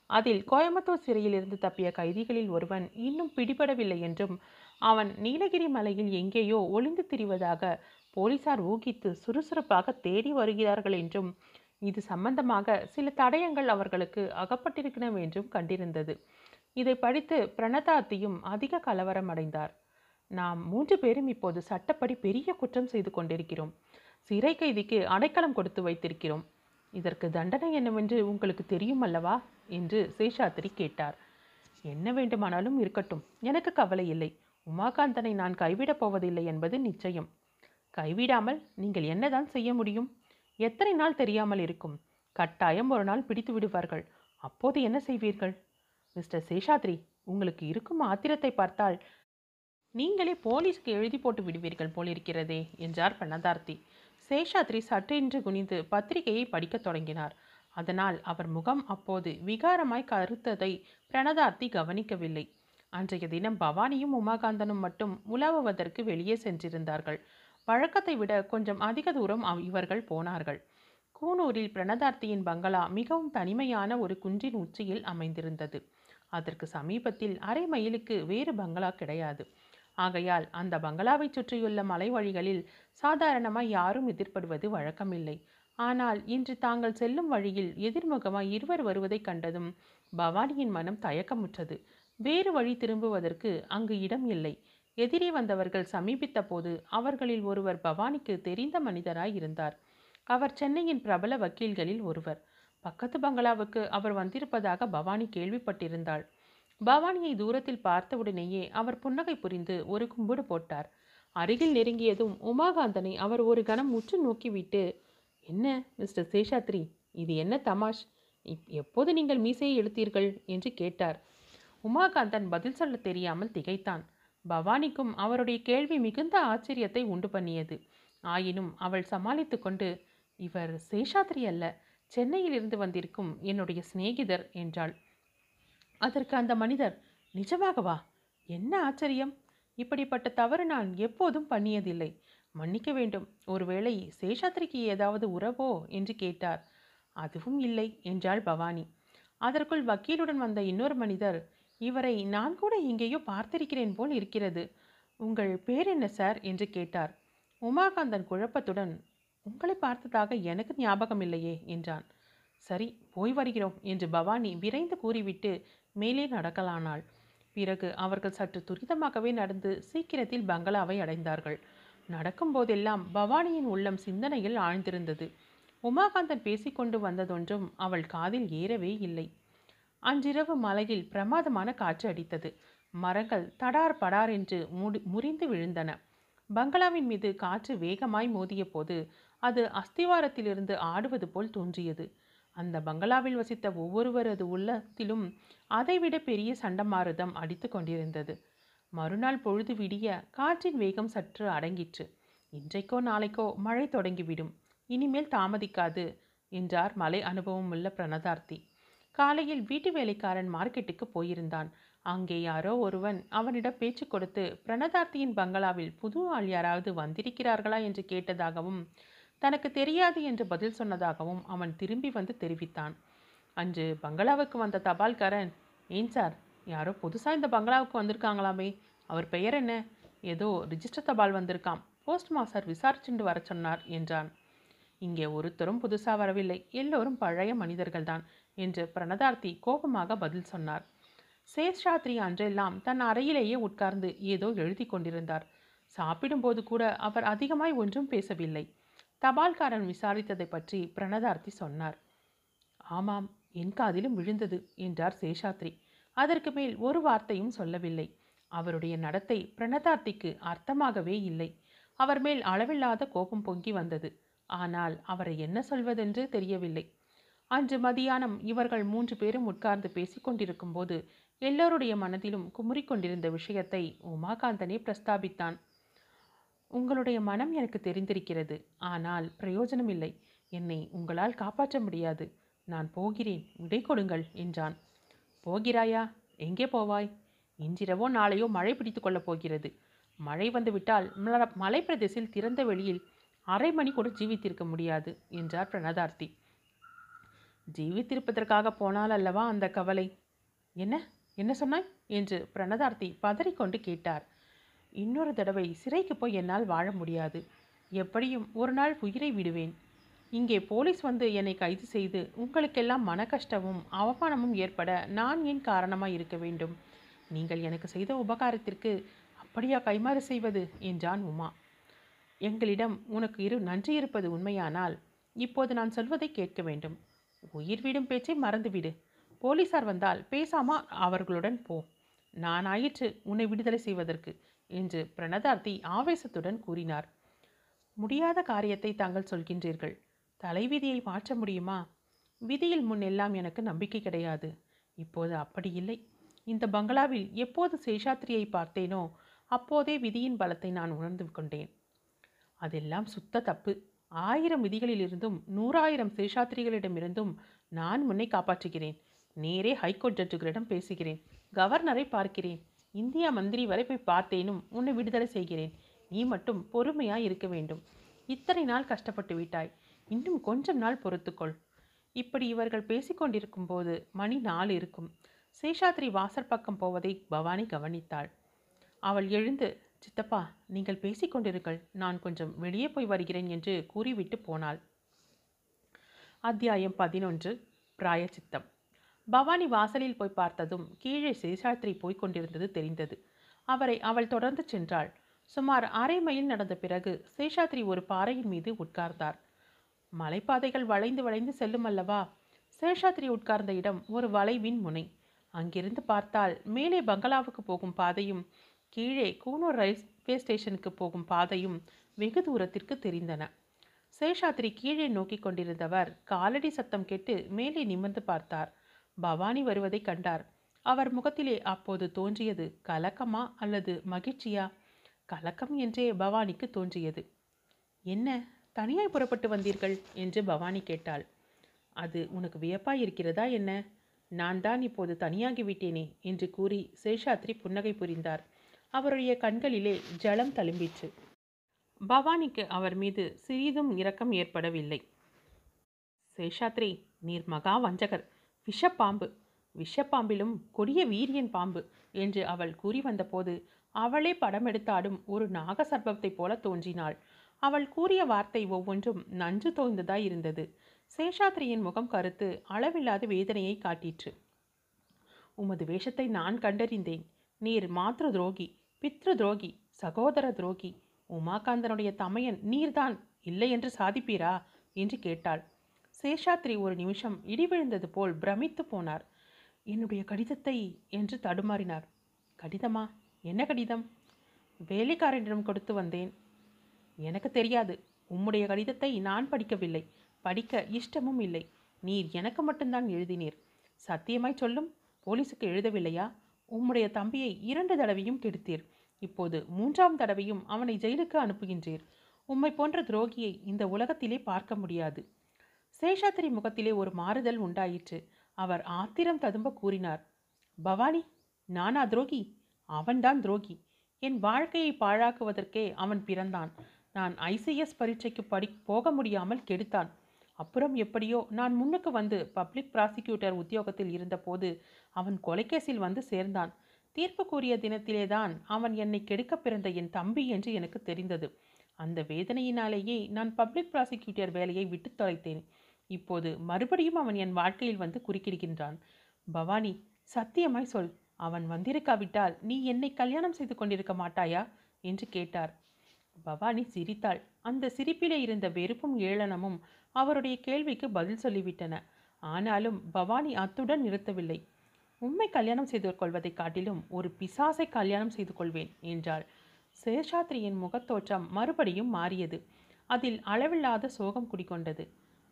அதில் கோயம்புத்தூர் சிறையிலிருந்து தப்பிய கைதிகளில் ஒருவன் இன்னும் பிடிபடவில்லை என்றும் அவன் நீலகிரி மலையில் எங்கேயோ ஒளிந்து திரிவதாக போலீசார் ஊகித்து சுறுசுறுப்பாக தேடி வருகிறார்கள் என்றும் இது சம்பந்தமாக சில தடயங்கள் அவர்களுக்கு அகப்பட்டிருக்கணும் என்றும் கண்டிருந்தது. இதை படித்து பிரணதாத்தியும் அதிக கலவரம் அடைந்தார். நாம் மூன்று பேரும் இப்போது சட்டப்படி பெரிய குற்றம் செய்து கொண்டிருக்கிறோம். சிறை கைதிக்கு அடைக்கலம் கொடுத்து வைத்திருக்கிறோம். இதற்கு தண்டனை என்னவென்று உங்களுக்கு தெரியும் அல்லவா? என்று சேஷாத்திரி கேட்டார். என்ன வேண்டுமானாலும் இருக்கட்டும். எனக்கு கவலை இல்லை. உமாகாந்தனை நான் கைவிடப் போவதில்லை என்பது நிச்சயம். கைவிடாமல் நீங்கள் என்னதான் செய்ய முடியும்? எத்தனை நாள் தெரியாமல் இருக்கும். கட்டாயம் ஒரு நாள் பிடித்து விடுவார்கள். அப்போது என்ன செய்வீர்கள்? மிஸ்டர் சேஷாத்ரி உங்களுக்கு இருக்கும் ஆத்திரத்தை பார்த்தால் நீங்களே போலீஸ்க்கு எழுதி போட்டு விடுவீர்கள் போலிருக்கிறதே என்றார் பிரணதார்த்தி சேஷாத்ரி சற்றென்று குனிந்து பத்திரிகையை படிக்கத் தொடங்கினார். அதனால் அவர் முகம் அப்போது விகாரமாய் கருத்ததை பிரணதார்த்தி கவனிக்கவில்லை. அன்றைய தினம் பவானியும் உமாகாந்தனும் மட்டும் உலாவுவதற்கு வெளியே சென்றிருந்தார்கள். வழக்கத்தை விட கொஞ்சம் அதிக தூரம் அவ்- இவர்கள் போனார்கள். கூனூரில் பிரணதார்த்தியின் பங்களா மிகவும் தனிமையான ஒரு குன்றின் உச்சியில் அமைந்திருந்தது. அதற்கு சமீபத்தில் அரை மைலுக்கு வேறு பங்களா கிடையாது. ஆகையால் அந்த பங்களாவைச் சுற்றியுள்ள மலை வழிகளில் சாதாரணமாய் யாரும் எதிர்படுவது வழக்கமில்லை. ஆனால் இன்று தாங்கள் செல்லும் வழியில் எதிர்முகமாய் இருவர் வருவதைக் கண்டதும் பவானியின் மனம் தயக்கமுற்றது. வேறு வழி திரும்புவதற்கு அங்கு இடம் இல்லை. எதிரே வந்தவர்கள் சமீபித்த போது அவர்களில் ஒருவர் பவானிக்கு தெரிந்த மனிதராய் இருந்தார். அவர் சென்னையின் பிரபல வக்கீல்களில் ஒருவர். பக்கத்து பங்களாவுக்கு அவர் வந்திருப்பதாக பவானி கேள்விப்பட்டிருந்தாள். பவானியை தூரத்தில் பார்த்தவுடனேயே அவர் புன்னகை புரிந்து ஒரு கும்பிடு போட்டார். அருகில் நெருங்கியதும் உமாகாந்தனை அவர் ஒரு கணம் உற்று நோக்கிவிட்டு என்ன மிஸ்டர் சேஷாத்ரி இது என்ன தமாஷ்? இப் எப்போது நீங்கள் மீசையை எடுத்தீர்கள்? என்று கேட்டார். உமாகாந்தன் பதில் சொல்ல தெரியாமல் திகைத்தான். பவானிக்கும் அவருடைய கேள்வி மிகுந்த ஆச்சரியத்தை உண்டு பண்ணியது. ஆயினும் அவள் சமாளித்து கொண்டு இவர் சேஷாத்ரி அல்ல சென்னையிலிருந்து வந்திருக்கும் என்னுடைய சிநேகிதர் என்றாள். அதற்கு அந்த மனிதர் நிஜமாகவா என்ன ஆச்சரியம்? இப்படிப்பட்ட தவறு நான் எப்போதும் பண்ணியதில்லை. மன்னிக்க வேண்டும் ஒருவேளை சேஷாத்ரிக்கு ஏதாவது உறவோ? என்று கேட்டார். அதுவும் இல்லை என்றாள் பவானி. அதற்குள் வக்கீலுடன் வந்த இன்னொரு மனிதர் இவரை நான் கூட எங்கேயோ பார்த்திருக்கிறேன் போல் இருக்கிறது. உங்கள் பேர் என்ன சார்? என்று கேட்டார். உமாகாந்தன் குழப்பத்துடன் உங்களை பார்த்ததாக எனக்கு ஞாபகம் இல்லையே என்றான். சரி போய் வருகிறோம் என்று பவானி விரைந்து கூறிவிட்டு மேலே நடக்கலானாள். பிறகு அவர்கள் சற்று துரிதமாகவே நடந்து சீக்கிரத்தில் பங்களாவை அடைந்தார்கள். நடக்கும்போதெல்லாம் பவானியின் உள்ளம் சிந்தனையில் ஆழ்ந்திருந்தது. உமாகாந்தன் பேசிக்கொண்டு வந்ததொன்றும் அவள் காதில் ஏறவே இல்லை. அன்றிரவு மலையில் பிரமாதமான காற்று அடித்தது. மரங்கள் தடார் படார் என்று முடி முறிந்து விழுந்தன. பங்களாவின் மீது காற்று வேகமாய் மோதிய போது அது அஸ்திவாரத்திலிருந்து ஆடுவது போல் தோன்றியது. அந்த பங்களாவில் வசித்த ஒவ்வொருவரது உள்ளத்திலும் அதைவிட பெரிய சண்டமாருதம் அடித்து கொண்டிருந்தது. மறுநாள் பொழுது விடிய காற்றின் வேகம் சற்று அடங்கிற்று. இன்றைக்கோ நாளைக்கோ மழை தொடங்கிவிடும். இனிமேல் தாமதிக்காது என்றார் மலை அனுபவம் உள்ள பிரணதார்த்தி. காலையில் வீட்டு வேலைக்காரன் மார்க்கெட்டுக்கு போயிருந்தான். அங்கே யாரோ ஒருவன் அவனிடம் பேச்சு கொடுத்து பிரணதார்த்தியின் பங்களாவில் புது ஆள் யாராவது வந்திருக்கிறார்களா? என்று கேட்டதாகவும் தனக்கு தெரியாது என்று பதில் சொன்னதாகவும் அவன் திரும்பி வந்து தெரிவித்தான். அன்று பங்களாவுக்கு வந்த தபால்காரன் ஏன் சார் யாரோ புதுசாக இந்த பங்களாவுக்கு வந்திருக்காங்களாமே அவர் பெயர் என்ன? ஏதோ ரிஜிஸ்டர் தபால் வந்திருக்காம் போஸ்ட் மாஸ்டர் விசாரிச்சுண்டு வர சொன்னார் என்றான். இங்கே ஒருத்தரும் புதுசாக வரவில்லை எல்லோரும் பழைய மனிதர்கள்தான். என்று பிரணதார்த்தி கோபமாக பதில் சொன்னார். சேஷாத்ரி அன்றெல்லாம் தன் அறையிலேயே உட்கார்ந்து ஏதோ எழுதி கொண்டிருந்தார். சாப்பிடும்போது கூட அவர் அதிகமாய் ஒன்றும் பேசவில்லை. தபால்காரன் விசாரித்ததை பற்றி பிரணதார்த்தி சொன்னார். ஆமாம் என் காதிலும் விழுந்தது என்றார் சேஷாத்ரி. அதற்கு மேல் ஒரு வார்த்தையும் சொல்லவில்லை. அவருடைய நடத்தை பிரணதார்த்திக்கு அர்த்தமாகவே இல்லை. அவர் மேல் அளவில்லாத கோபம் பொங்கி வந்தது. ஆனால் அவரை என்ன சொல்வதென்று தெரியவில்லை. அன்று மதியானம் இவர்கள் மூன்று பேரும் உட்கார்ந்து பேசிக்கொண்டிருக்கும் போது எல்லோருடைய மனதிலும் குமுறிக் கொண்டிருந்த விஷயத்தை உமாகாந்தனே பிரஸ்தாபித்தான். உங்களுடைய மனம் எனக்கு தெரிந்திருக்கிறது. ஆனால் பிரயோஜனம் இல்லை என்னை உங்களால் காப்பாற்ற முடியாது. நான் போகிறேன். விடை கொடுங்கள் என்றான். போகிறாயா? எங்கே போவாய்? இன்றிரவோ நாளையோ மழை பிடித்து கொள்ளப் போகிறது. மழை வந்துவிட்டால் மலைப்பிரதேசில் திறந்த வெளியில் அரை மணி கூட ஜீவித்திருக்க முடியாது என்றார் பிரணதார்த்தி. ஜீவித்திருப்பதற்காக போனால் அல்லவா அந்த கவலை? என்ன? என்ன சொன்னாய்? என்று பிரணதார்த்தி பதறிக்கொண்டு கேட்டார். இன்னொரு தடவை சிறைக்கு போய் என்னால் வாழ முடியாது. எப்படியும் ஒரு நாள் உயிரை விடுவேன். இங்கே போலீஸ் வந்து என்னை கைது செய்து உங்களுக்கெல்லாம் மன கஷ்டமும் அவமானமும் ஏற்பட நான் ஏன் காரணமாக இருக்க வேண்டும்? நீங்கள் எனக்கு செய்த உபகாரத்திற்கு அப்படியா கைமாறு செய்வது? என்றான் உமா. எங்களிடம் உனக்கு இரு நன்றி இருப்பது உண்மையானால் இப்போது நான் சொல்வதை கேட்க வேண்டும். உயிர் விடும் பேச்சை மறந்துவிடு போலீசார் வந்தால் பேசாமா அவர்களுடன் போ. நான் ஆயிற்று உன்னை விடுதலை செய்வதற்கு என்று பிரணதார்த்தி ஆவேசத்துடன் கூறினார். முடியாத காரியத்தை தாங்கள் சொல்கின்றீர்கள். தலைவிதியை மாற்ற முடியுமா? விதியில் முன் எல்லாம் எனக்கு நம்பிக்கை கிடையாது. இப்போது அப்படி இல்லை. இந்த பங்களாவில் எப்போது சேஷாத்ரியை பார்த்தேனோ அப்போதே விதியின் பலத்தை நான் உணர்ந்து கொண்டேன். அதெல்லாம் சுத்த தப்பு. ஆயிரம் விதிகளிலிருந்தும் நூறாயிரம் சேஷாத்திரிகளிடமிருந்தும் நான் முன்னை காப்பாற்றுகிறேன். நேரே ஹைகோர்ட் ஜட்ஜுகளிடம் பேசுகிறேன். கவர்னரை பார்க்கிறேன். இந்தியா மந்திரி வரை போய் பார்த்தேனும் உன்னை விடுதலை செய்கிறேன். நீ மட்டும் பொறுமையாய் இருக்க வேண்டும். இத்தனை நாள் கஷ்டப்பட்டு விட்டாய். இன்னும் கொஞ்சம் நாள் பொறுத்துக்கொள். இப்படி இவர்கள் பேசிக்கொண்டிருக்கும் போது மணி நாலு இருக்கும். சேஷாத்ரி வாசல் பக்கம் போவதை பவானி கவனித்தாள். அவள் எழுந்து சித்தப்பா நீங்கள் பேசிக்கொண்டிருங்கள் நான் கொஞ்சம் வெளியே போய் வருகிறேன் என்று கூறிவிட்டு போனாள். அத்தியாயம் பதினொன்று. பிராயச்சித்தம். பவானி வாசலில் போய் பார்த்ததும் கீழே சேஷாத்ரி போய்க் கொண்டிருந்தது தெரிந்தது. அவரை அவள் தொடர்ந்து சென்றாள். சுமார் அரை மைல் நடந்த பிறகு சேஷாத்ரி ஒரு பாறையின் மீது உட்கார்ந்தார். மலைப்பாதைகள் வளைந்து வளைந்து செல்லும் அல்லவா? சேஷாத்ரி உட்கார்ந்த இடம் ஒரு வளைவின் முனை. அங்கிருந்து பார்த்தால் மேலே பங்களாவுக்கு போகும் பாதையும் கீழே கூனூர் ரயில்வே ஸ்டேஷனுக்கு போகும் பாதையும் வெகு தூரத்திற்கு தெரிந்தன. சேஷாத்ரி கீழே நோக்கி கொண்டிருந்தவர் காலடி சத்தம் கேட்டு மேலே நிமிர்ந்து பார்த்தார். பவானி வருவதை கண்டார். அவர் முகத்திலே அப்போது தோன்றியது கலக்கமா அல்லது மகிழ்ச்சியா? கலக்கம் என்றே பவானிக்கு தோன்றியது. என்ன? தனியாய் புறப்பட்டு வந்தீர்கள்? என்று பவானி கேட்டாள். அது உனக்கு வியப்பாய் இருக்கிறதா என்ன? நான் தான் இப்போது தனியாகி விட்டேனே என்று கூறி சேஷாத்ரி புன்னகை புரிந்தார். அவருடைய கண்களிலே ஜலம் தழும்பிற்று. பவானிக்கு அவர் மீது சிறிதும் இரக்கம் ஏற்படவில்லை. சேஷாத்ரி நீர் மகா வஞ்சகர் விஷப்பாம்பு விஷப்பாம்பிலும் கொடிய வீரியன் பாம்பு என்று அவள் கூறி வந்தபோது அவளே படம் எடுத்தாடும் ஒரு நாகசர்பத்தைப் போல தோன்றினாள். அவள் கூறிய வார்த்தை ஒவ்வொன்றும் நஞ்சு தோய்ந்ததாய் இருந்தது. சேஷாத்ரியின் முகம் கருத்து அளவில்லாத வேதனையை காட்டிற்று. உமது வேஷத்தை நான் கண்டறிந்தேன். நீர் மாத்திர துரோகி பித்ரு துரோகி சகோதர துரோகி உமாகாந்தனுடைய தமையன் நீர்தான் இல்லை என்று சாதிப்பீரா? என்று கேட்டாள். சேஷாத்ரி ஒரு நிமிஷம் இடி விழுந்தது போல் பிரமித்து போனார். என்னுடைய கடிதத்தை என்று தடுமாறினார். கடிதமா? என்ன கடிதம்? வேலைக்காரனிடம் கொடுத்து வந்தேன். எனக்கு தெரியாது. உம்முடைய கடிதத்தை நான் படிக்கவில்லை. படிக்க இஷ்டமும் இல்லை. நீர் எனக்கு மட்டும்தான் எழுதினீர். சத்தியமாய் சொல்லும். போலீஸுக்கு எழுதவில்லையா? உம்முடைய தம்பியை இரண்டு தடவையும் கெடுத்தீர். இப்போது மூன்றாம் தடவையும் அவனை ஜெயிலுக்கு அனுப்புகின்றீர். உம்மை போன்ற துரோகியை இந்த உலகத்திலே பார்க்க முடியாது. சேஷாத்திரி முகத்திலே ஒரு மாறுதல் உண்டாயிற்று. அவர் ஆத்திரம் ததும்ப கூறினார் பவானி நானா துரோகி? அவன்தான் துரோகி. என் வாழ்க்கையை பாழாக்குவதற்கே அவன் பிறந்தான். நான் ஐசிஎஸ் பரீட்சைக்கு படி போக முடியாமல் கெடுத்தான். அப்புறம் எப்படியோ நான் முன்னுக்கு வந்து பப்ளிக் ப்ராசிக்யூட்டர் உத்தியோகத்தில் இருந்தபோது அவன் கொலைக்கேசில் வந்து சேர்ந்தான். தீர்ப்பு கூறிய தினத்திலேதான் அவன் என்னை கெடுக்க பிறந்த என் தம்பி என்று எனக்கு தெரிந்தது. அந்த வேதனையினாலேயே நான் பப்ளிக் ப்ராசிக்யூட்டர் வேலையை விட்டு தொலைத்தேன். இப்போது மறுபடியும் அவன் என் வாழ்க்கையில் வந்து குறுக்கிடுகின்றான். பவானி சத்தியமாய் சொல். அவன் வந்திருக்காவிட்டால் நீ என்னை கல்யாணம் செய்து கொண்டிருக்க மாட்டாயா? என்று கேட்டார். பவானி சிரித்தாள். அந்த சிரிப்பிலே இருந்த வெறுப்பும் ஏளனமும் அவருடைய கேள்விக்கு பதில் சொல்லிவிட்டன. ஆனாலும் பவானி அத்துடன் நிறுத்தவில்லை. உம்மை கல்யாணம் செய்து கொள்வதைக் காட்டிலும் ஒரு பிசாசை கல்யாணம் செய்து கொள்வேன் என்றாள். சேஷாத்ரியின் முகத்தோற்றம் மறுபடியும் மாறியது. அதில் அளவில்லாத சோகம் குடிகொண்டது.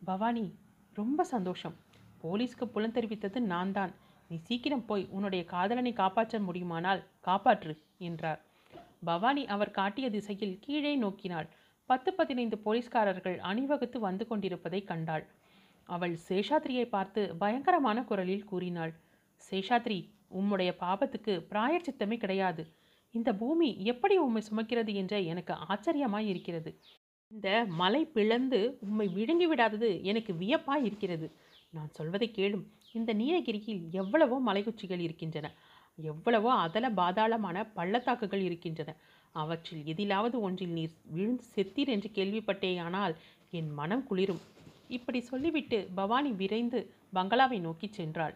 பவானி ரொம்ப சந்தோஷம். போலீஸ்க்கு புலன் தெரிவித்தது நான் தான் நீ சீக்கிரம் போய் உன்னுடைய காதலனை காப்பாற்ற முடியுமானால் காப்பாற்று என்றார். பவானி அவர் காட்டிய திசையில் கீழே நோக்கினாள். பத்து பதினைந்து போலீஸ்காரர்கள் அணிவகுத்து வந்து கொண்டிருப்பதை கண்டாள். அவள் சேஷாத்ரியை பார்த்து பயங்கரமான குரலில் கூறினாள் சேஷாத்ரி உம்முடைய பாபத்துக்கு பிராயச்சித்தமே கிடையாது. இந்த பூமி எப்படி உம்மை சுமக்கிறது என்ற எனக்கு ஆச்சரியமாய் இருக்கிறது. இந்த மலை பிளந்து உம்மை விழுங்கி விடாதது எனக்கு வியப்பாய் இருக்கிறது. நான் சொல்வதை கேளும். இந்த நீலகிரியில் எவ்வளவோ மலைக்குச்சிகள் இருக்கின்றன. எவ்வளவோ அதல பாதாளமான பள்ளத்தாக்குகள் இருக்கின்றன. அவற்றில் எதிலாவது ஒன்றில் நீர் விழுந்து செத்தீர் என்று கேள்விப்பட்டேயானால் என் மனம் குளிரும். இப்படி சொல்லிவிட்டு பவானி விரைந்து பங்களாவை நோக்கி சென்றாள்.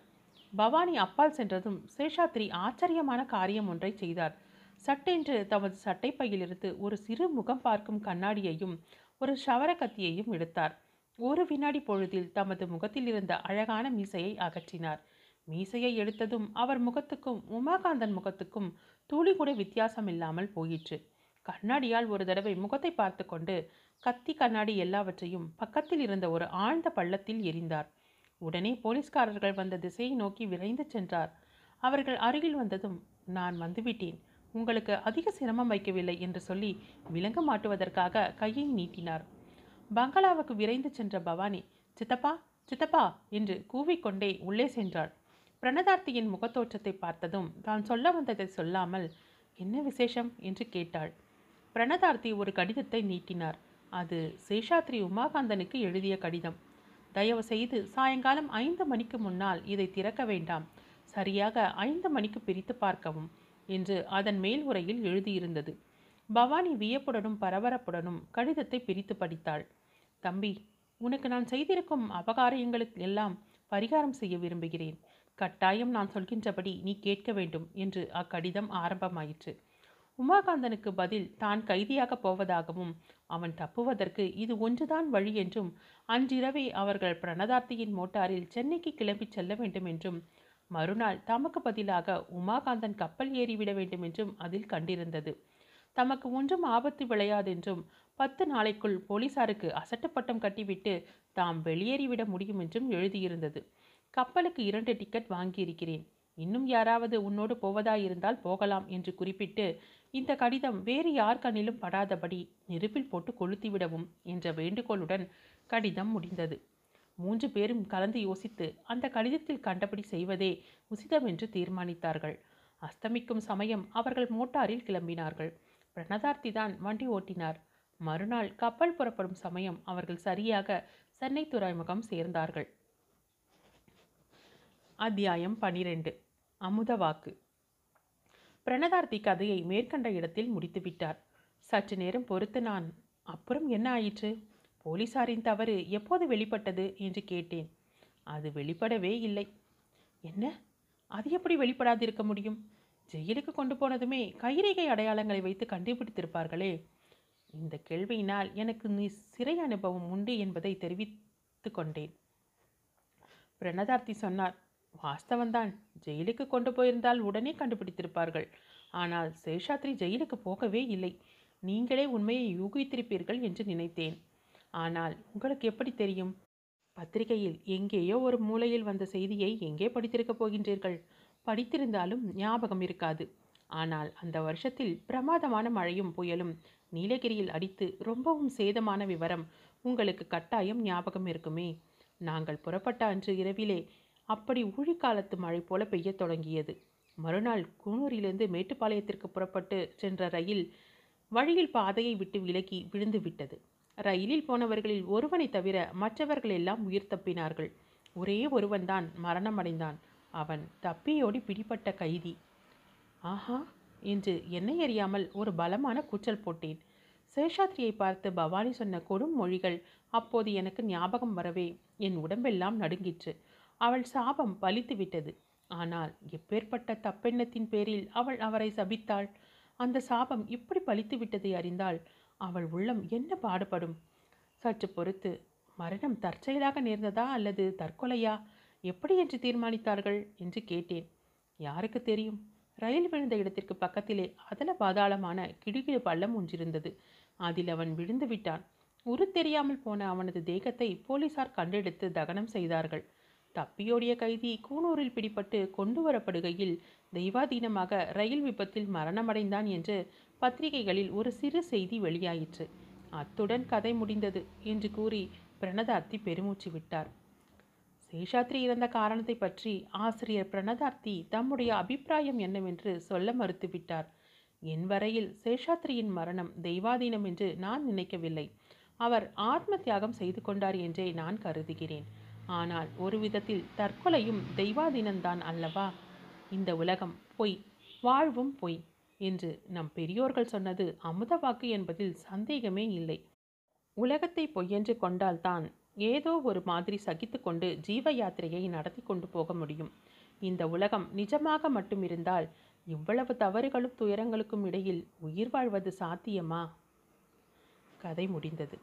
பவானி அப்பால் சென்றதும் சேஷாத்ரி ஆச்சரியமான காரியம் ஒன்றை செய்தார். சட்டென்று தமது சட்டைப்பையிலிருந்து ஒரு சிறு முகம் பார்க்கும் கண்ணாடியையும் ஒரு ஷவர கத்தியையும் எடுத்தார். ஒரு வினாடி பொழுதில் தமது முகத்தில் இருந்த அழகான மீசையை அகற்றினார். மீசையை எடுத்ததும் அவர் முகத்துக்கும் உமாகாந்தன் முகத்துக்கும் துளி கூட வித்தியாசம் இல்லாமல் போயிற்று. கண்ணாடியால் ஒரு தடவை முகத்தை பார்த்து கொண்டு கத்தி கண்ணாடி எல்லாவற்றையும் பக்கத்தில் இருந்த ஒரு ஆழ்ந்த பள்ளத்தில் எரிந்தார் உடனே போலீஸ்காரர்கள் வந்த திசையை நோக்கி விரைந்து சென்றார். அவர்கள் அருகில் வந்ததும் நான் வந்துவிட்டேன். உங்களுக்கு அதிக சிரமம் வைக்கவில்லை என்று சொல்லி விலங்கு மாட்டுவதற்காக கையை நீட்டினார். பங்களாவுக்கு விரைந்து சென்ற பவானி சித்தப்பா சித்தப்பா என்று கூவிக்கொண்டே உள்ளே சென்றாள். பிரணதார்த்தியின் முகத்தோற்றத்தை பார்த்ததும் தான் சொல்ல வந்ததை சொல்லாமல் என்ன விசேஷம்? என்று கேட்டாள். பிரணதார்த்தி ஒரு கடிதத்தை நீட்டினார். அது சேஷாத்ரி உமாகாந்தனுக்கு எழுதிய கடிதம். தயவு செய்து சாயங்காலம் ஐந்து மணிக்கு முன்னால் இதை திறக்க வேண்டாம். சரியாக ஐந்து மணிக்கு பிரித்து பார்க்கவும் என்று அதன் மேல் உரையில் எழுதியிருந்தது. பவானி வியப்புடனும் பரபரப்புடனும் கடிதத்தை பிரித்து படித்தாள். தம்பி உனக்கு நான் செய்திருக்கும் அபகாரியங்களுக்கு எல்லாம் பரிகாரம் செய்ய விரும்புகிறேன். கட்டாயம் நான் சொல்கின்றபடி நீ கேட்க வேண்டும் என்று அக்கடிதம் ஆரம்பமாயிற்று. உமாகாந்தனுக்கு பதில் தான் கைதியாக போவதாகவும் அவன் தப்புவதற்கு இது ஒன்றுதான் வழி என்றும் அன்றிரவே அவர்கள் பிரணதார்த்தியின் மோட்டாரில் சென்னைக்கு கிளம்பிச் செல்ல வேண்டும் என்றும் மறுநாள் தமக்கு பதிலாக உமாகாந்தன் கப்பல் ஏறிவிட வேண்டும் என்றும் அதில் கண்டிருந்தது. தமக்கு ஒன்றும் ஆபத்து விளையாதென்றும் பத்து நாளைக்குள் போலீசாருக்கு அசட்டு பட்டம் கட்டிவிட்டு தாம் வெளியேறிவிட முடியும் என்றும் எழுதியிருந்தது. கப்பலுக்கு இரண்டு டிக்கெட் வாங்கியிருக்கிறேன். இன்னும் யாராவது உன்னோடு போவதாயிருந்தால் போகலாம் என்று குறிப்பிட்டு இந்த கடிதம் வேறு யார் கண்ணிலும் படாதபடி நெருப்பில் போட்டு கொளுத்திவிடவும் என்ற வேண்டுகோளுடன் கடிதம் முடிந்தது. மூன்று பேரும் கலந்து யோசித்து அந்த கடிதத்தில் கண்டபடி செய்வதே உசிதம் என்று தீர்மானித்தார்கள். அஸ்தமிக்கும் சமயம் அவர்கள் மோட்டாரில் கிளம்பினார்கள். பிரணதார்த்தி தான் வண்டி ஓட்டினார். மறுநாள் கப்பல் புறப்படும் சமயம் அவர்கள் சரியாக சென்னை துறைமுகம் சேர்ந்தார்கள். அத்தியாயம் பனிரெண்டு. அமுதவாக்கு பிரணதார்த்தி கதையை மேற்கண்ட இடத்தில் முடித்துவிட்டார். சற்று நேரம் பொறுத்து நான் அப்புறம் என்ன ஆயிற்று? போலீசாரின் தவறு எப்போது வெளிப்பட்டது? என்று கேட்டேன். அது வெளிப்படவே இல்லை. என்ன? அது எப்படி வெளிப்படாதிருக்க முடியும்? ஜெயிலுக்கு கொண்டு போனதுமே கைரேகை அடையாளங்களை வைத்து கண்டுபிடித்திருப்பார்களே. இந்த கேள்வியினால் எனக்கு நீ சிறை அனுபவம் உண்டு என்பதை தெரிவித்து கொண்டேன். பிரணதார்த்தி சொன்னார் வாஸ்தவன்தான் ஜெயிலுக்கு கொண்டு போயிருந்தால் உடனே கண்டுபிடித்திருப்பார்கள். ஆனால் சேஷாத்ரி ஜெயிலுக்கு போகவே இல்லை. நீங்களே உண்மையை யூகித்திருப்பீர்கள் என்று நினைத்தேன். ஆனால் உங்களுக்கு எப்படி தெரியும்? பத்திரிகையில் எங்கேயோ ஒரு மூலையில் வந்த செய்தியை எங்கே படித்திருக்கப் போகின்றீர்கள்? படித்திருந்தாலும் ஞாபகம் இருக்காது. ஆனால் அந்த வருஷத்தில் பிரமாதமான மழையும் புயலும் நீலகிரியில் அடித்து ரொம்பவும் சேதமான விவரம் உங்களுக்கு கட்டாயம் ஞாபகம் இருக்குமே? நாங்கள் புறப்பட்ட அன்று இரவிலே அப்படி ஊழிக்காலத்து மழை போல பெய்யத் தொடங்கியது. மறுநாள் கூனூரிலிருந்து மேட்டுப்பாளையத்திற்கு புறப்பட்டு சென்ற ரயில் வழியில் பாதையை விட்டு விலகி விழுந்து விட்டது. ரயிலில் போனவர்களில் ஒருவனை தவிர மற்றவர்கள் எல்லாம் உயிர் தப்பினார்கள். ஒரே ஒருவன்தான் மரணமடைந்தான். அவன் தப்பியோடி பிடிபட்ட கைதி. ஆஹா! என்று என்னை அறியாமல் ஒரு பலமான கூச்சல் போட்டேன். சேஷாத்ரியை பார்த்து பவானி சொன்ன கொடும் மொழிகள் அப்போது எனக்கு ஞாபகம் வரவே என் உடம்பெல்லாம் நடுங்கிற்று. அவள் சாபம் பலித்து விட்டது. ஆனால் எப்பேற்பட்ட தப்பெண்ணத்தின் பேரில் அவள் அவரை சபித்தாள்? அந்த சாபம் இப்படி பலித்து விட்டதை அறிந்தால் அவள் உள்ளம் என்ன பாடுபடும்? சற்று பொறுத்து மரணம் தற்செயலாக நேர்ந்ததா அல்லது தற்கொலையா? எப்படி என்று தீர்மானித்தார்கள் என்று கேட்டேன். யாருக்கு தெரியும்? ரயில் விழுந்த இடத்திற்கு பக்கத்திலே அதல பாதாளமான கிடுகிடு பள்ளம் ஒன்றிருந்தது. அதில் அவன் விழுந்து விட்டான். உரு தெரியாமல் போன அவனது தேகத்தை போலீசார் கண்டெடுத்து தகனம் செய்தார்கள். தப்பியோடிய கைதி கூனூரில் பிடிபட்டு கொண்டு வரப்படுகையில் தெய்வாதீனமாக ரயில் விபத்தில் மரணமடைந்தான் என்று பத்திரிகைகளில் ஒரு சிறு செய்தி வெளியாயிற்று. அத்துடன் கதை முடிந்தது என்று கூறி பிரணதார்த்தி பெருமூச்சு விட்டார். சேஷாத்ரி இறந்த காரணத்தை பற்றி ஆசிரியர் பிரணதார்த்தி தம்முடைய அபிப்பிராயம் என்னவென்று சொல்ல மறுத்துவிட்டார். என் வரையில் சேஷாத்ரியின் மரணம் தெய்வாதீனம் என்று நான் நினைக்கவில்லை. அவர் ஆத்ம தியாகம் செய்து கொண்டார் என்றே நான் கருதுகிறேன். ஆனால் ஒரு விதத்தில் தற்கொலையும் தெய்வாதீனம்தான் அல்லவா? இந்த உலகம் பொய் வாழ்வும் பொய் என்று நம் பெரியோர்கள் சொன்னது அமுத வாக்கு என்பதில் சந்தேகமே இல்லை. உலகத்தை பொய்யென்று கொண்டால்தான் ஏதோ ஒரு மாதிரி சகித்து கொண்டு ஜீவ யாத்திரையை நடத்தி கொண்டு போக முடியும். இந்த உலகம் நிஜமாக மட்டும் இருந்தால் இவ்வளவு தவறுகளும் துயரங்களுக்கும் இடையில் உயிர் வாழ்வது சாத்தியமா? கதை முடிந்தது.